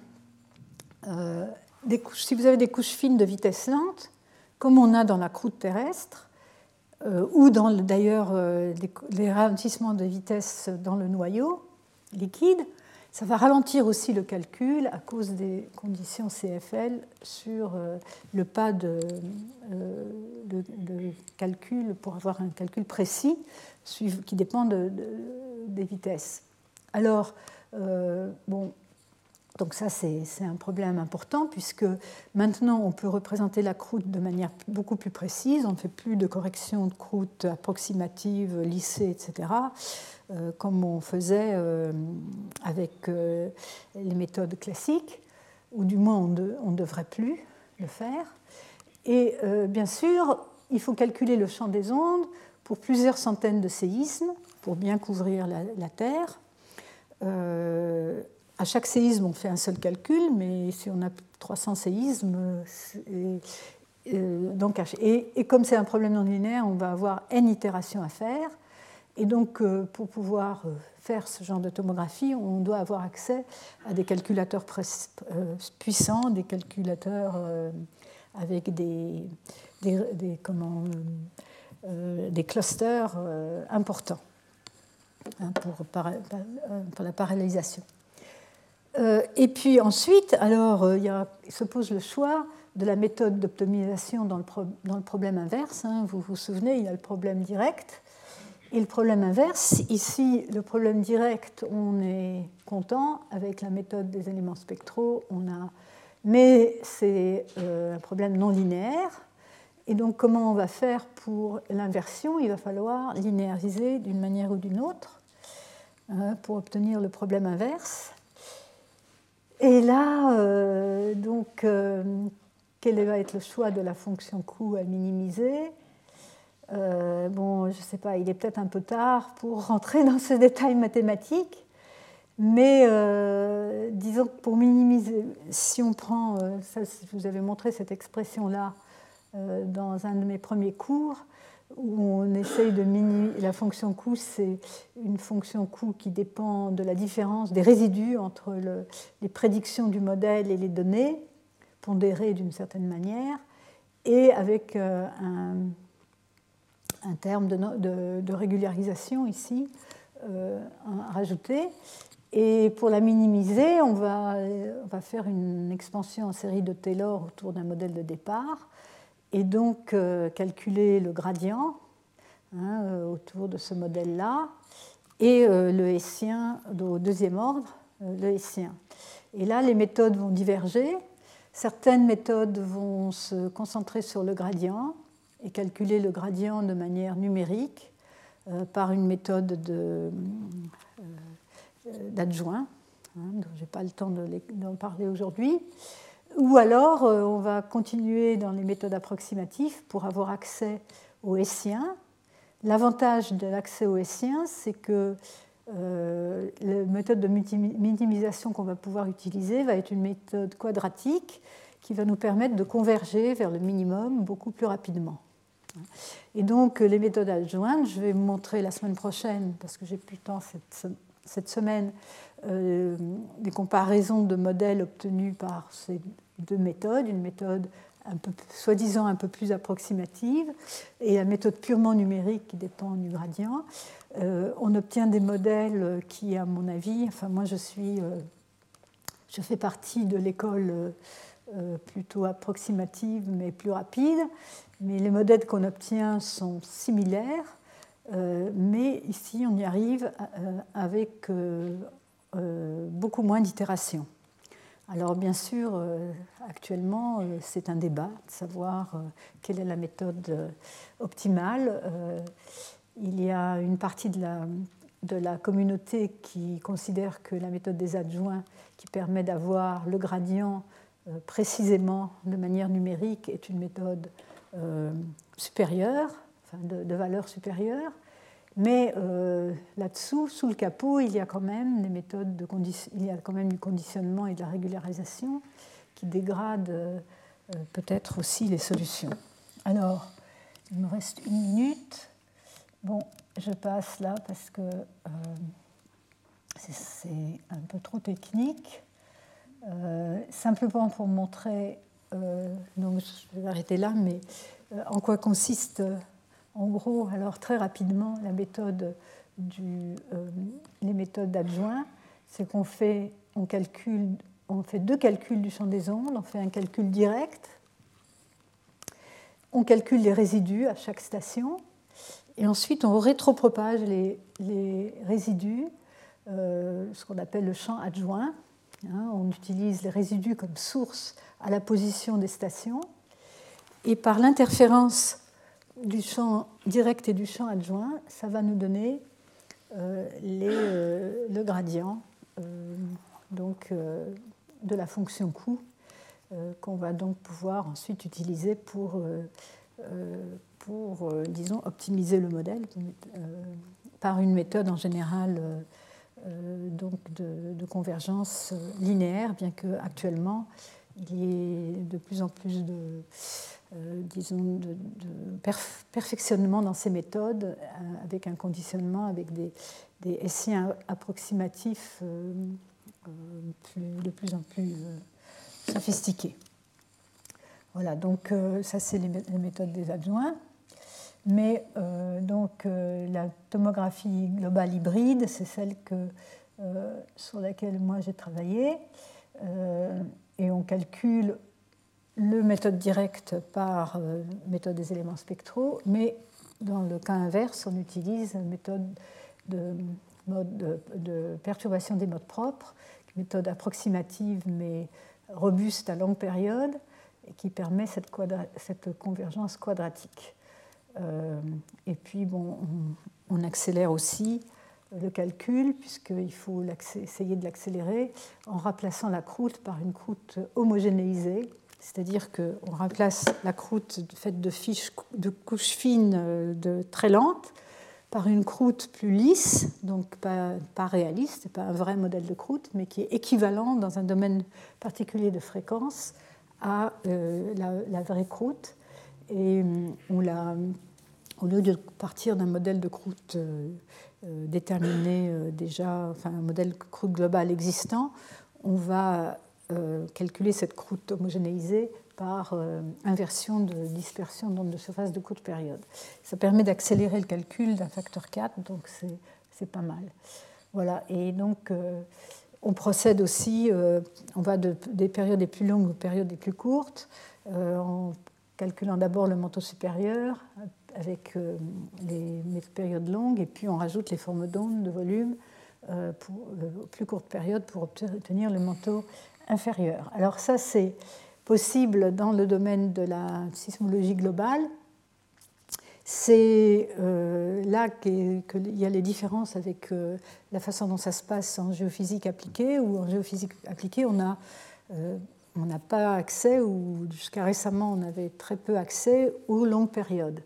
si vous avez des couches fines de vitesse lente, comme on a dans la croûte terrestre, euh, ou dans d'ailleurs euh, les, ralentissements de vitesse dans le noyau liquide, ça va ralentir aussi le calcul à cause des conditions CFL sur euh, le pas de, calcul pour avoir un calcul précis qui dépend des vitesses. Alors, bon, donc ça, c'est un problème important puisque maintenant, on peut représenter la croûte de manière beaucoup plus précise. On ne fait plus de correction de croûte approximative, lissée, etc., euh, comme on faisait euh, avec euh, les méthodes classiques, ou du moins on ne devrait plus le faire. Et bien sûr, il faut calculer le champ des ondes pour plusieurs centaines de séismes pour bien couvrir la Terre. À chaque séisme, on fait un seul calcul, mais si on a 300 séismes, euh, donc, et, comme c'est un problème non linéaire, on va avoir n itérations à faire. Et donc, euh, pour pouvoir euh, faire ce genre de tomographie, on doit avoir accès à des calculateurs puissants, des calculateurs avec des, des, comment, des clusters importants pour, pour la parallélisation. Euh, et puis ensuite, alors, euh, il, se pose le choix de la méthode d'optimisation dans, dans, le problème inverse. Hein. Vous vous souvenez, il y a le problème direct et le problème inverse. Ici, le problème direct, on est content avec la méthode des éléments spectraux, on a... mais c'est euh, un problème non linéaire. Et donc, comment on va faire pour l'inversion? Il va falloir linéariser d'une manière ou d'une autre hein, pour obtenir le problème inverse. Et là, euh, donc, euh, quel va être le choix de la fonction coût à minimiser? Euh, Bon, je ne sais pas, il est peut-être un peu tard pour rentrer dans ce détail mathématique, mais disons que pour minimiser, si on prend, je vous avais montré cette expression-là, euh, dans un de mes premiers cours où on essaye de minimiser. La fonction coût, c'est une fonction coût qui dépend de la différence des résidus entre les prédictions du modèle et les données, pondérées d'une certaine manière, et avec euh, un, terme de, régularisation ici euh, rajouté. Et pour la minimiser, on va faire une expansion en série de Taylor autour d'un modèle de départ et donc euh, calculer le gradient hein, euh, autour de ce modèle-là, et euh, le hessien au deuxième ordre, le hessien. Et là, les méthodes vont diverger. Certaines méthodes vont se concentrer sur le gradient et calculer le gradient de manière numérique par une méthode d'adjoint, hein, dont je n'ai pas le temps d'en parler aujourd'hui. Ou alors, euh, on va continuer dans les méthodes approximatives pour avoir accès au hessien. L'avantage de l'accès au hessien, c'est que euh, la méthode de minimisation qu'on va pouvoir utiliser va être une méthode quadratique qui va nous permettre de converger vers le minimum beaucoup plus rapidement. Et donc, les méthodes adjointes, je vais vous montrer la semaine prochaine, parce que j'ai plus le temps cette, cette semaine, euh, des comparaisons de modèles obtenus par ces deux méthodes, une méthode soi-disant un peu plus approximative et la méthode purement numérique qui dépend du gradient. Euh, on obtient des modèles qui, à mon avis, enfin moi je suis, euh, je fais partie de l'école plutôt approximative mais plus rapide, mais les modèles qu'on obtient sont similaires. mais ici, on y arrive avec euh, beaucoup moins d'itérations. Alors bien sûr, euh, actuellement, euh, c'est un débat de savoir quelle est la méthode optimale. Il y a une partie de la, communauté qui considère que la méthode des adjoints, qui permet d'avoir le gradient précisément de manière numérique, est une méthode supérieure, de valeur supérieure. Mais euh, là-dessous, sous le capot, il y a quand même des méthodes de du conditionnement et de la régularisation qui dégradent euh, peut-être aussi les solutions. Alors, il me reste une minute. Bon, je passe là parce que euh, c'est un peu trop technique. simplement pour montrer, donc je vais arrêter là, mais en quoi consiste en gros, alors très rapidement, euh, les méthodes d'adjoint, c'est qu'on fait, deux calculs du champ des ondes, on fait un calcul direct, on calcule les résidus à chaque station, et ensuite on rétropropage les, les résidus, euh, ce qu'on appelle le champ adjoint. Hein. on utilise les résidus comme source à la position des stations, et par l'interférence du champ direct et du champ adjoint, ça va nous donner euh, euh, le gradient euh, donc, de la fonction coût qu'on va donc pouvoir ensuite utiliser pour, disons, optimiser le modèle par une méthode en général donc de, de, convergence linéaire, bien qu'actuellement il y ait de plus en plus de euh, disons, de, perfectionnement dans ces méthodes, euh, avec un conditionnement, avec des, des essais approximatifs euh, de plus en plus sophistiqués. Voilà, donc ça c'est les, méthodes des adjoints. Mais donc la tomographie globale hybride, c'est celle que, sur laquelle moi j'ai travaillé. Et on calcule le méthode directe par méthode des éléments spectraux, mais dans le cas inverse, on utilise une méthode de, perturbation des modes propres, une méthode approximative mais robuste à longue période, et qui permet cette, cette convergence quadratique. Euh, et puis, bon, on, accélère aussi le calcul, puisqu'il faut essayer de l'accélérer en remplaçant la croûte par une croûte homogénéisée, c'est-à-dire qu'on remplace la croûte faite de, couches fines euh, de, très lentes par une croûte plus lisse, donc pas, pas réaliste, pas un vrai modèle de croûte, mais qui est équivalent dans un domaine particulier de fréquence à euh, la, vraie croûte. Et euh, on la, au lieu de partir d'un modèle de croûte déterminé déjà, enfin un modèle croûte global existant, on va euh, calculer cette croûte homogénéisée par euh, inversion de dispersion d'onde de surface de courte période. Ça permet d'accélérer le calcul d'un facteur 4, donc c'est pas mal. Voilà, et donc euh, on procède aussi, on va de, des périodes les plus longues aux périodes les plus courtes, en calculant d'abord le manteau supérieur avec les, les, périodes longues, et puis on rajoute les formes d'ondes de volume pour, aux plus courtes périodes pour obtenir le manteau inférieure. Alors ça, c'est possible dans le domaine de la sismologie globale. C'est euh, là qu'il y a les différences avec euh, la façon dont ça se passe en géophysique appliquée, ou en géophysique appliquée, euh, on n'a pas accès, ou jusqu'à récemment, on avait très peu accès aux longues périodes.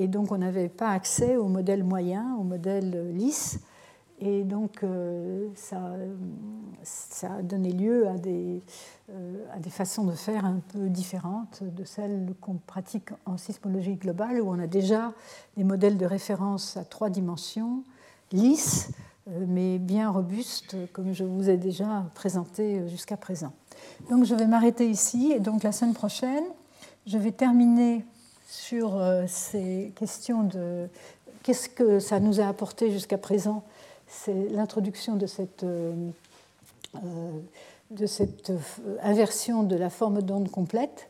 Et donc, on n'avait pas accès au modèle moyen, au modèle lisse. Et donc, euh, ça, ça, a donné lieu à des, euh, à des, façons de faire un peu différentes de celles qu'on pratique en sismologie globale, où on a déjà des modèles de référence à trois dimensions, lisses, euh, mais bien robustes, comme je vous ai déjà présenté jusqu'à présent. Donc, je vais m'arrêter ici, et donc la semaine prochaine, je vais terminer sur ces questions de qu'est-ce que ça nous a apporté jusqu'à présent c'est l'introduction de cette, euh, euh, de cette euh, inversion de la forme d'onde complète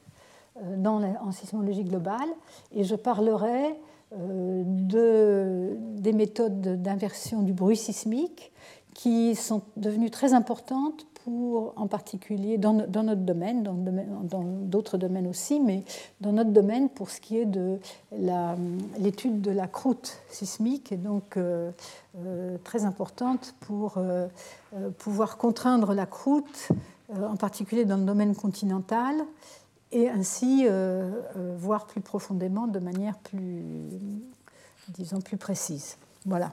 dans en sismologie globale. Et je parlerai de, des méthodes d'inversion du bruit sismique qui sont devenues très importantes en particulier dans, notre domaine, dans d'autres domaines aussi, mais dans notre domaine pour ce qui est de l'étude de la croûte sismique, et donc euh, euh, très importante pour euh, pouvoir contraindre la croûte, en particulier dans le domaine continental, et ainsi voir plus profondément de manière plus, disons, plus précise. Voilà.